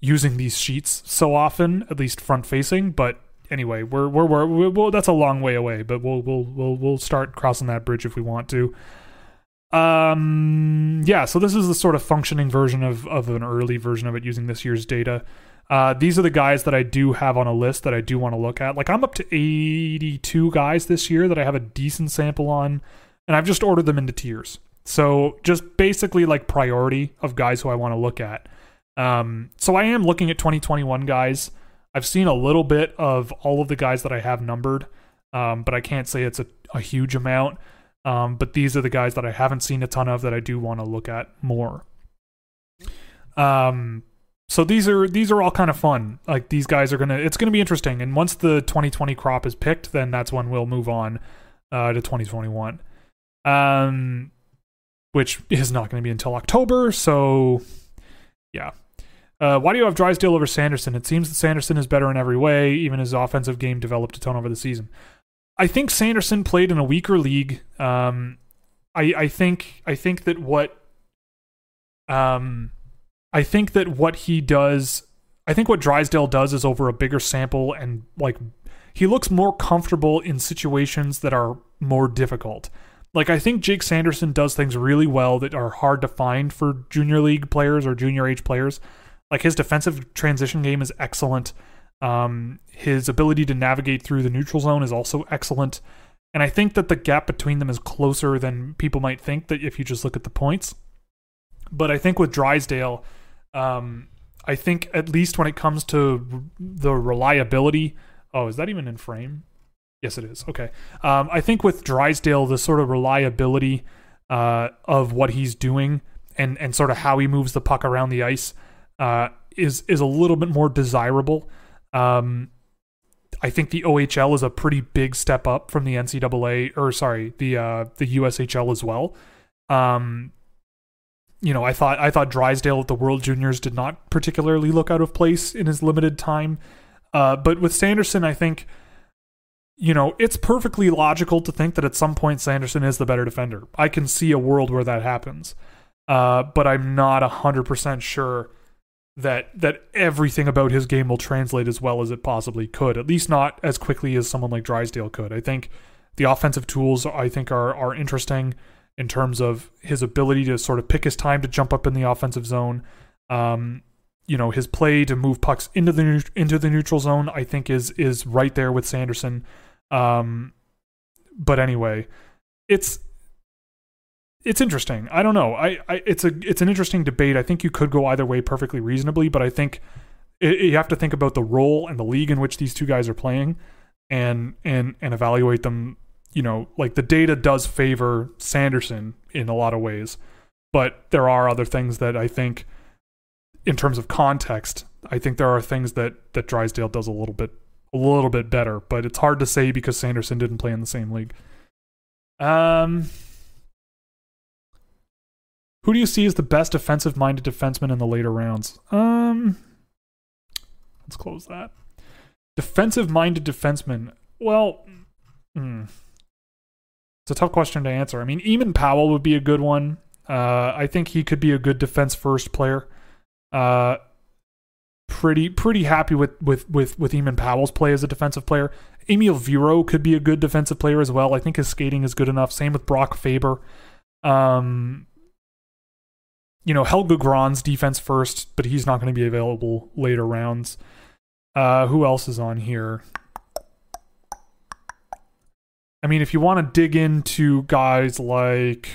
using these sheets so often, at least front facing. But anyway, we're we're, we're, we're well, that's a long way away, but we'll we'll we'll we'll start crossing that bridge if we want to. Um, yeah, so this is the sort of functioning version of, of an early version of it using this year's data. Uh, these are the guys that I do have on a list that I do want to look at. Like I'm up to 82 guys this year that I have a decent sample on, and I've just ordered them into tiers. So just basically like priority of guys who I want to look at. Um, so I am looking at 2021 guys. I've seen a little bit of all of the guys that I have numbered, um, but I can't say it's a, a huge amount. Um, but these are the guys that I haven't seen a ton of that I do want to look at more. Um, so these are these are all kind of fun. Like these guys are gonna, it's gonna be interesting. And once the 2020 crop is picked, then that's when we'll move on uh, to 2021. Um, which is not going to be until October. So, yeah. Uh, why do you have Drysdale over Sanderson? It seems that Sanderson is better in every way. Even his offensive game developed a ton over the season. I think Sanderson played in a weaker league. Um, I I think I think that what um, I think that what he does, I think what Drysdale does is over a bigger sample and like he looks more comfortable in situations that are more difficult. Like I think Jake Sanderson does things really well that are hard to find for junior league players or junior age players. Like his defensive transition game is excellent. Um, his ability to navigate through the neutral zone is also excellent. And I think that the gap between them is closer than people might think that if you just look at the points. But I think with Drysdale, um, I think at least when it comes to the reliability. Oh, is that even in frame? Yes, it is. Okay. Um, I think with Drysdale, the sort of reliability uh, of what he's doing and and sort of how he moves the puck around the ice uh, is is a little bit more desirable. Um, I think the OHL is a pretty big step up from the NCAA or sorry, the uh, the USHL as well. Um, you know, I thought I thought Drysdale at the World Juniors did not particularly look out of place in his limited time. Uh, but with Sanderson, I think you know, it's perfectly logical to think that at some point Sanderson is the better defender. I can see a world where that happens. Uh, but I'm not 100% sure that that everything about his game will translate as well as it possibly could. At least not as quickly as someone like Drysdale could. I think the offensive tools I think are are interesting in terms of his ability to sort of pick his time to jump up in the offensive zone. Um, you know, his play to move pucks into the into the neutral zone I think is is right there with Sanderson. Um, but anyway, it's it's interesting. I don't know. I, I it's a it's an interesting debate. I think you could go either way perfectly reasonably, but I think it, you have to think about the role and the league in which these two guys are playing, and and and evaluate them. You know, like the data does favor Sanderson in a lot of ways, but there are other things that I think, in terms of context, I think there are things that that Drysdale does a little bit a little bit better, but it's hard to say because Sanderson didn't play in the same league. Um. Who do you see as the best defensive minded defenseman in the later rounds? Um Let's close that. Defensive minded defenseman. Well, hmm. it's a tough question to answer. I mean, Eamon Powell would be a good one. Uh, I think he could be a good defense first player. Uh, pretty pretty happy with with with with Eamon Powell's play as a defensive player. Emil Viro could be a good defensive player as well. I think his skating is good enough. Same with Brock Faber. Um, you know, Helge Grans defense first, but he's not going to be available later rounds. Uh, who else is on here? I mean, if you want to dig into guys like.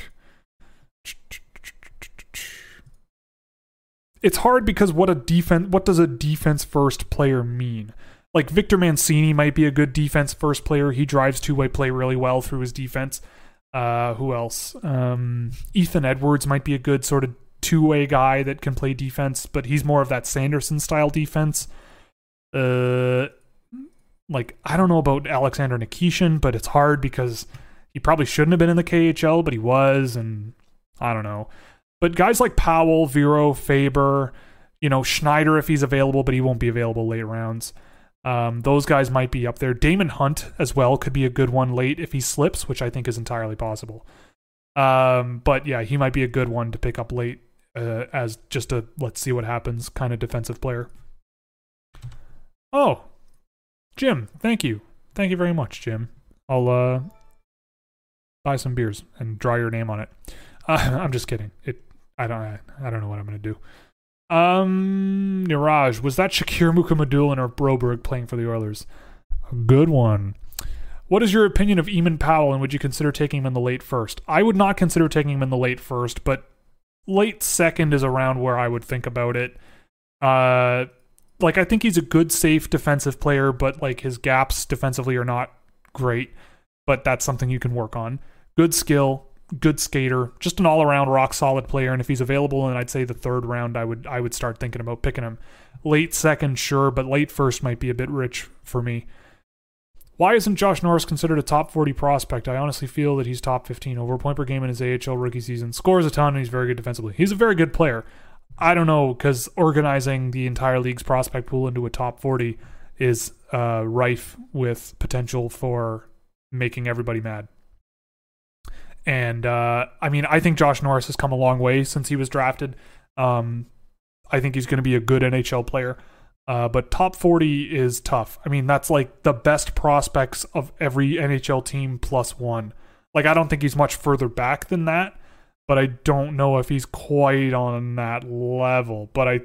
It's hard because what a defense what does a defense first player mean? Like Victor Mancini might be a good defense first player. He drives two-way play really well through his defense. Uh, who else? Um, Ethan Edwards might be a good sort of two-way guy that can play defense, but he's more of that Sanderson style defense. Uh, like I don't know about Alexander Nikishin, but it's hard because he probably shouldn't have been in the KHL, but he was, and I don't know. But guys like Powell, Viro, Faber, you know Schneider if he's available, but he won't be available late rounds. Um, those guys might be up there. Daemon Hunt as well could be a good one late if he slips, which I think is entirely possible. Um, but yeah, he might be a good one to pick up late uh, as just a let's see what happens kind of defensive player. Oh, Jim, thank you. Thank you very much, Jim. I'll uh buy some beers and draw your name on it. Uh, I'm just kidding. It I don't I, don't know what I'm gonna do. Um Niraj, was that Shakir Mukhamadullin or Broberg playing for the Oilers? A good one. What is your opinion of Eamon Powell and would you consider taking him in the late first? I would not consider taking him in the late first, but late second is around where I would think about it. Uh like I think he's a good safe defensive player, but like his gaps defensively are not great. But that's something you can work on. Good skill, good skater, just an all-around rock solid player. And if he's available and I'd say the third round, I would I would start thinking about picking him. Late second, sure, but late first might be a bit rich for me. Why isn't Josh Norris considered a top 40 prospect? I honestly feel that he's top 15 over point per game in his AHL rookie season. Scores a ton and he's very good defensively. He's a very good player. I don't know because organizing the entire league's prospect pool into a top 40 is uh, rife with potential for making everybody mad. And uh, I mean, I think Josh Norris has come a long way since he was drafted. Um, I think he's going to be a good NHL player. Uh, but top 40 is tough. I mean, that's like the best prospects of every NHL team plus one. Like, I don't think he's much further back than that but I don't know if he's quite on that level. But I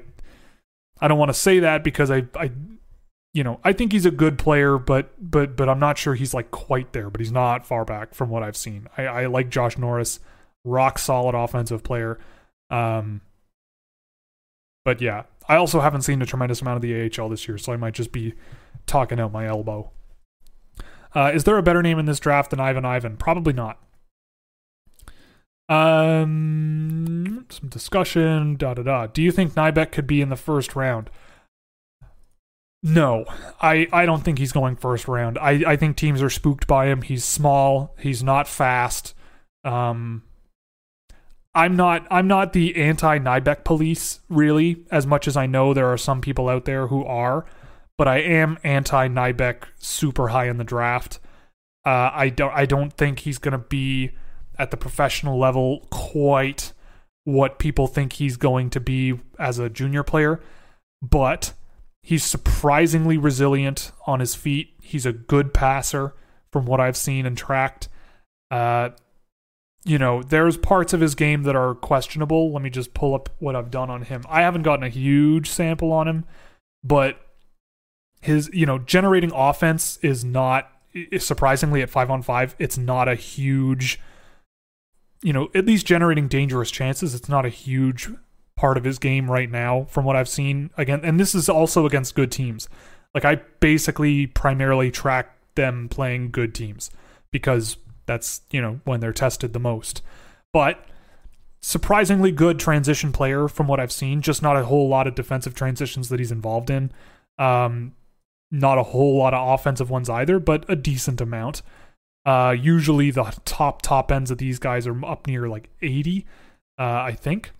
I don't want to say that because I I you know, I think he's a good player, but but but I'm not sure he's like quite there, but he's not far back from what I've seen. I, I like Josh Norris, rock solid offensive player. Um but yeah, I also haven't seen a tremendous amount of the AHL this year, so I might just be talking out my elbow. Uh, is there a better name in this draft than Ivan Ivan? Probably not. Um, some discussion. Da da da. Do you think Nybeck could be in the first round? No, I, I don't think he's going first round. I, I think teams are spooked by him. He's small. He's not fast. Um, I'm not I'm not the anti Nybeck police really, as much as I know there are some people out there who are, but I am anti Nybeck super high in the draft. Uh, I don't I don't think he's gonna be at the professional level quite what people think he's going to be as a junior player, but he's surprisingly resilient on his feet. He's a good passer from what I've seen and tracked. Uh, you know, there's parts of his game that are questionable. Let me just pull up what I've done on him. I haven't gotten a huge sample on him, but his, you know, generating offense is not surprisingly at 5 on 5, it's not a huge you know, at least generating dangerous chances. It's not a huge part of his game right now from what I've seen. Again, and this is also against good teams. Like I basically primarily track them playing good teams because that's, you know, when they're tested the most. But surprisingly good transition player from what I've seen, just not a whole lot of defensive transitions that he's involved in. Um not a whole lot of offensive ones either, but a decent amount. Uh, usually the top top ends of these guys are up near like 80, uh, I think.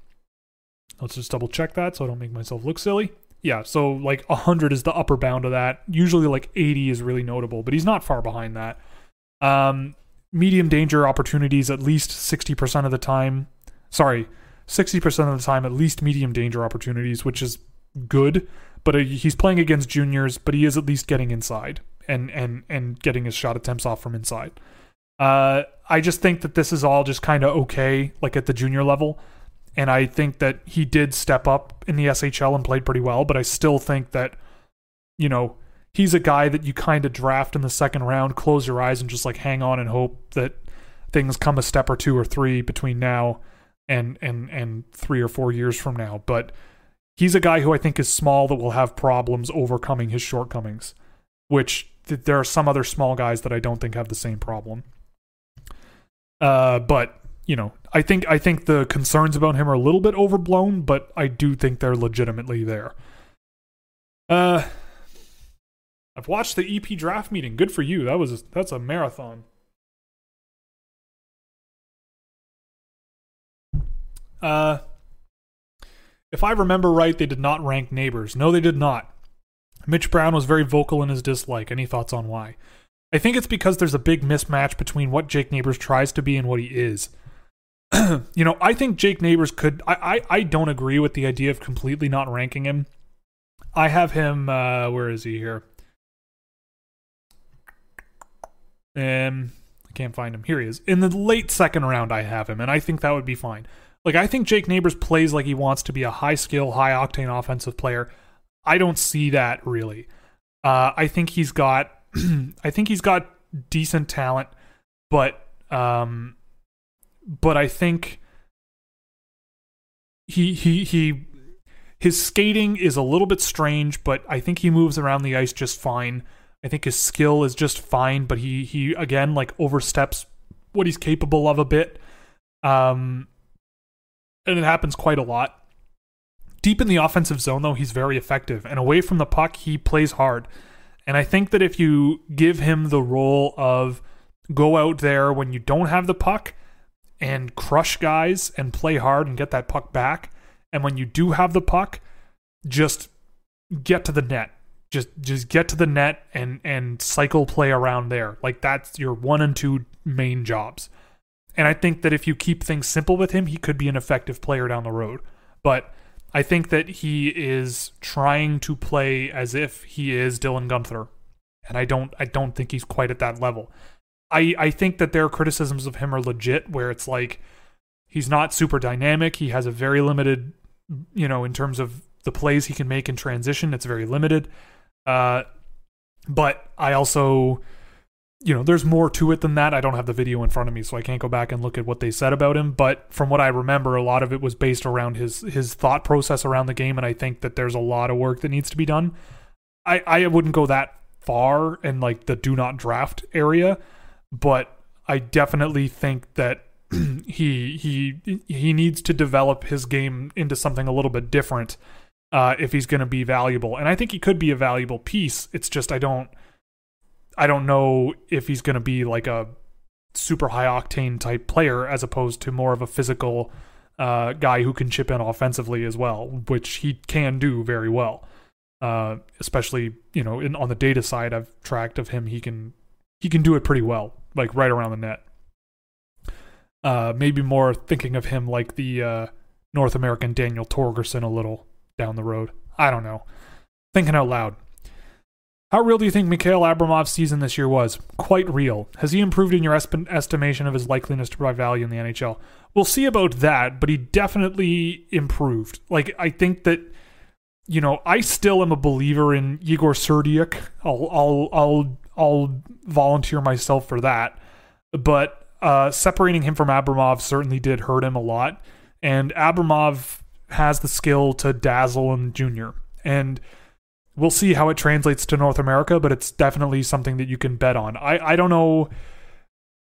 Let's just double check that so I don't make myself look silly. Yeah, so like 100 is the upper bound of that. Usually like 80 is really notable, but he's not far behind that. Um, medium danger opportunities at least 60% of the time. Sorry, 60% of the time, at least medium danger opportunities, which is good. But uh, he's playing against juniors, but he is at least getting inside and and and getting his shot attempts off from inside. Uh, I just think that this is all just kind of okay, like at the junior level. And I think that he did step up in the SHL and played pretty well, but I still think that, you know, he's a guy that you kind of draft in the second round, close your eyes and just like hang on and hope that things come a step or two or three between now and and and 3 or 4 years from now. But he's a guy who I think is small that will have problems overcoming his shortcomings, which th- there are some other small guys that I don't think have the same problem. Uh, but you know, I think I think the concerns about him are a little bit overblown, but I do think they're legitimately there. Uh, I've watched the EP draft meeting. Good for you. That was that's a marathon. Uh, if I remember right, they did not rank neighbors. No, they did not. Mitch Brown was very vocal in his dislike. Any thoughts on why? I think it's because there's a big mismatch between what Jake Neighbors tries to be and what he is. you know, I think Jake Neighbors could. I, I I don't agree with the idea of completely not ranking him. I have him. Uh, where is he here? Um, I can't find him. Here he is. In the late second round, I have him, and I think that would be fine. Like I think Jake Neighbors plays like he wants to be a high skill, high octane offensive player. I don't see that really. Uh, I think he's got I think he's got decent talent, but um, but I think he he he his skating is a little bit strange, but I think he moves around the ice just fine. I think his skill is just fine, but he he again like oversteps what he's capable of a bit. Um and it happens quite a lot. Deep in the offensive zone though, he's very effective and away from the puck, he plays hard. And I think that if you give him the role of go out there when you don't have the puck and crush guys and play hard and get that puck back, and when you do have the puck, just get to the net. Just just get to the net and and cycle play around there. Like that's your one and two main jobs. And I think that if you keep things simple with him, he could be an effective player down the road. But I think that he is trying to play as if he is Dylan Guenther. and I don't I don't think he's quite at that level. I I think that their criticisms of him are legit, where it's like he's not super dynamic. He has a very limited, you know, in terms of the plays he can make in transition. It's very limited. Uh, but I also you know, there's more to it than that. I don't have the video in front of me, so I can't go back and look at what they said about him. But from what I remember, a lot of it was based around his his thought process around the game, and I think that there's a lot of work that needs to be done. I I wouldn't go that far in like the do not draft area, but I definitely think that he he he needs to develop his game into something a little bit different uh, if he's going to be valuable. And I think he could be a valuable piece. It's just I don't I don't know if he's going to be like a super high octane type player as opposed to more of a physical uh, guy who can chip in offensively as well, which he can do very well. Uh, especially you know in, on the data side, I've tracked of him. He can he can do it pretty well, like right around the net. Uh, maybe more thinking of him like the uh, North American Daniel Torgersson a little down the road. I don't know. Thinking out loud. How real do you think Mikhail Abramov's season this year was? Quite real. Has he improved in your esp- estimation of his likeliness to provide value in the NHL? We'll see about that, but he definitely improved. Like, I think that, you know, I still am a believer in Igor Serdyuk. I'll, I'll, I'll, I'll volunteer myself for that. But uh, separating him from Abramov certainly did hurt him a lot. And Abramov has the skill to dazzle him junior. And we'll see how it translates to North America, but it's definitely something that you can bet on. I, I don't know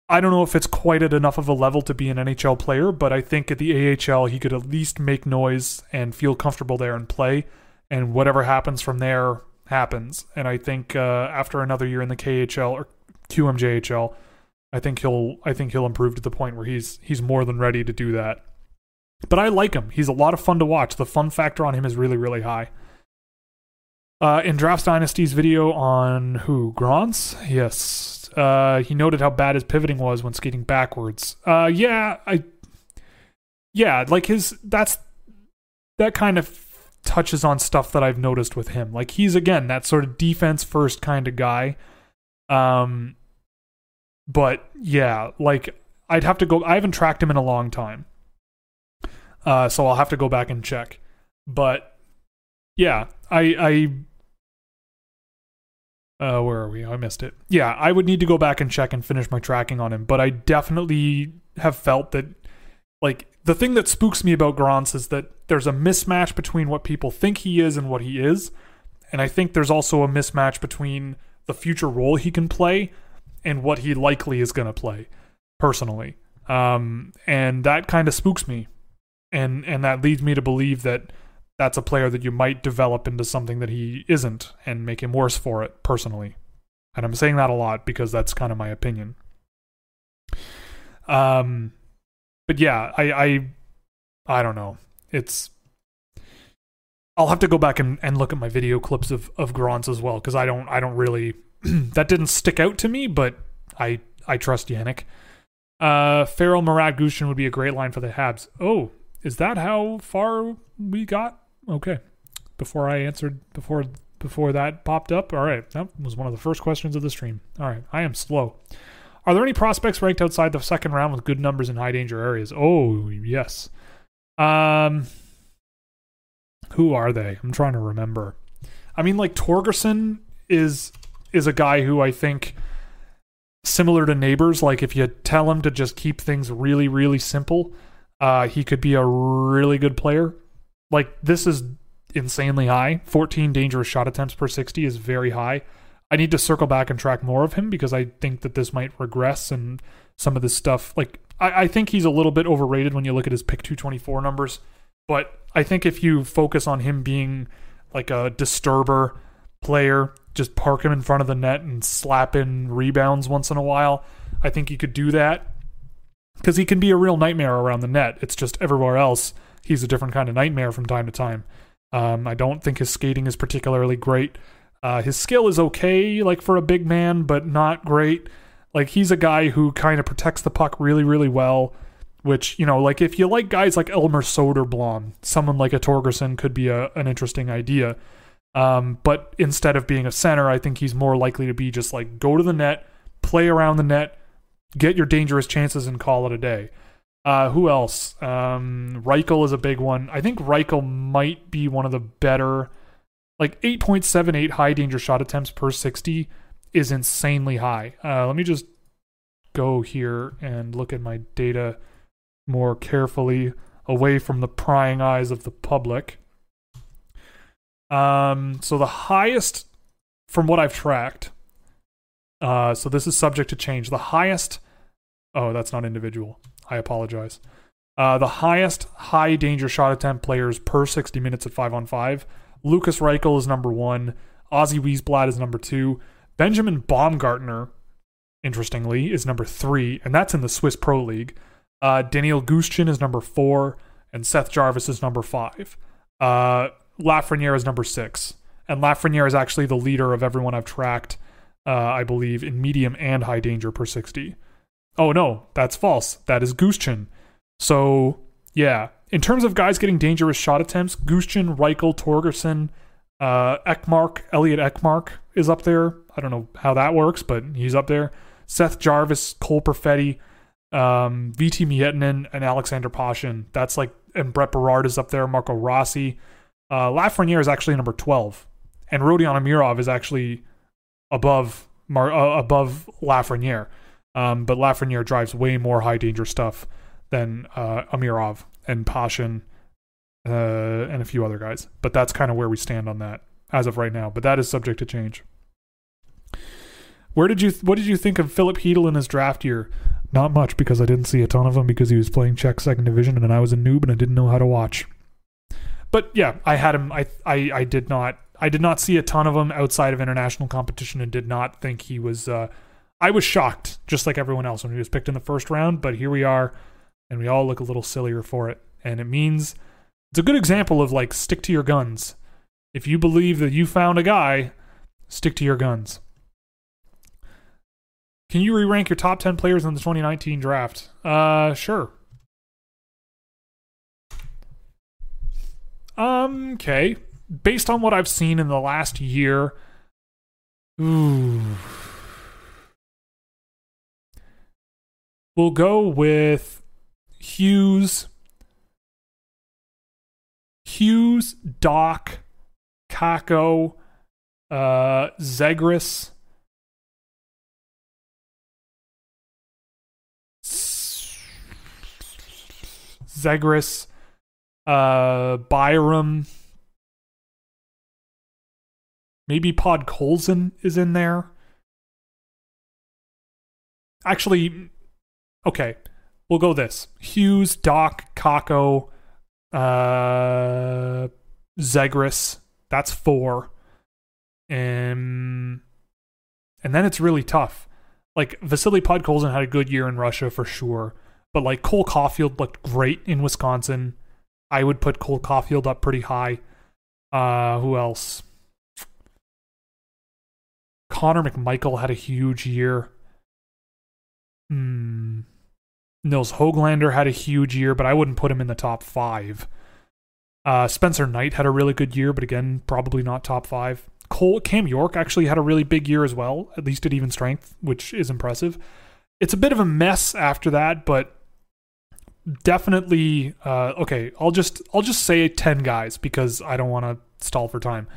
I don't know if it's quite at enough of a level to be an NHL player, but I think at the AHL he could at least make noise and feel comfortable there and play, and whatever happens from there happens. And I think uh, after another year in the KHL or QMJHL, I think he'll I think he'll improve to the point where he's he's more than ready to do that. But I like him. He's a lot of fun to watch. The fun factor on him is really really high. Uh, in Drafts Dynasty's video on who? Grans? Yes. Uh, he noted how bad his pivoting was when skating backwards. Uh, yeah, I. Yeah, like his. That's. That kind of touches on stuff that I've noticed with him. Like he's again that sort of defense first kind of guy. Um, but yeah, like I'd have to go. I haven't tracked him in a long time, uh, so I'll have to go back and check. But yeah, I I uh, where are we? I missed it. Yeah, I would need to go back and check and finish my tracking on him, but I definitely have felt that like the thing that spooks me about Grans is that there's a mismatch between what people think he is and what he is. And I think there's also a mismatch between the future role he can play and what he likely is going to play personally. Um, and that kind of spooks me. And and that leads me to believe that that's a player that you might develop into something that he isn't and make him worse for it personally. And I'm saying that a lot because that's kind of my opinion. Um but yeah, I I I don't know. It's I'll have to go back and, and look at my video clips of of Grans as well because I don't I don't really that didn't stick out to me, but I I trust Yannick. Uh, Farrell Marat Gushchin would be a great line for the Habs. Oh, is that how far we got? Okay. Before I answered before before that popped up. All right, that was one of the first questions of the stream. All right, I am slow. Are there any prospects ranked outside the second round with good numbers in high danger areas? Oh, yes. Um, who are they? I'm trying to remember. I mean, like Torgersson is is a guy who I think similar to neighbors. Like if you tell him to just keep things really, really simple, uh, he could be a really good player. Like this is insanely high. 14 dangerous shot attempts per 60 is very high. I need to circle back and track more of him because I think that this might regress and some of this stuff. Like I, I think he's a little bit overrated when you look at his pick 224 numbers. But I think if you focus on him being like a disturber player, just park him in front of the net and slap in rebounds once in a while, I think you could do that. Because he can be a real nightmare around the net. It's just everywhere else, he's a different kind of nightmare from time to time. Um, I don't think his skating is particularly great. Uh, his skill is okay, like for a big man, but not great. Like he's a guy who kind of protects the puck really, really well. Which you know, like if you like guys like Elmer Soderblom, someone like a Torgersson could be a, an interesting idea. Um, but instead of being a center, I think he's more likely to be just like go to the net, play around the net, get your dangerous chances, and call it a day. Uh, who else? Um, Reichel is a big one. I think Reichel might be one of the better like 8.78 high danger shot attempts per 60 is insanely high. Uh, let me just go here and look at my data more carefully away from the prying eyes of the public. Um, so the highest from what I've tracked, uh, so this is subject to change. The highest, oh, that's not individual. I apologize. Uh, the highest high danger shot attempt players per 60 minutes at 5 on 5 Lukas Reichel is number one. Ozzy Wiesblatt is number two. Benjamin Baumgartner, interestingly, is number three, and that's in the Swiss Pro League. Uh, Daniel Gushchin is number four, and Seth Jarvis is number five. Uh, Lafreniere is number six, and Lafreniere is actually the leader of everyone I've tracked, uh, I believe, in medium and high danger per 60. Oh no, that's false. That is Gushchin. So, yeah, in terms of guys getting dangerous shot attempts, Gushchin, Reichel, Torgersson, uh, Ekmark, Elliot Ekmark is up there. I don't know how that works, but he's up there. Seth Jarvis, Cole Perfetti, um, Veeti Miettinen, and Alexander Pashin. That's like, and Brett Berard is up there. Marco Rossi. Uh, Lafreniere is actually number 12. And Rodion Amirov is actually above Mar- uh, above Lafreniere. Um, but Lafreniere drives way more high danger stuff than uh, Amirov and Pashin uh, and a few other guys. But that's kind of where we stand on that as of right now. But that is subject to change. Where did you? What did you think of Filip Chytil in his draft year? Not much because I didn't see a ton of him because he was playing Czech second division and I was a noob and I didn't know how to watch. But yeah, I had him. I I I did not. I did not see a ton of him outside of international competition and did not think he was. Uh, I was shocked, just like everyone else, when he was picked in the first round. But here we are and we all look a little sillier for it. And it means it's a good example of like stick to your guns. If you believe that you found a guy, stick to your guns. Can you re-rank your top 10 players in the 2019 draft? Uh, sure. Um, okay. Based on what I've seen in the last year, ooh. We'll go with Hughes, Hughes, Dach, Kakko, uh, Zegras, Zegras, uh, Byram, maybe Podkolzin is in there. Actually, okay, we'll go this: Hughes, Dach, Kakko, uh, Zegras. That's four. Um, and then it's really tough. Like Vasily Podkolzin had a good year in Russia for sure, but like Cole Caufield looked great in Wisconsin. I would put Cole Caufield up pretty high. Uh, who else? Connor McMichael had a huge year. Hmm. Nils Hoglander had a huge year, but I wouldn't put him in the top five. Uh, Spencer Knight had a really good year, but again, probably not top five. Cole Cam York actually had a really big year as well, at least at even strength, which is impressive. It's a bit of a mess after that, but definitely uh, okay. I'll just I'll just say ten guys because I don't want to stall for time.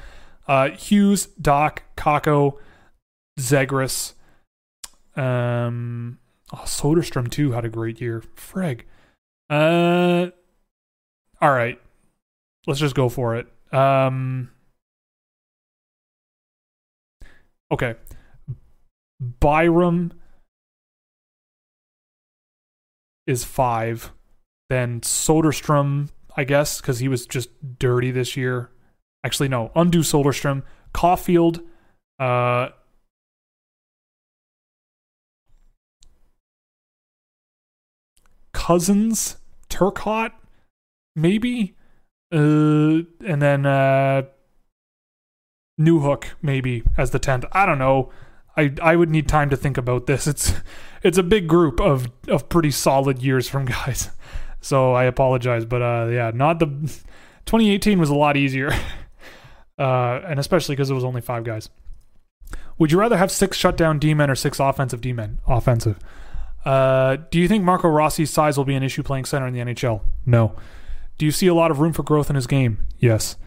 Uh, Hughes, Dach, Kakko, Zegras, um, oh, Soderstrom too had a great year. Frig. Uh, all right, let's just go for it. Um, okay, Byram is five. Then Soderstrom, I guess, because he was just dirty this year. Actually, no, undo Soderstrom. Caufield, uh, Cozens, Turcotte, maybe, uh, and then uh, Newhook maybe as the tenth. I don't know. I I would need time to think about this. It's it's a big group of of pretty solid years from guys. So I apologize, but uh, yeah, not the 2018 was a lot easier, uh, and especially because it was only five guys. Would you rather have six shutdown D men or six offensive D men? Offensive. Uh, do you think Marco Rossi's size will be an issue playing center in the NHL? No. Do you see a lot of room for growth in his game? Yes.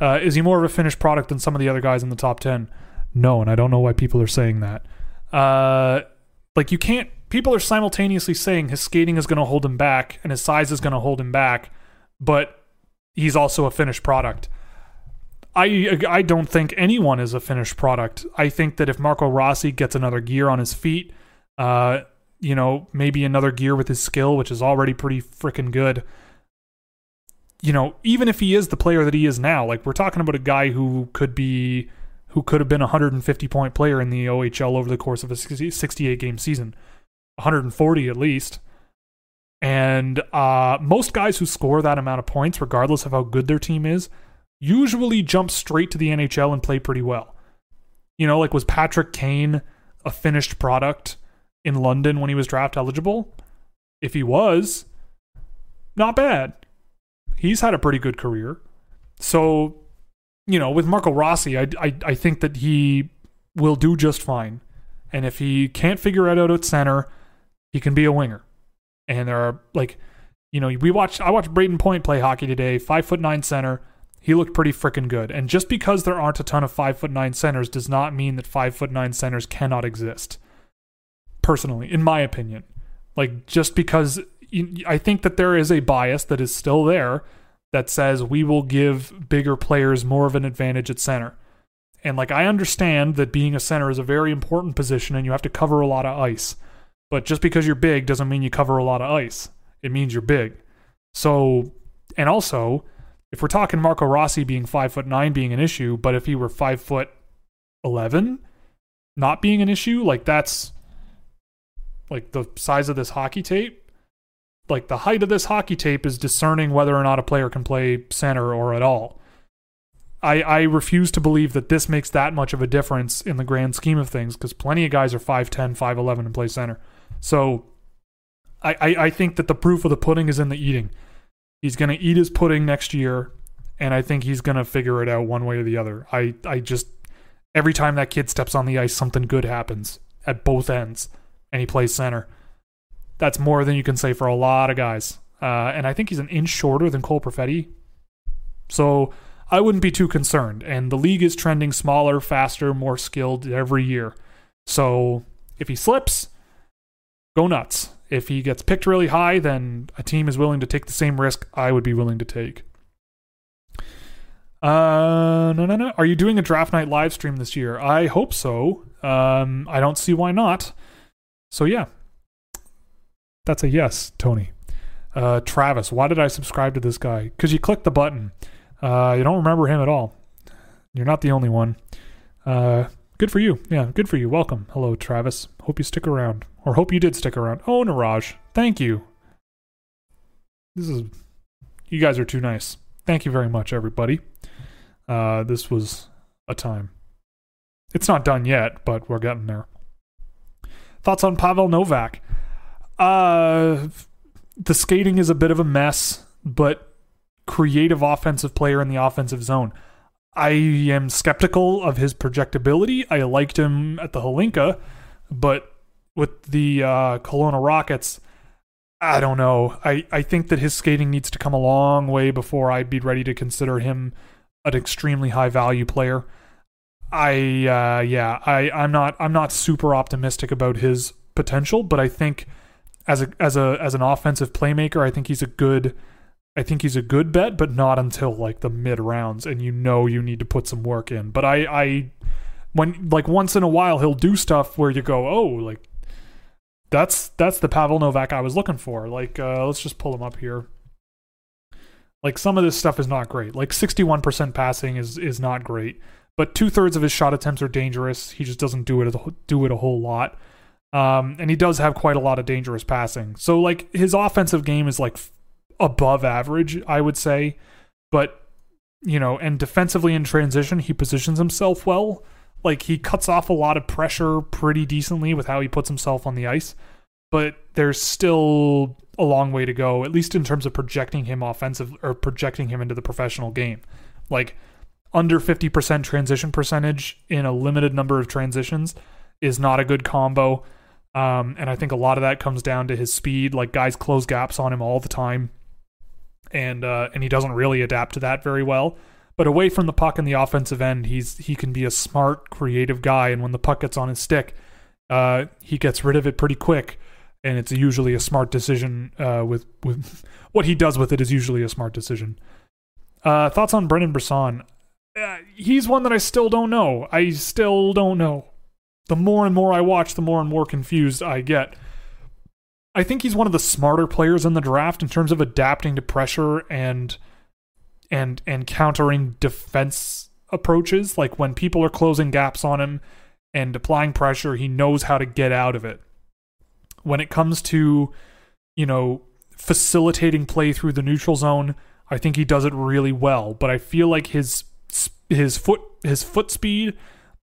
Uh, is he more of a finished product than some of the other guys in the top 10? No, and I don't know why people are saying that. Uh, like, you can't, people are simultaneously saying his skating is going to hold him back and his size is going to hold him back, but he's also a finished product. I, I don't think anyone is a finished product. I think that if Marco Rossi gets another gear on his feet, uh, you know, maybe another gear with his skill, which is already pretty freaking good. You know, even if he is the player that he is now, like we're talking about a guy who could be, who could have been a 150 point player in the OHL over the course of a 68 game season, 140 at least. And uh, most guys who score that amount of points, regardless of how good their team is, usually jump straight to the NHL and play pretty well. You know, like was Patrick Kane a finished product? In London when he was draft eligible? If he was, not bad. He's had a pretty good career. So, you know, with Marco Rossi, I, I, I think that he will do just fine. And if he can't figure it out at center, he can be a winger. And there are like, you know, we watched I watched Brayden Point play hockey today, five foot nine center. He looked pretty freaking good. And just because there aren't a ton of five foot nine centers does not mean that five foot nine centers cannot exist personally, in my opinion. Like, just because I think that there is a bias that is still there that says we will give bigger players more of an advantage at center. And like, I understand that being a center is a very important position and you have to cover a lot of ice. But just because you're big doesn't mean you cover a lot of ice. It means you're big. So, and also, if we're talking Marco Rossi being five foot nine being an issue, but if he were five foot eleven not being an issue, like that's like the size of this hockey tape, like the height of this hockey tape is discerning whether or not a player can play center or at all. I, I refuse to believe that this makes that much of a difference in the grand scheme of things because plenty of guys are 5'10, 5'11 and play center. So I, I, I think that the proof of the pudding is in the eating. He's going to eat his pudding next year, and I think he's going to figure it out one way or the other. I, I just, every time that kid steps on the ice, something good happens at both ends, and he plays center. That's more than you can say for a lot of guys. Uh, and I think he's an inch shorter than Cole Perfetti. So I wouldn't be too concerned. And the league is trending smaller, faster, more skilled every year. So if he slips, go nuts. If he gets picked really high, then a team is willing to take the same risk I would be willing to take. Uh, no, no, no. Are you doing a draft night live stream this year? I hope so. Um, I don't see why not. So yeah, that's a yes, Tony. Uh, Travis, why did I subscribe to this guy? Because you clicked the button. Uh, you don't remember him at all. You're not the only one. Uh, good for you. Yeah, good for you. Welcome. Hello, Travis. Hope you stick around. Or hope you did stick around. Oh, Niraj, thank you. This is. You guys are too nice. Thank you very much, everybody. Uh, this was a time. It's not done yet, but we're getting there. Thoughts on Pavel Novak? Uh, the skating is a bit of a mess, but creative offensive player in the offensive zone. I am skeptical of his projectability. I liked him at the Hlinka, but with the uh, Kelowna Rockets, I don't know. I, I think that his skating needs to come a long way before I'd be ready to consider him an extremely high value player. I uh, yeah, I I'm not I'm not super optimistic about his potential, but I think as a as a as an offensive playmaker, I think he's a good I think he's a good bet, but not until like the mid rounds, and you know you need to put some work in. But I, I, when like once in a while he'll do stuff where you go, oh, like that's that's the Pavel Novak I was looking for. Like, uh, let's just pull him up here. Like some of this stuff is not great. Like sixty one percent passing is is not great, but two thirds of his shot attempts are dangerous. He just doesn't do it do it a whole lot. Um, and he does have quite a lot of dangerous passing. So like his offensive game is like above average, I would say. But, you know, and defensively in transition, he positions himself well. Like he cuts off a lot of pressure pretty decently with how he puts himself on the ice. But there's still a long way to go, at least in terms of projecting him offensive or projecting him into the professional game. Like under 50% transition percentage in a limited number of transitions is not a good combo. Um, and I think a lot of that comes down to his speed. Like guys close gaps on him all the time and uh, and he doesn't really adapt to that very well. But away from the puck in the offensive end, he's he can be a smart, creative guy, and when the puck gets on his stick, uh, he gets rid of it pretty quick, and it's usually a smart decision. Uh, with with what he does with it is usually a smart decision. Uh, thoughts on Brendan Brisson? Uh, he's one that I still don't know. I still don't know. The more and more I watch, the more and more confused I get. I think he's one of the smarter players in the draft in terms of adapting to pressure and and and countering defense approaches. Like when people are closing gaps on him and applying pressure, he knows how to get out of it. When it comes to, you know, facilitating play through the neutral zone, I think he does it really well. But I feel like his his foot his foot speed,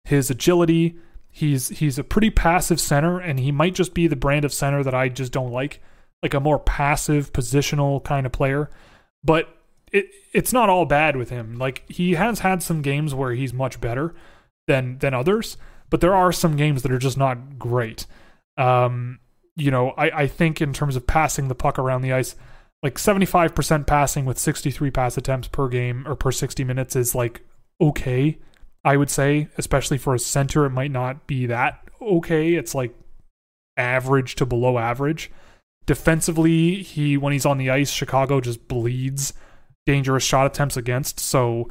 his agility, He's he's a pretty passive center, and he might just be the brand of center that I just don't like, like a more passive positional kind of player. But it it's not all bad with him. Like he has had some games where he's much better than than others, but there are some games that are just not great. Um, you know, I, I think in terms of passing the puck around the ice, like 75% passing with 63 pass attempts per game or per 60 minutes is like okay. I would say, especially for a center, it might not be that okay. It's like average to below average. Defensively, he when he's on the ice, Chicago just bleeds dangerous shot attempts against. So,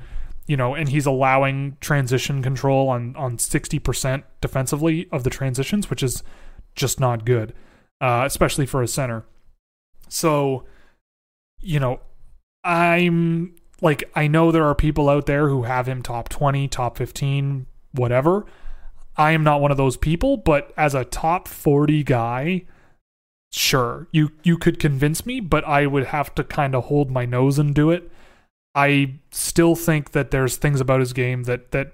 you know, and he's allowing transition control on on 60% defensively of the transitions, which is just not good, uh, especially for a center. So, you know, I'm like I know there are people out there who have him top 20, top 15, whatever. I am not one of those people, but as a top 40 guy, sure, you you could convince me, but I would have to kind of hold my nose and do it. I still think that there's things about his game that that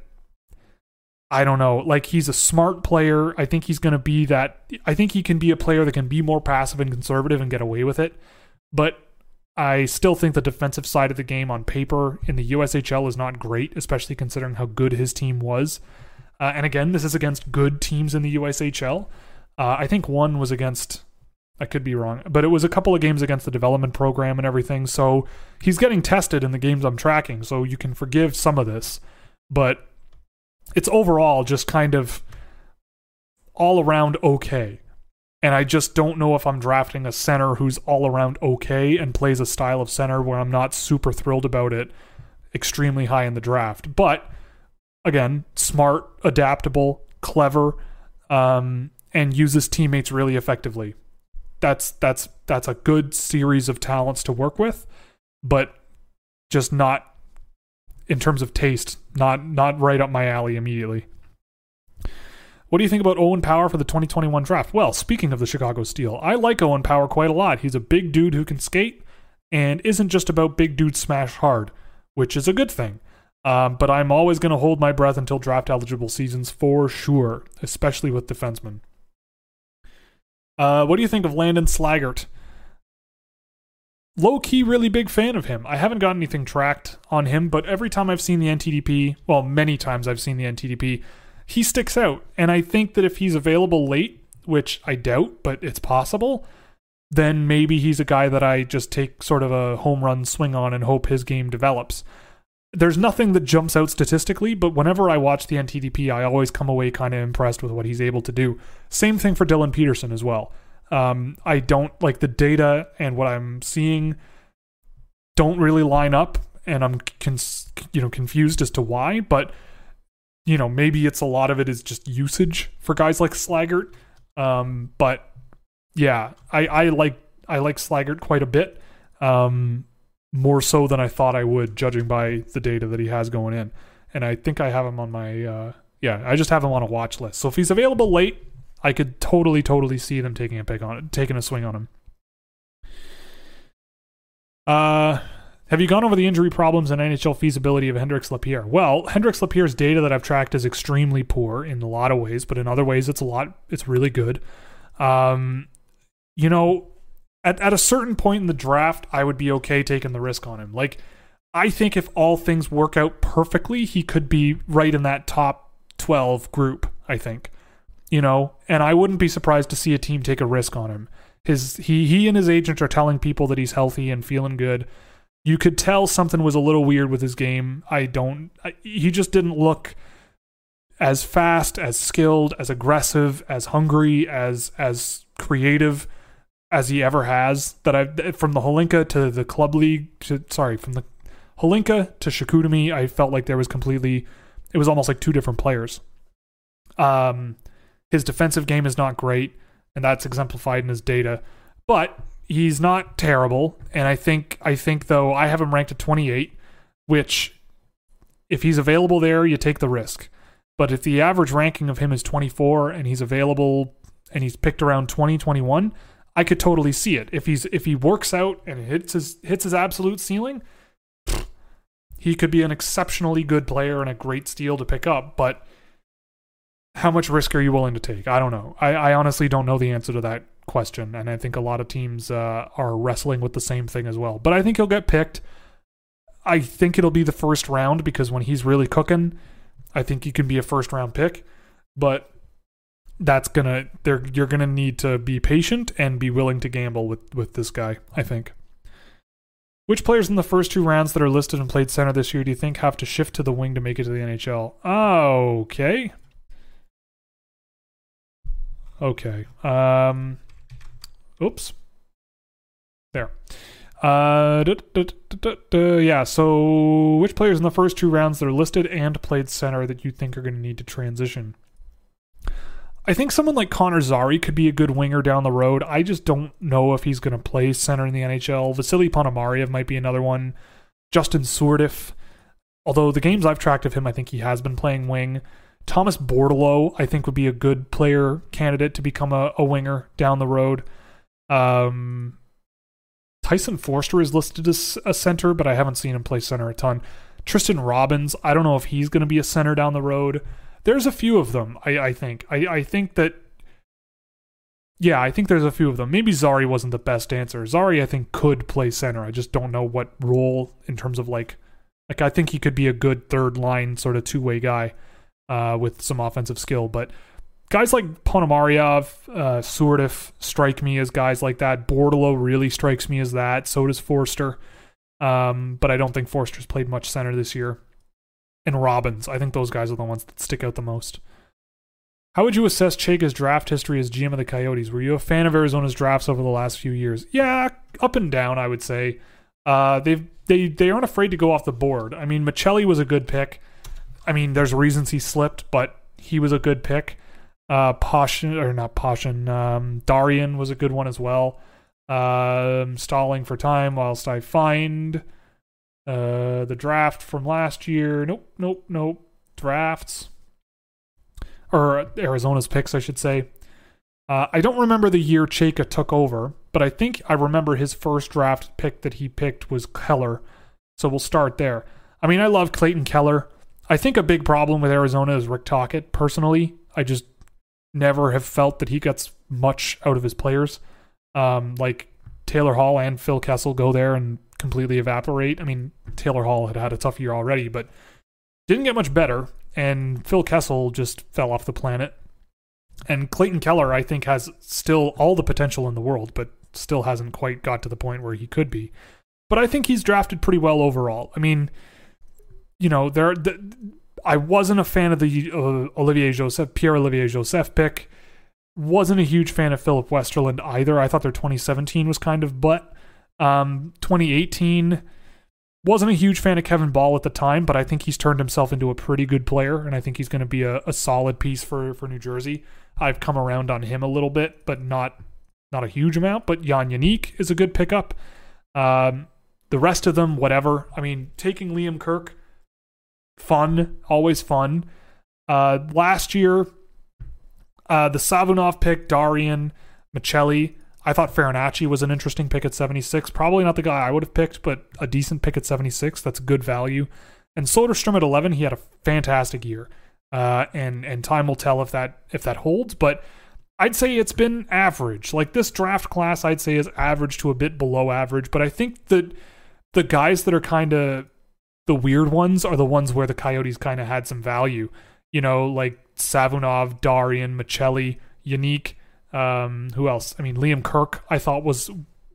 I don't know. Like he's a smart player. I think he's going to be that. I think he can be a player that can be more passive and conservative and get away with it. But I still think the defensive side of the game on paper in the USHL is not great, especially considering how good his team was. Uh, and again, this is against good teams in the USHL. Uh, I think one was against, I could be wrong, but it was a couple of games against the development program and everything. So he's getting tested in the games I'm tracking. So you can forgive some of this. But it's overall just kind of all around okay. And I just don't know if I'm drafting a center who's all around okay and plays a style of center where I'm not super thrilled about it extremely high in the draft. But again, smart, adaptable, clever, um, and uses teammates really effectively. That's that's that's a good series of talents to work with, but just not in terms of taste, not not right up my alley immediately. What do you think about Owen Power for the 2021 draft? Well, speaking of the Chicago Steel, I like Owen Power quite a lot. He's a big dude who can skate and isn't just about big dude smash hard, which is a good thing. Um, but I'm always going to hold my breath until draft eligible seasons for sure, especially with defensemen. Uh, what do you think of Landon Slaggert? Low key, really big fan of him. I haven't got anything tracked on him, but every time I've seen the NTDP, well, many times I've seen the NTDP, he sticks out. And I think that if he's available late, which I doubt, but it's possible, then maybe he's a guy that I just take sort of a home run swing on and hope his game develops there's nothing that jumps out statistically, but whenever I watch the NTDP, I always come away kind of impressed with what he's able to do. Same thing for Dylan Peterson as well. Um, I don't like the data and what I'm seeing don't really line up, and I'm you know confused as to why. But you know maybe it's a lot of it is just usage for guys like Slaggert. Um, but yeah, I, I like I like Slaggert quite a bit. Um, more so than I thought I would, judging by the data that he has going in. And I think I have him on my, uh, yeah, I just have him on a watch list. So if he's available late, I could totally, totally see them taking a pick on it, taking a swing on him. Uh, have you gone over the injury problems and NHL feasibility of Hendrix Lapierre? Well, Hendrix Lapierre's data that I've tracked is extremely poor in a lot of ways, but in other ways, it's a lot. It's really good. Um, you know, at, at a certain point in the draft, I would be okay taking the risk on him. Like, I think if all things work out perfectly, he could be right in that top 12 group, I think. You know, and I wouldn't be surprised to see a team take a risk on him. His he he and his agent are telling people that he's healthy and feeling good. You could tell something was a little weird with his game. I don't I, he just didn't look as fast, as skilled, as aggressive, as hungry, as as creative as he ever has. That I've from the Hlinka to the club league to sorry from the Hlinka to Chicoutimi, I felt like there was completely it was almost like two different players. Um, his defensive game is not great, and that's exemplified in his data, but he's not terrible. And I think I think though I have him ranked at 28, which if he's available there, you take the risk. But if the average ranking of him is 24 and he's available and he's picked around 2021, I could totally see it. If he's if he works out and hits his hits his absolute ceiling, he could be an exceptionally good player and a great steal to pick up. But how much risk are you willing to take? I don't know. I, I honestly don't know the answer to that question, and I think a lot of teams uh, are wrestling with the same thing as well. But I think he'll get picked. I think it'll be the first round because when he's really cooking, I think he can be a first round pick. But that's gonna they're you're gonna need to be patient and be willing to gamble with with this guy. I think. Which players in the first two rounds that are listed and played center this year do you think have to shift to the wing to make it to the NHL? Okay. Okay. Um. Oops. There. Uh, yeah. So, which players in the first two rounds that are listed and played center that you think are going to need to transition? I think someone like Connor Zary could be a good winger down the road. I just don't know if he's going to play center in the NHL. Vasily Ponomarev might be another one. Justin Sourdif, although the games I've tracked of him, I think he has been playing wing. Thomas Bordeleau, I think, would be a good player candidate to become a, a winger down the road. Um, Tyson Foerster is listed as a center, but I haven't seen him play center a ton. Tristen Robins, I don't know if he's going to be a center down the road. There's a few of them, I, I think. I, I think that, yeah, I think there's a few of them. Maybe Zary wasn't the best answer. Zary, I think, could play center. I just don't know what role in terms of like, like I think he could be a good third line sort of two way guy uh, with some offensive skill, but guys like Ponomarev, uh, Sourdif strike me as guys like that. Bordeleau really strikes me as that. So does Foerster. Um, but I don't think Foerster's played much center this year. And Robins, I think those guys are the ones that stick out the most. How would you assess Chayka's draft history as GM of the Coyotes? Were you a fan of Arizona's drafts over the last few years? Yeah, up and down, I would say. Uh, they've they they aren't afraid to go off the board. I mean, Maccelli was a good pick. I mean, there's reasons he slipped, but he was a good pick. Uh, Pashin or not Pashin, um, Daryin was a good one as well. Um, stalling for time whilst I find uh, the draft from last year. Nope, nope, nope. Drafts or Arizona's picks, I should say. Uh, I don't remember the year Chayka took over, but I think I remember his first draft pick that he picked was Keller. So we'll start there. I mean, I love Clayton Keller. I think a big problem with Arizona is Rick Tocchet. Personally, I just never have felt that he gets much out of his players. Um, like Taylor Hall and Phil Kessel go there and completely evaporate. I mean, Taylor Hall had had a tough year already, but didn't get much better. And Phil Kessel just fell off the planet. And Clayton Keller, I think, has still all the potential in the world, but still hasn't quite got to the point where he could be. But I think he's drafted pretty well overall. I mean, you know, there. The, I wasn't a fan of the uh, Olivier Joseph, Pierre Olivier Joseph pick. Wasn't a huge fan of Filip Westerlund either. I thought their 2017 was kind of but. Um, 2018 wasn't a huge fan of Kevin Bahl at the time, but I think he's turned himself into a pretty good player, and I think he's going to be a, a solid piece for for New Jersey. I've come around on him a little bit, but not not a huge amount. But Jan Jenik is a good pickup. Um, the rest of them, whatever. I mean, taking Liam Kirk fun, always fun. Uh, last year, uh, the Savunov pick, Daryin, Maccelli. I thought Farinacci was an interesting pick at 76. Probably not the guy I would have picked, but a decent pick at 76. That's good value. And Soderstrom at 11, he had a fantastic year. Uh, and and time will tell if that if that holds. But I'd say it's been average. Like this draft class, I'd say is average to a bit below average. But I think that the guys that are kind of the weird ones are the ones where the Coyotes kind of had some value. You know, like Savunov, Daryin, Maccelli, Jenik. Um, who else? I mean, Liam Kirk, I thought was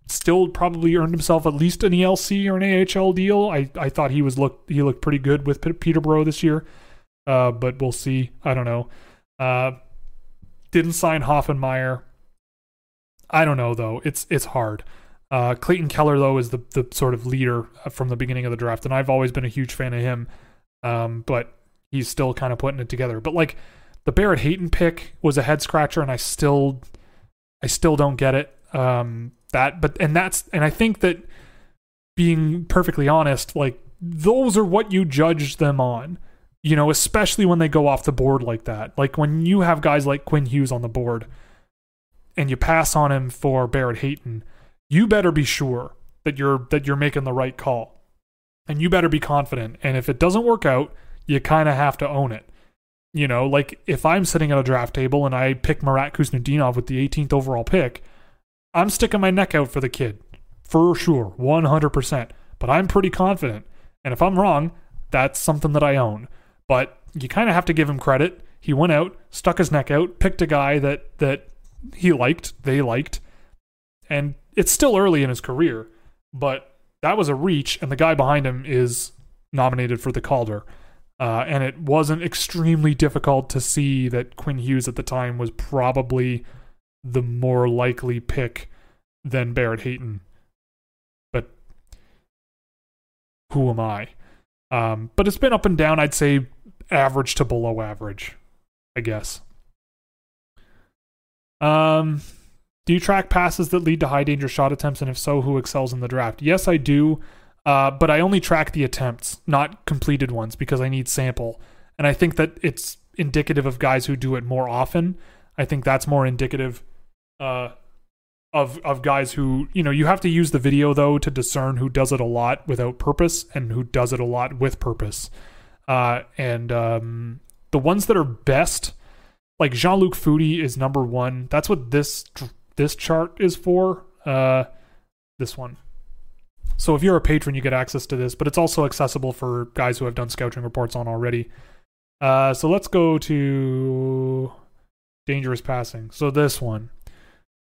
still probably earned himself at least an ELC or an AHL deal. I, I thought he was looked he looked pretty good with Peterborough this year, uh, but we'll see. I don't know. Uh, didn't sign Hoffenmeyer. I don't know though. It's it's hard. Uh, Clayton Keller, though, is the, the sort of leader from the beginning of the draft, and I've always been a huge fan of him. Um, but he's still kind of putting it together. But like the Barrett Hayton pick was a head scratcher, and I still, I still don't get it. Um, that, but and that's and I think that being perfectly honest, like those are what you judge them on. You know, especially when they go off the board like that. Like when you have guys like Quinn Hughes on the board, and you pass on him for Barrett Hayton you better be sure that you're that you're making the right call. And you better be confident. And if it doesn't work out, you kind of have to own it. You know, like if I'm sitting at a draft table and I pick Marat Khusnutdinov with the 18th overall pick, I'm sticking my neck out for the kid. For sure, 100%. But I'm pretty confident. And if I'm wrong, that's something that I own. But you kind of have to give him credit. He went out, stuck his neck out, picked a guy that that he liked, they liked, and it's still early in his career, but that was a reach, and the guy behind him is nominated for the Calder. Uh, and it wasn't extremely difficult to see that Quinn Hughes at the time was probably the more likely pick than Barrett Hayton. But who am I? Um, but it's been up and down. I'd say average to below average, I guess. Um, do you track passes that lead to high danger shot attempts? And if so, who excels in the draft? Yes, I do. Uh, but I only track the attempts, not completed ones, because I need sample. And I think that it's indicative of guys who do it more often. I think that's more indicative uh, of of guys who you know you have to use the video though to discern who does it a lot without purpose and who does it a lot with purpose. Uh, and um, the ones that are best, like Jean Luc Foudy is number one. That's what this this chart is for. Uh, this one. So if you're a patron, you get access to this, but it's also accessible for guys who have done scouting reports on already. Uh, so let's go to dangerous passing. So this one.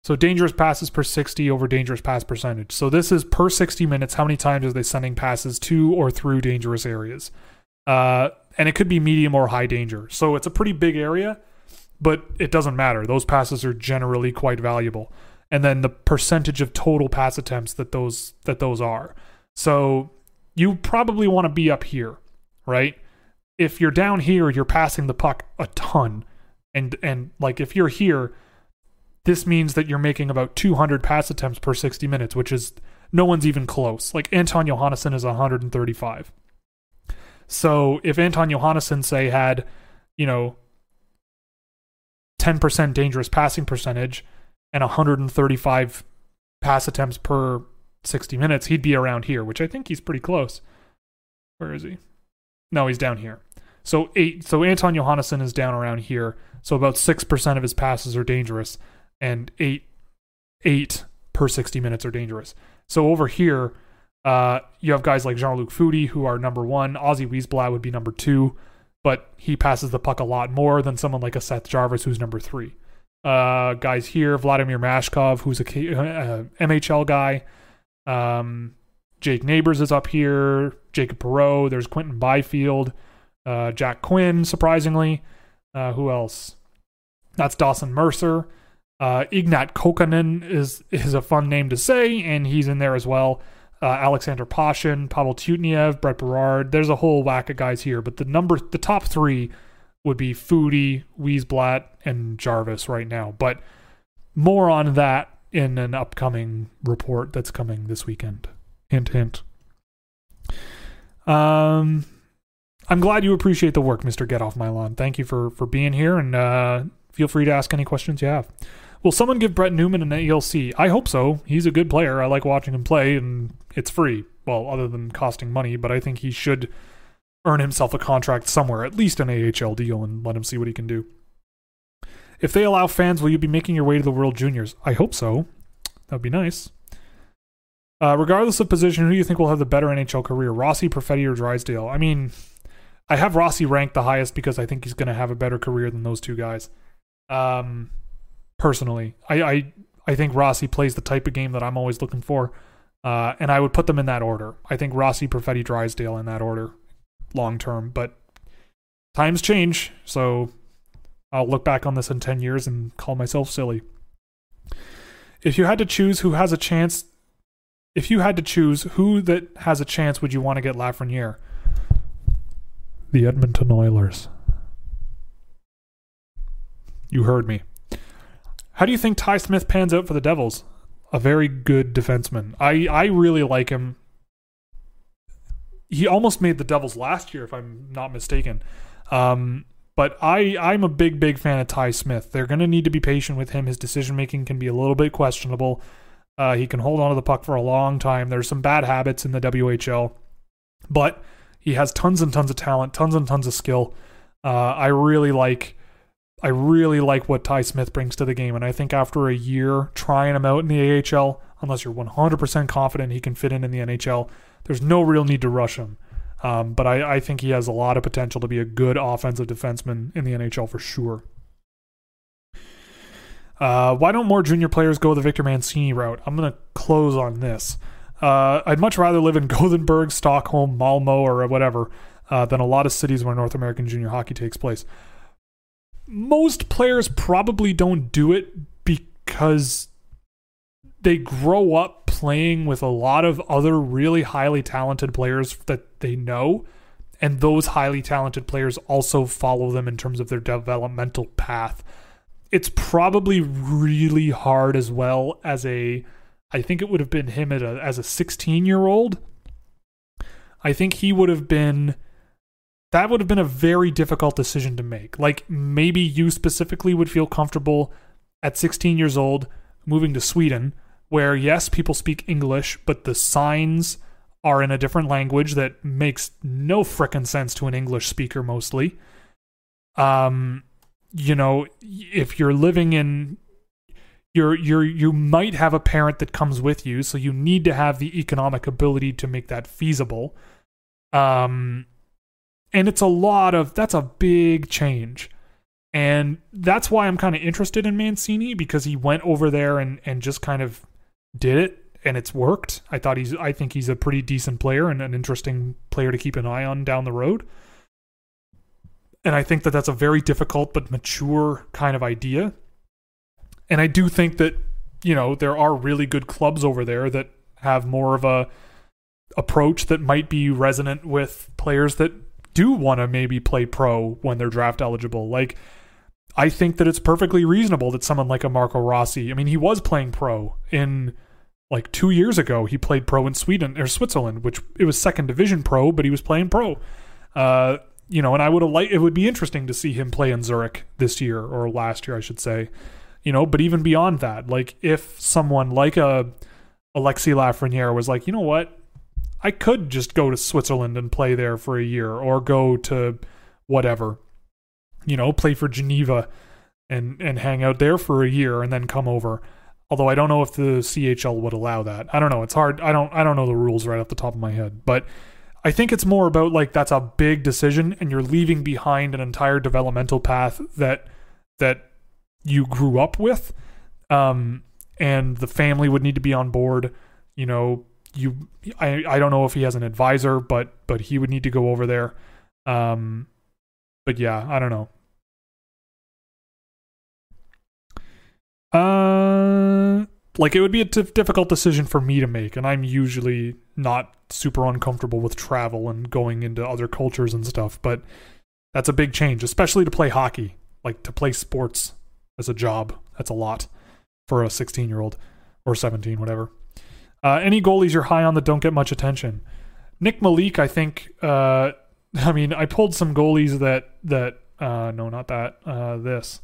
So dangerous passes per 60 over dangerous pass percentage. So this is per 60 minutes. How many times are they sending passes to or through dangerous areas? Uh, and it could be medium or high danger. So it's a pretty big area, but it doesn't matter. Those passes are generally quite valuable. And then the percentage of total pass attempts that those that those are. So you probably want to be up here, right? If you're down here, you're passing the puck a ton. And and like if you're here, this means that you're making about 200 pass attempts per 60 minutes, which is no one's even close. Like Anton Johannesson is 135. So if Anton Johannesson say had, you know, 10% dangerous passing percentage and 135 pass attempts per 60 minutes, he'd be around here, which I think he's pretty close. Where is he? No, he's down here. So eight. So Anton Johannesson is down around here. So about six percent of his passes are dangerous and eight eight per 60 minutes are dangerous. So over here, uh, you have guys like Jean-Luc Foudy who are number one. Ozzy Wiesblatt would be number two, but he passes the puck a lot more than someone like a Seth Jarvis who's number three. Uh, guys here, Vladimir Mashkov, who's a uh, MHL guy. Um, Jake Neighbours is up here. Jacob Perreault. There's Quinton Byfield. Uh, Jack Quinn, surprisingly. Uh, who else? That's Dawson Mercer. Uh, Ignat Kokanen is is a fun name to say, and he's in there as well. Uh, Alexander Pashin, Pavel Tyutnev, Brett Berard. There's a whole whack of guys here, but the number, the top three would be Foudy, Wiesblatt, and Jarvis right now. But more on that in an upcoming report that's coming this weekend. Hint, hint. Um, I'm glad you appreciate the work, Mister Get Off My Lawn. Thank you for for being here, and uh, feel free to ask any questions you have. Will someone give Brett Newman an ELC? I hope so. He's a good player. I like watching him play, and it's free. Well, other than costing money, but I think he should earn himself a contract somewhere, at least an AHL deal, and let him see what he can do. If they allow fans, will you be making your way to the World Juniors? I hope so. That would be nice. Uh, regardless of position, who do you think will have the better NHL career, Rossi, Perfetti, or Drysdale? I mean, I have Rossi ranked the highest because I think he's going to have a better career than those two guys. Um, personally. I, I I think Rossi plays the type of game that I'm always looking for, uh, and I would put them in that order. I think Rossi, Perfetti, Drysdale in that order, long term. But times change, so I'll look back on this in ten years and call myself silly. If you had to choose who has a chance, if you had to choose who that has a chance, would you want to get Lafreniere? The Edmonton Oilers. You heard me. How do you think Ty Smith pans out for the Devils? A very good defenseman. I, I really like him. He almost made the Devils last year, if I'm not mistaken. Um, but I, I'm a big, big fan of Ty Smith. They're going to need to be patient with him. His decision making can be a little bit questionable. Uh, he can hold on to the puck for a long time. There's some bad habits in the WHL, but he has tons and tons of talent, tons and tons of skill. Uh, I really like I really like what Ty Smith brings to the game, and I think after a year trying him out in the AHL, unless you're 100% confident he can fit in in the NHL, there's no real need to rush him. Um, but I, I think he has a lot of potential to be a good offensive defenseman in the NHL for sure. Uh, why don't more junior players go the Victor Mancini route? I'm going to close on this. Uh, I'd much rather live in Gothenburg, Stockholm, Malmo, or whatever uh, than a lot of cities where North American junior hockey takes place most players probably don't do it because they grow up playing with a lot of other really highly talented players that they know and those highly talented players also follow them in terms of their developmental path. It's probably really hard as well as a i think it would have been him a, as a 16 year old i think he would have been that would have been a very difficult decision to make. Like maybe you specifically would feel comfortable at 16 years old moving to Sweden, where yes, people speak English, but the signs are in a different language that makes no frickin' sense to an English speaker mostly. Um, you know, if you're living in you're you're you might have a parent that comes with you, so you need to have the economic ability to make that feasible. Um and it's a lot of that's a big change. And that's why I'm kind of interested in Mancini because he went over there and and just kind of did it and it's worked. I thought he's I think he's a pretty decent player and an interesting player to keep an eye on down the road. And I think that that's a very difficult but mature kind of idea. And I do think that, you know, there are really good clubs over there that have more of a approach that might be resonant with players that do want to maybe play pro when they're draft eligible. Like I think that it's perfectly reasonable that someone like a Marco Rossi, I mean, he was playing pro in like 2 years ago. He played pro in Sweden or Switzerland, which it was second division pro, but he was playing pro. Uh you know, and I would have liked it would be interesting to see him play in Zurich this year or last year, I should say. You know, but even beyond that, like if someone like a Alexis Lafreniere was like, you know what, I could just go to Switzerland and play there for a year, or go to whatever, you know, play for Geneva and and hang out there for a year and then come over. Although I don't know if the CHL would allow that. I don't know. It's hard. I don't. I don't know the rules right off the top of my head, but I think it's more about like that's a big decision and you're leaving behind an entire developmental path that that you grew up with. Um and the family would need to be on board. You know, you I I don't know if he has an advisor, but but he would need to go over there. Um but yeah, I don't know. Uh like it would be a t- difficult decision for me to make and i'm usually not super uncomfortable with travel and going into other cultures and stuff but that's a big change especially to play hockey like to play sports as a job that's a lot for a 16 year old or 17 whatever uh, any goalies you're high on that don't get much attention nick malik i think uh, i mean i pulled some goalies that that uh, no not that uh, this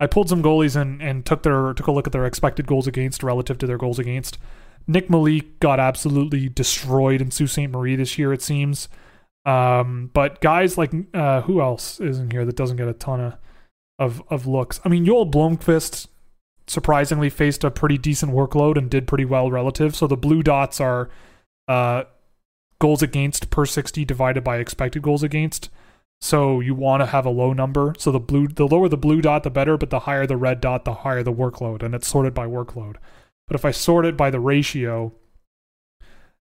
I pulled some goalies and, and took their took a look at their expected goals against relative to their goals against. Nick Malik got absolutely destroyed in Sault Ste. Marie this year, it seems. Um, but guys like uh, who else is in here that doesn't get a ton of of, of looks? I mean, Joel Blomqvist surprisingly faced a pretty decent workload and did pretty well relative. So the blue dots are uh, goals against per 60 divided by expected goals against. So you want to have a low number. So the blue, the lower the blue dot, the better. But the higher the red dot, the higher the workload, and it's sorted by workload. But if I sort it by the ratio,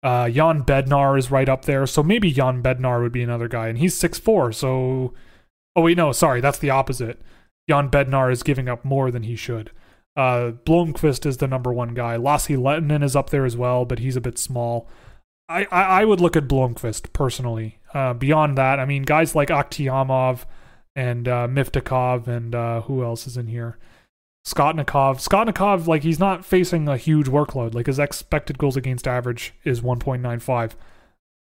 uh, Jan Bednar is right up there. So maybe Jan Bednar would be another guy, and he's six four. So, oh wait, no, sorry, that's the opposite. Jan Bednar is giving up more than he should. Uh, Blomqvist is the number one guy. Lassi Lehtinen is up there as well, but he's a bit small. I, I, I would look at Blomqvist personally. Uh, beyond that, I mean, guys like Akhtiamov and uh, Miftakov and uh, who else is in here? Skotnikov. Skotnikov, like, he's not facing a huge workload. Like, his expected goals against average is 1.95.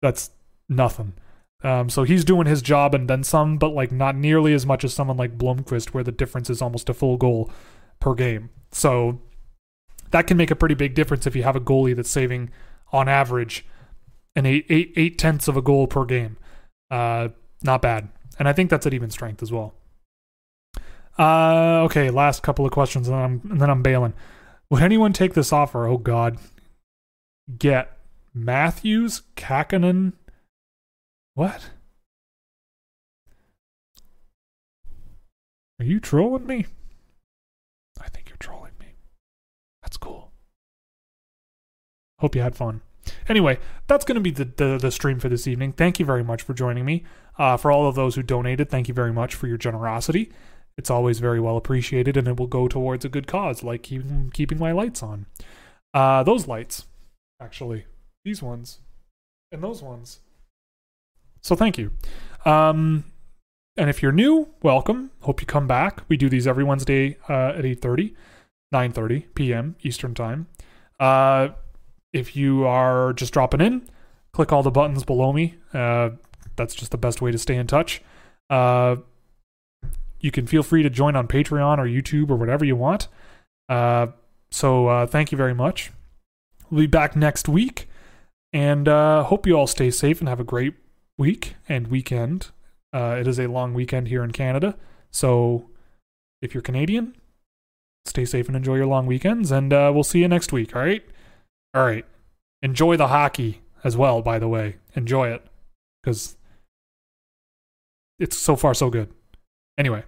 That's nothing. Um, so he's doing his job and then some, but like not nearly as much as someone like Blomqvist, where the difference is almost a full goal per game. So that can make a pretty big difference if you have a goalie that's saving on average an eight, eight, eight tenths of a goal per game. Uh, not bad. And I think that's at even strength as well. Uh, okay, last couple of questions, and then I'm, and then I'm bailing. Would anyone take this offer? Oh, God. Get Matthews, Kahkonen. What? Are you trolling me? I think you're trolling me. That's cool. Hope you had fun. Anyway, that's going to be the, the, the stream for this evening. Thank you very much for joining me. Uh, for all of those who donated, thank you very much for your generosity. It's always very well appreciated, and it will go towards a good cause, like keeping keeping my lights on. Uh, those lights, actually, these ones, and those ones. So thank you. Um, and if you're new, welcome. Hope you come back. We do these every Wednesday uh, at 8.30, 9.30 p.m. Eastern Time. Uh, if you are just dropping in, click all the buttons below me. Uh, that's just the best way to stay in touch. Uh, you can feel free to join on Patreon or YouTube or whatever you want. Uh, So uh, thank you very much. We'll be back next week, and uh, hope you all stay safe and have a great week and weekend. Uh, it is a long weekend here in Canada, so if you're Canadian, stay safe and enjoy your long weekends, and we'll see you next week. All right, all right. Enjoy the hockey as well. By the way, enjoy it because it's so far so good. Anyway.